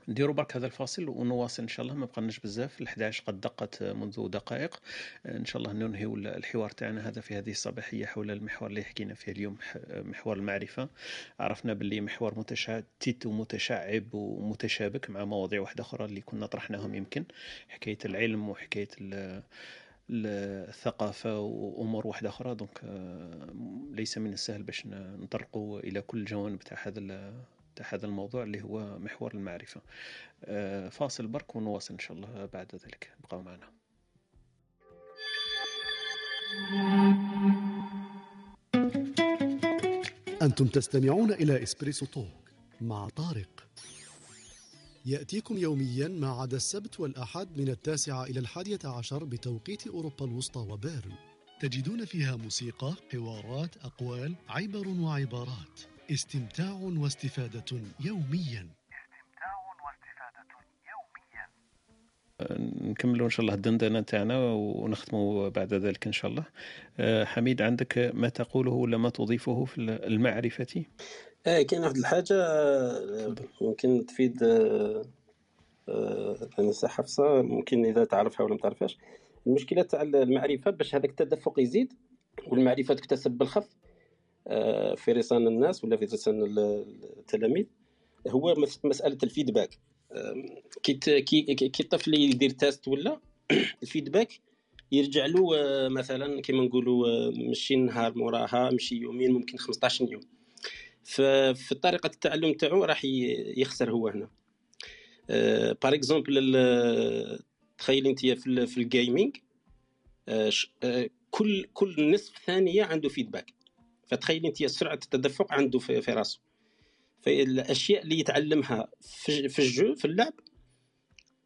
نديروا برك هذا الفاصل ونواصل إن شاء الله. ما بقناش بزاف. ال 11 قد دقت منذ دقائق. إن شاء الله ننهي الحوار تاعنا هذا في هذه الصباحية حول المحور اللي حكينا فيه اليوم محور المعرفة. عرفنا باللي محور متشتت ومتشعب ومتشابك مع مواضيع واحدة أخرى اللي كنا طرحناهم يمكن. حكاية العلم وحكاية الثقافة وأمور واحدة أخرى. donc آه، ليس من السهل باش نطرقوا إلى كل الجوانب تاع هذا تاع هذا الموضوع اللي هو محور المعرفة. آه، فاصل برك ونواصل إن شاء الله بعد ذلك. بقوا معنا. أنتم تستمعون إلى إسبريسو توك مع طارق. يأتيكم يوميا ما عدا السبت والأحد من التاسعة إلى الحادية عشر بتوقيت أوروبا الوسطى وبيرن. تجدون فيها موسيقى، حوارات، أقوال، عبر وعبارات. استمتاع واستفادة يوميا. استمتاع واستفادة يوميا نكملوا إن شاء الله الدندنة تاعنا ونختموا بعد ذلك إن شاء الله. آه، حميد عندك ما تقوله ولا ما تضيفه في المعرفة؟ أه كاين واحد الحاجة آه، ممكن تفيد الانسه آه، حفصة ممكن إذا تعرفها ولا ما تعرفهاش. المشكلة تاع المعرفة باش هذاك التدفق يزيد والمعرفة تكتسب بالخف. في رسان الناس ولا في رسان التلاميذ هو مسألة ال feedback. كي الطفل يدير test ولا [clears throat] ال feedback يرجع له آه، مثلا كما نقولوا آه، مشي نهار موراها مشي يومين ممكن 15 يوم. ففي طريقة التعلم تاعو راح يخسر هو هنا. بار اكزومبل تخيل انت في, في الجيمنج كل كل نصف ثانية عنده فيدباك فتخيل انت سرعة التدفق عنده في, في راسه. فالأشياء اللي يتعلمها في, في الجو في اللعب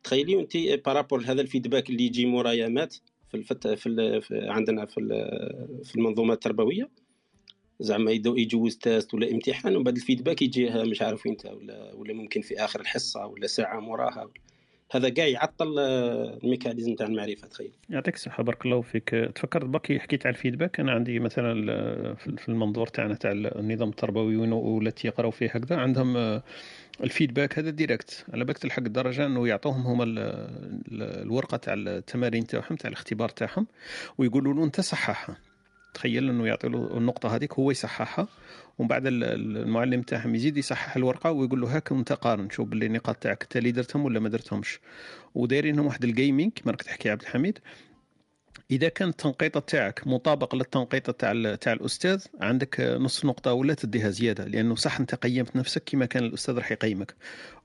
تخيلي انت بارابور هذا الفيدباك اللي يجي مرايمات في الفت في, في عندنا في في المنظومة التربوية. زعما يجوز test ولا امتحان ومن بعد ال feedback يجيها مش عارف وين ولا ولا ممكن في آخر الحصة ولا ساعة موراها هذا كاع يعطل آه، ال mécanisme تاع المعرفة تخيل. يعطيك الصحة بارك الله فيك. تفكرت برك حكيت على ال feedback؟ أنا عندي مثلا في المنظور تاعنا تاع النظام التربوي والتي يقراو فيه هكذا عندهم آه، ال feedback هذا direct على بالك تلحق الدرجة إنه يعطوهم هما الورقة تاع التمارين تاعهم تاع الاختبار تاعهم ويقولوا له أنت صححها. تخيل أنه يعطي له النقطة هذيك هو يصححها ومن بعد المعلم تاعهم يزيد يصحح الورقة ويقول له هاك أنت قارن شوف باللي النقاط تاعك أنت اللي درتهم ولا ما درتهمش. ودايرينهم واحد الجيمنج كما راك تحكي عبد الحميد. إذا كان التنقيط تاعك مطابق للتنقيط تاع تاع الأستاذ عندك نص نقطة ولا تديها زيادة لأنه صح أنت قيمت نفسك كما كان الأستاذ راح يقيمك.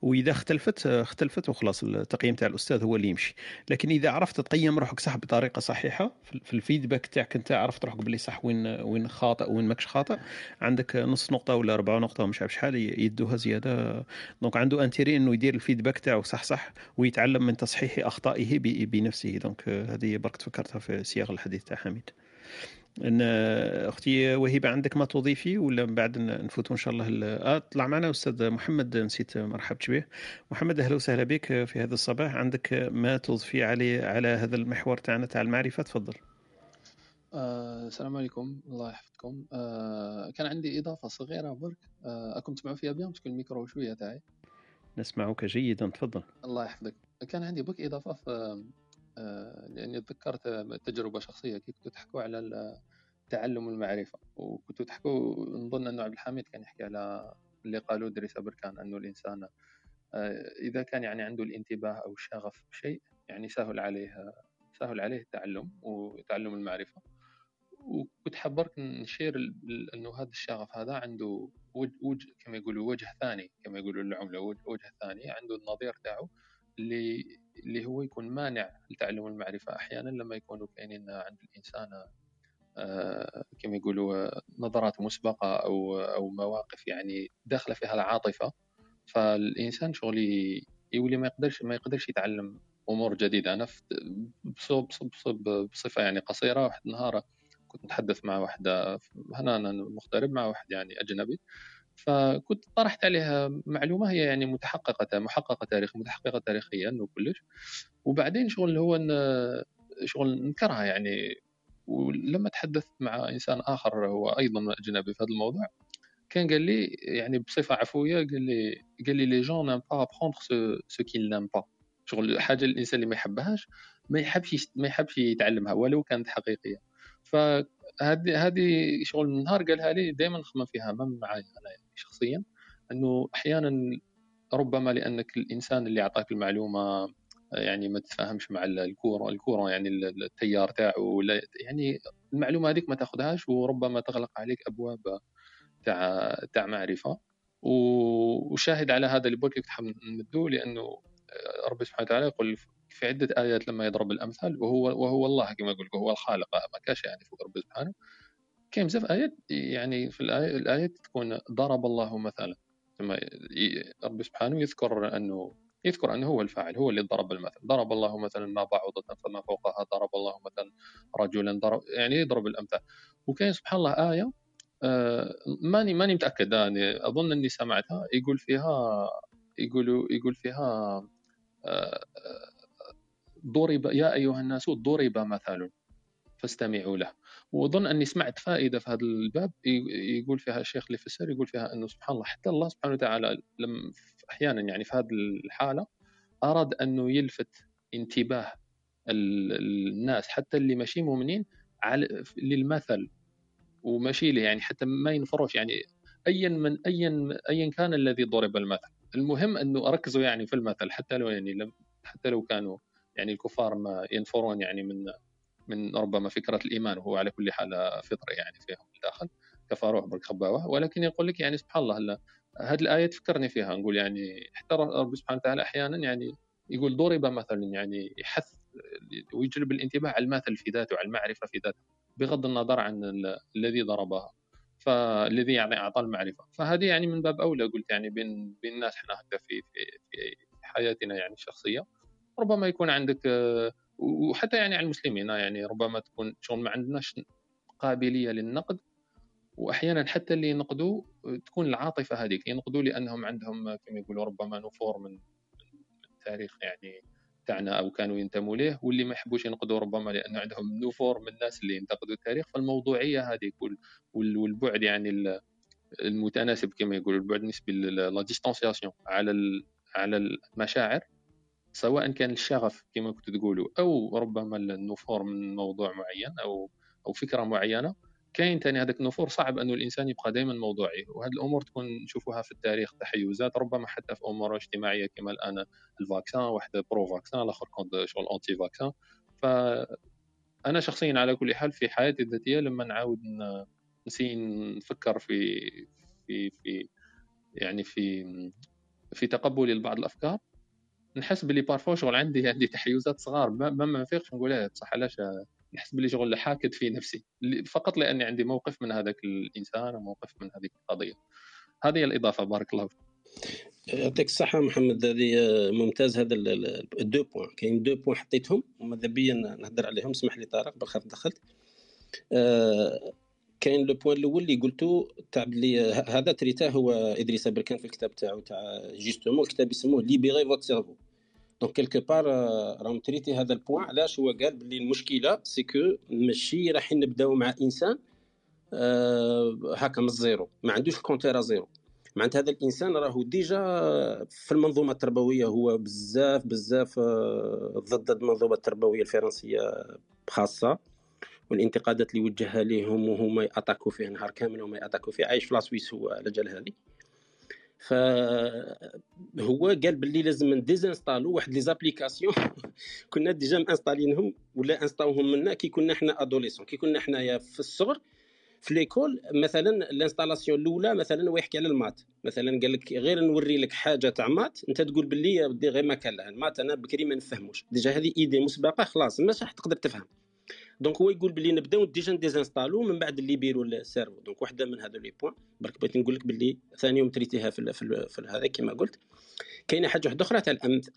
وإذا اختلفت اختلفت وخلاص التقييم تاع الأستاذ هو اللي يمشي. لكن إذا عرفت تقيم روحك صح بطريقة صحيحة في ال feedback تاعك أنت عرفت روحك باللي صح وين وين خاطئ وين ماكش خاطئ عندك نص نقطة ولا ربع نقطة ومش عارف شحال يدوها زيادة. donc عنده intérêt إنه يدير ال feedback تاعو صح صح ويتعلم من تصحيح أخطائه بنفسه. donc هذه برك تفكرتها في سياق الحديث تاع حميد. إن أختي وهيبة عندك ما تضيفي ولا من بعد نفوتوا إن شاء الله آه طلع معنا أستاذ محمد نسيت مرحبا به محمد أهلا وسهلا بك في هذا الصباح. عندك ما تضيف عليه على هذا المحور تاعنا تاع المعرفة؟ تفضل. آه السلام عليكم. الله يحفظكم. آه كان عندي إضافة صغيرة برك. آه اكم تسمعوا فيا bien parce que ال micro شوية تاعي. نسمعك جيدا تفضل. الله يحفظك. كان عندي برك إضافة في لأني تذكرت تجربة شخصية كي كنتوا تحكوا على تعلم المعرفة وكنتوا تحكوا نظن أنه عبد الحميد كان يحكي على اللي قالوا دريس بركان انه الإنسان آه إذا كان يعني عنده الانتباه أو الشغف بشيء يعني سهل عليه سهل عليه التعلم وتعلم المعرفة. وكنت حبرك نشير أنه هذا الشغف هذا عنده وجه كما يقولوا وجه ثاني كما يقولوا العملة وجه ثاني عنده النظير تاعه اللي اللي هو يكون مانع لتعلم المعرفة. أحيانا لما يكونوا كاينين عند الإنسان آه كما يقولوا نظرات مسبقة أو أو مواقف يعني داخلة فيها العاطفة فالإنسان شغل يولي ما يقدرش ما يقدرش يتعلم أمور جديدة. أنا بصفة يعني قصيرة واحد النهار كنت نتحدث مع واحدة هنا أنا مغترب مع واحد يعني أجنبي. فكنت طرحت عليها معلومة هي يعني متحققة محققة تاريخ متحققة تاريخيا وكلش. وبعدين شغل هو شغل نكرها يعني. ولما تحدثت مع إنسان آخر هو أيضا أجنبي في هذا الموضوع كان قال لي يعني بصفة عفوية قال لي قال لي les gens n'aiment pas apprendre ce qu'ils n'aiment pas شغل الحاجة الإنسان اللي ما يحبهاش ما يحبش ما يحبش يتعلمها ولو كانت حقيقية. فهذه هذه شغل من نهار قالها لي دائما نخمم فيها ما معايا أنا يعني. شخصيا أنه أحيانا ربما لأنك الإنسان اللي أعطاك المعلومة يعني ما تتفاهمش مع الكورة الكورة يعني التيار تاعو يعني المعلومة هذيك ما تاخذهاش وربما تغلق عليك أبواب تاع تاع معرفة. وشاهد على هذا اللي نمدو لأنه ربي سبحانه وتعالى يقول في عدة آيات لما يضرب الأمثال وهو وهو الله كما يقول هو الخالق ما كاش يعني فوق ربي سبحانه. كاين بزاف آيات يعني في الآية الآيات تكون ضرب الله مثلا. ثم ربي سبحانه يذكر أنه يذكر أنه هو الفاعل هو اللي ضرب المثل. ضرب الله مثلا ما بعوضة فما فوقها ضرب الله مثلا رجلا ضرب يعني يضرب الأمثال. وكاين سبحان الله آية آه ماني ماني متأكد. يعني أظن أني سمعتها. يقول فيها يقولوا يقول فيها آه ضرب يا أيها الناس ضرب مثل فاستمعوا له. واظن أني سمعت فائدة في هذا الباب يقول فيها الشيخ اللي فسر يقول فيها أنه سبحان الله حتى الله سبحانه وتعالى لم أحيانا يعني في هذه الحالة أراد أنه يلفت انتباه الناس حتى اللي ماشي مؤمنين على للمثل وماشي له يعني حتى ما ينفروش يعني ايا من ايا ايا كان الذي ضرب المثل. المهم أنه ركزوا يعني في المثل حتى لو يعني لم حتى لو كانوا يعني الكفار ما ينفرون يعني من من ربما فكرة الإيمان وهو على كل حال فطرة يعني فيهم الداخل كفروه بالخباوه ولكن يقول لك يعني سبحان الله هذه الآية تفكرني فيها نقول يعني حتى رب سبحانه وتعالى أحيانا يعني يقول ضرب مثلا يعني يحث ويجلب الانتباه على المثل في ذاته على المعرفة في ذاته بغض النظر عن الذي ضربها فالذي يعني اعطى المعرفة. فهذه يعني من باب أولى قلت يعني بين بين الناس إحنا هكذا في في في حياتنا يعني الشخصية. ربما يكون عندك وحتى يعني على المسلمين يعني ربما تكون شغل ما عندناش قابلية للنقد. وأحيانا حتى اللي ينقدوا تكون العاطفة هذيك ينقدوا لأنهم عندهم كما يقولوا ربما نفور من التاريخ يعني تاعنا أو كانوا ينتموا ليه. واللي ما يحبوش ينقدوا ربما لأن عندهم نفور من الناس اللي ينتقدوا التاريخ. فالموضوعية هذيك والبعد يعني المتناسب كما يقولوا البعد النسبي لا ديستانسياسيون على على المشاعر. سواء كان الشغف كما كنت تقولوا أو ربما النفور من موضوع معين أو أو فكرة معينة كاين ثاني هذاك النفور. صعب انه الإنسان يبقى دائما موضوعي وهذه الأمور تكون نشوفوها في التاريخ تحيزات ربما حتى في أمور اجتماعية كما الآن ال vaccin واحد pro-vaccin الآخر contre شغل anti-vaccin ف أنا شخصيا على كل حال في حياتي الذاتية لما نعاود نسي نفكر في في في يعني في في تقبلي لبعض الأفكار نحس باللي parfois شغل عندي [laughs] عندي تحيزات صغار. ما ما نفيقش نقول بصح علاش نحس باللي شغل حاكد في نفسي. فقط لأني عندي موقف من هذاك الإنسان وموقف من هذيك القضية. هذه الإضافة بارك الله فيك. يعطيك الصحة محمد هذه ممتاز هذا ال deux points. كاين deux points حطيتهم. وماذابيا نهضر عليهم اسمح لي طارق بالخير دخلت. كاين le point الأول اللي قلتو تاع بلي هذا traitاه هو إدريس بركان في الكتاب تاعو تاع justement. الكتاب يسموه Libérez votre cerveau donc quelque part راهم traité هذا ال point علاش هو قال بلي المشكلة c'est que ماشي راح نبداو مع انسان هكا من ال zéro ما عندوش ال compteur à zéro معناتها هذا الانسان راهو déjà في المنظومه التربويه هو بزاف بزاف ضد المنظومه التربويه الفرنسيه خاصه والانتقادات اللي وجهها ليهم وهما يattaquو فيه نهار كامل وما يattaquو فيه عايش في la Suisse هو على جال هذه فهو قال باللي لازم نdésinstallو واحد les applications. [laughs] كنا déjà مinstallيينهم ولا installاوهم منا كي كنا حنا adolescents. كي كنا حنايا في الصغر في l'école مثلا ال installation الأولى مثلا هو يحكي على ال maths. مثلا قال لك غير نوري لك حاجة تاع maths أنت تقول باللي ودي غير ما كان لها. ال maths أنا بكري ما نفهموش. déjà هذه idée مسبقة خلاص مش راح تقدر تفهم. donc هو يقول باللي نبداو déjà نdésinstallو من بعد اللي يlibérerوا ال cerveau donc واحدة من هذو les points برك بغيت نقول لك باللي ثاني يوم traitيتها في, في, في هذا كما قلت كاينة حاجة واحدة أخرى تاع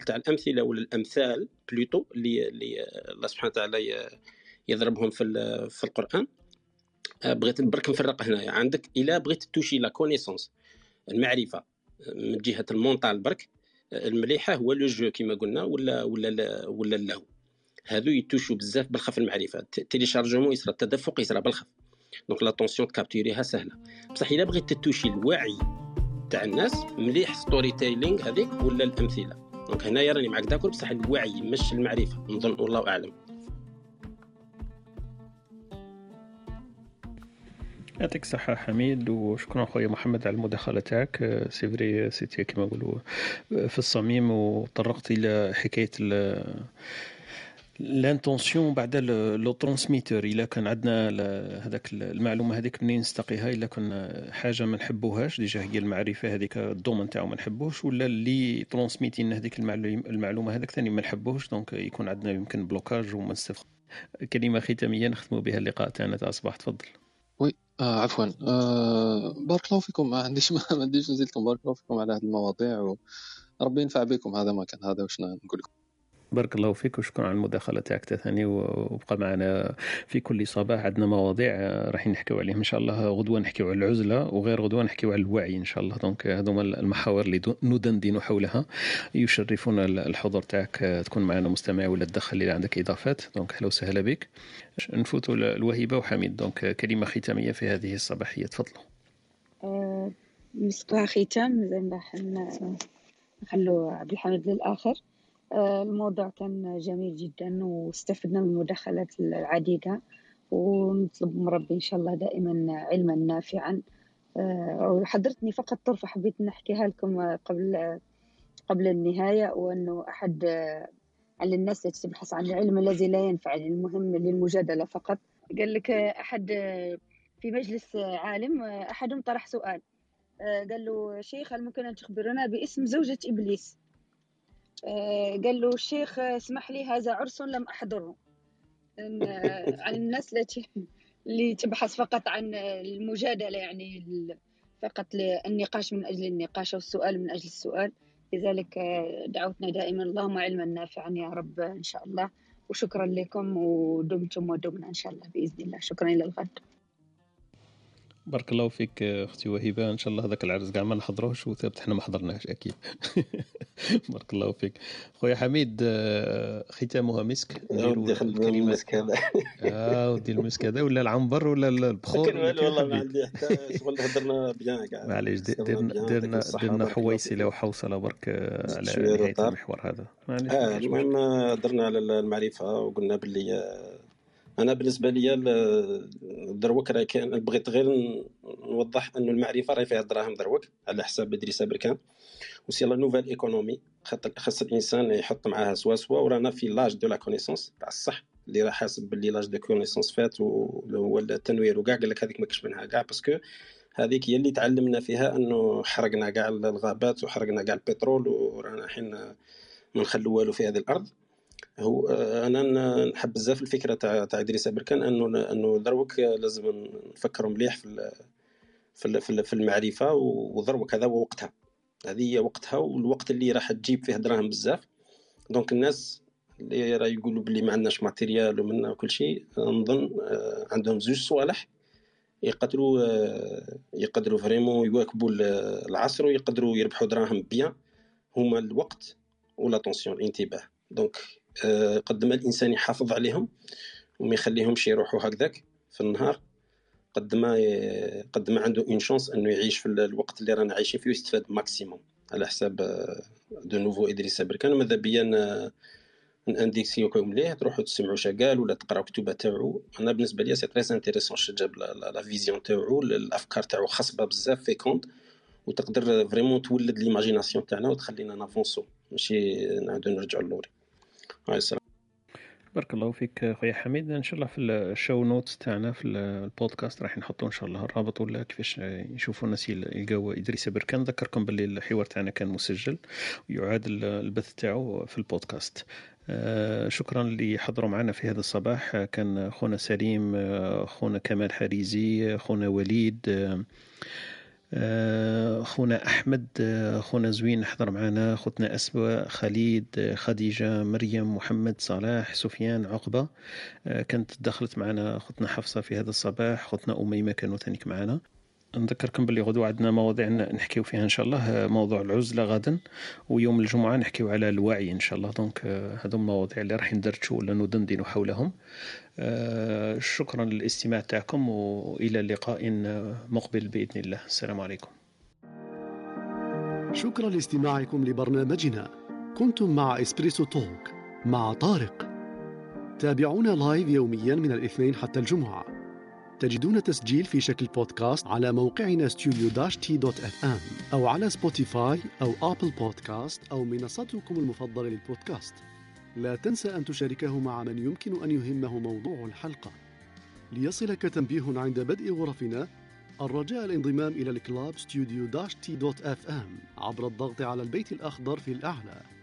تاع الامثله ولا الامثال plutôt اللي اللي الله سبحانه وتعالى يضربهم في في القرآن. آه، بغيت برك نفرق هنايا. عندك إلا بغيت تtoucher la connaissance المعرفة من جهة ال mental برك المليحة هو le jeu كما قلنا ولا ولا ولا اللهو هادو يtouchو بزاف بالخف المعرفه téléchargement يصرى التدفق يصرى بالخف. donc l'attention تcapturيها سهلة. بصح إلا بغيت تtoucher الوعي تاع الناس مليح storytelling هذيك ولا الأمثلة. donc هنايا راني معاك d'accord بصح الوعي مش المعرفة. نظن والله أعلم. يعطيك الصحة حميد وشكرا خويا محمد على المداخلة تاعك. c'est vrai c'était كما نقولوا في الصميم وطرقت إلى حكاية l'intention بعد le transmetteur إلا كان عندنا هذاك المعلومة هذيك منين نستقيها إلا كان حاجة ما نحبوهاش déjà هي المعرفة هذيك ال domaine تاعو ما نحبوش ولا اللي ترانسميتين هذيك المعلومة هذاك ثاني ما نحبوش donc يكون عندنا يمكن blocage وما نستفق كلمة ختامية نختموا بها اللقاء تاعنا تاع الصباح تفضل. oui آه عفوا. آه بارك الله فيكم. ما عنديش [laughs] ما عنديش نزيدكم بارك الله فيكم على هذه المواضيع وربي ينفع بكم. هذا ما كان هذا واش نقول لكم. بارك الله فيك وشكرا على المداخله تاعك ثاني وبقى معنا في كل صباح. عندنا مواضيع راح نحكيو عليهم إن شاء الله. غدوة نحكيو على العزلة وغير غدوة نحكيو على الوعي إن شاء الله. donc هذوما المحاور اللي ندندن حولها يشرفنا الحضور تاعك. تكون معنا مستمع ولا تدخل اذا عندك إضافات. donc أهلا وسهلا بك. نفوتوا لوهيبة وحميد. donc كلمة ختامية في هذه الصباحية. تفضلوا. أه ختام. زين نخلو عبد الحميد للآخر. الموضوع كان جميل جدا واستفدنا من المداخلات العديدة ونطلب من ربي إن شاء الله دائما علما نافعا. آه، وحضرتني فقط طرفة حبيت نحكيها لكم قبل قبل النهاية وأنه أحد على الناس التي تبحث عن العلم الذي لا ينفع المهم للمجادلة فقط. قال لك أحد في مجلس عالم أحدهم طرح سؤال. آه، قال له شيخ هل ممكن أن تخبرنا باسم زوجة إبليس؟ آه، قال له الشيخ اسمح لي هذا عرس لم أحضره آه، عن الناس التي اللي تبحث فقط عن المجادلة يعني فقط النقاش من أجل النقاش والسؤال من أجل السؤال. لذلك آه، دعوتنا دائما اللهم علما نافعا يا رب إن شاء الله. وشكرا لكم ودمتم ودمنا إن شاء الله بإذن الله. شكرا إلى الغد. بارك الله فيك أختي وهبه إن شاء الله هذاك العرس كاع ما نحضروش وثابت إحنا ما حضرناش أكيد. [laughs] بارك الله فيك. خويا حميد آه، ختامها مسك. ودي المسك هذا. [laughs] آه ودي المسك هذا. ولا العنبر ولا البخور والله ما عندي حتى شغل هضرنا بيان كاع معليش درنا درنا درنا حويسله وحوصله برك آه، على نهاية المحور هذا. معليش آه المهم درنا على المعرفة وقلنا باللي أنا بالنسبة لي دروك راه كان بغيت غير نوضح أنه المعرفة راه فيها دراهم دروك على حساب إدريس بركان و c'est la nouvelle économie خاص الإنسان يحط معاها سوا سوا ورانا في l'âge de la connaissance تاع الصح اللي راه حاسب باللي l'âge de connaissance فات وهو التنوير وكاع قال لك هذيك ما كاش منها كاع parce que هذيك هي اللي تعلمنا فيها أنه حرقنا كاع الغابات وحرقنا كاع البترول ورانا حين ما نخلو والو في هذه الأرض. هو أنا نحب بزاف الفكرة تاع تاع إدريس بركان أنه أنه دروك لازم نفكروا مليح في في في المعرفة ودروك هذا هو وقتها. هذه هي وقتها والوقت اللي راح تجيب فيه دراهم بزاف. donc الناس اللي راه يقولوا بلي ما عندناش matériel ومنا كل شيء نظن عندهم زوج صوالح يقدروا يقدروا vraiment يواكبوا العصر ويقدروا يربحوا دراهم bien. هما الوقت و l'attention الانتباه. donc قد ما الإنسان يحافظ عليهم وما يخليهمش يروحوا هكذاك في النهار. قد ما قد ما عنده une chance أنه يعيش في الوقت اللي رانا عايشين فيه ويستفاد maximum على حساب de nouveau إدريس بركان ماذا بيا انديكسيوكم ليه تروحوا تسمعوا شقال ولا تقراو كتبه تاعو. أنا بالنسبة لي c'est très intéressant j'aime la vision تاعو الأفكار تاعو خصبه بزاف fécondes وتقدر vraiment تولد l'imagination تاعنا وتخلينا نافونسو. ماشي نعاودو نرجعوا للوري. هاي السلام. بارك الله فيك خويا حميد. إن شاء الله في ال show notes تاعنا في البودكاست راح نحطوا إن شاء الله الرابط ولا كيفاش يشوفوا الناس يلقاو إدريس بركان. نذكركم باللي الحوار تاعنا كان مسجل ويعاد البث تاعو في البودكاست. آه شكرا اللي حضروا معنا في هذا الصباح. كان خونا سليم خونا كمال حريزي خونا وليد آه خونا أحمد خونا زوين حضر معنا خوتنا اسبا خليد خديجة مريم محمد صلاح سفيان عقبة. كانت دخلت معنا خوتنا حفصة في هذا الصباح خوتنا أميمة كانوا ثانيك معنا نذكركم باللي غدوة عندنا مواضيع نحكيو فيها إن شاء الله. موضوع العزلة غدا ويوم الجمعة نحكيو على الوعي إن شاء الله. دونك هذو المواضيع اللي راح ندرجوا ولا ندندن حولهم. شكرا للاستماع تاعكم وإلى لقاء مقبل بإذن الله. السلام عليكم. شكرا لاستماعكم لبرنامجنا. كنتم مع Espresso Talk مع طارق. تابعونا live يوميا من الاثنين حتى الجمعة. تجدون تسجيل في شكل بودكاست على موقعنا ام أو على Spotify أو Apple Podcast أو منصتكم المفضلة للبودكاست. لا تنسى أن تشاركه مع من يمكن أن يهمه موضوع الحلقة. ليصلك تنبيه عند بدء غرفنا الرجاء الانضمام إلى ال club studio T dot FM عبر الضغط على البيت الأخضر في الأعلى.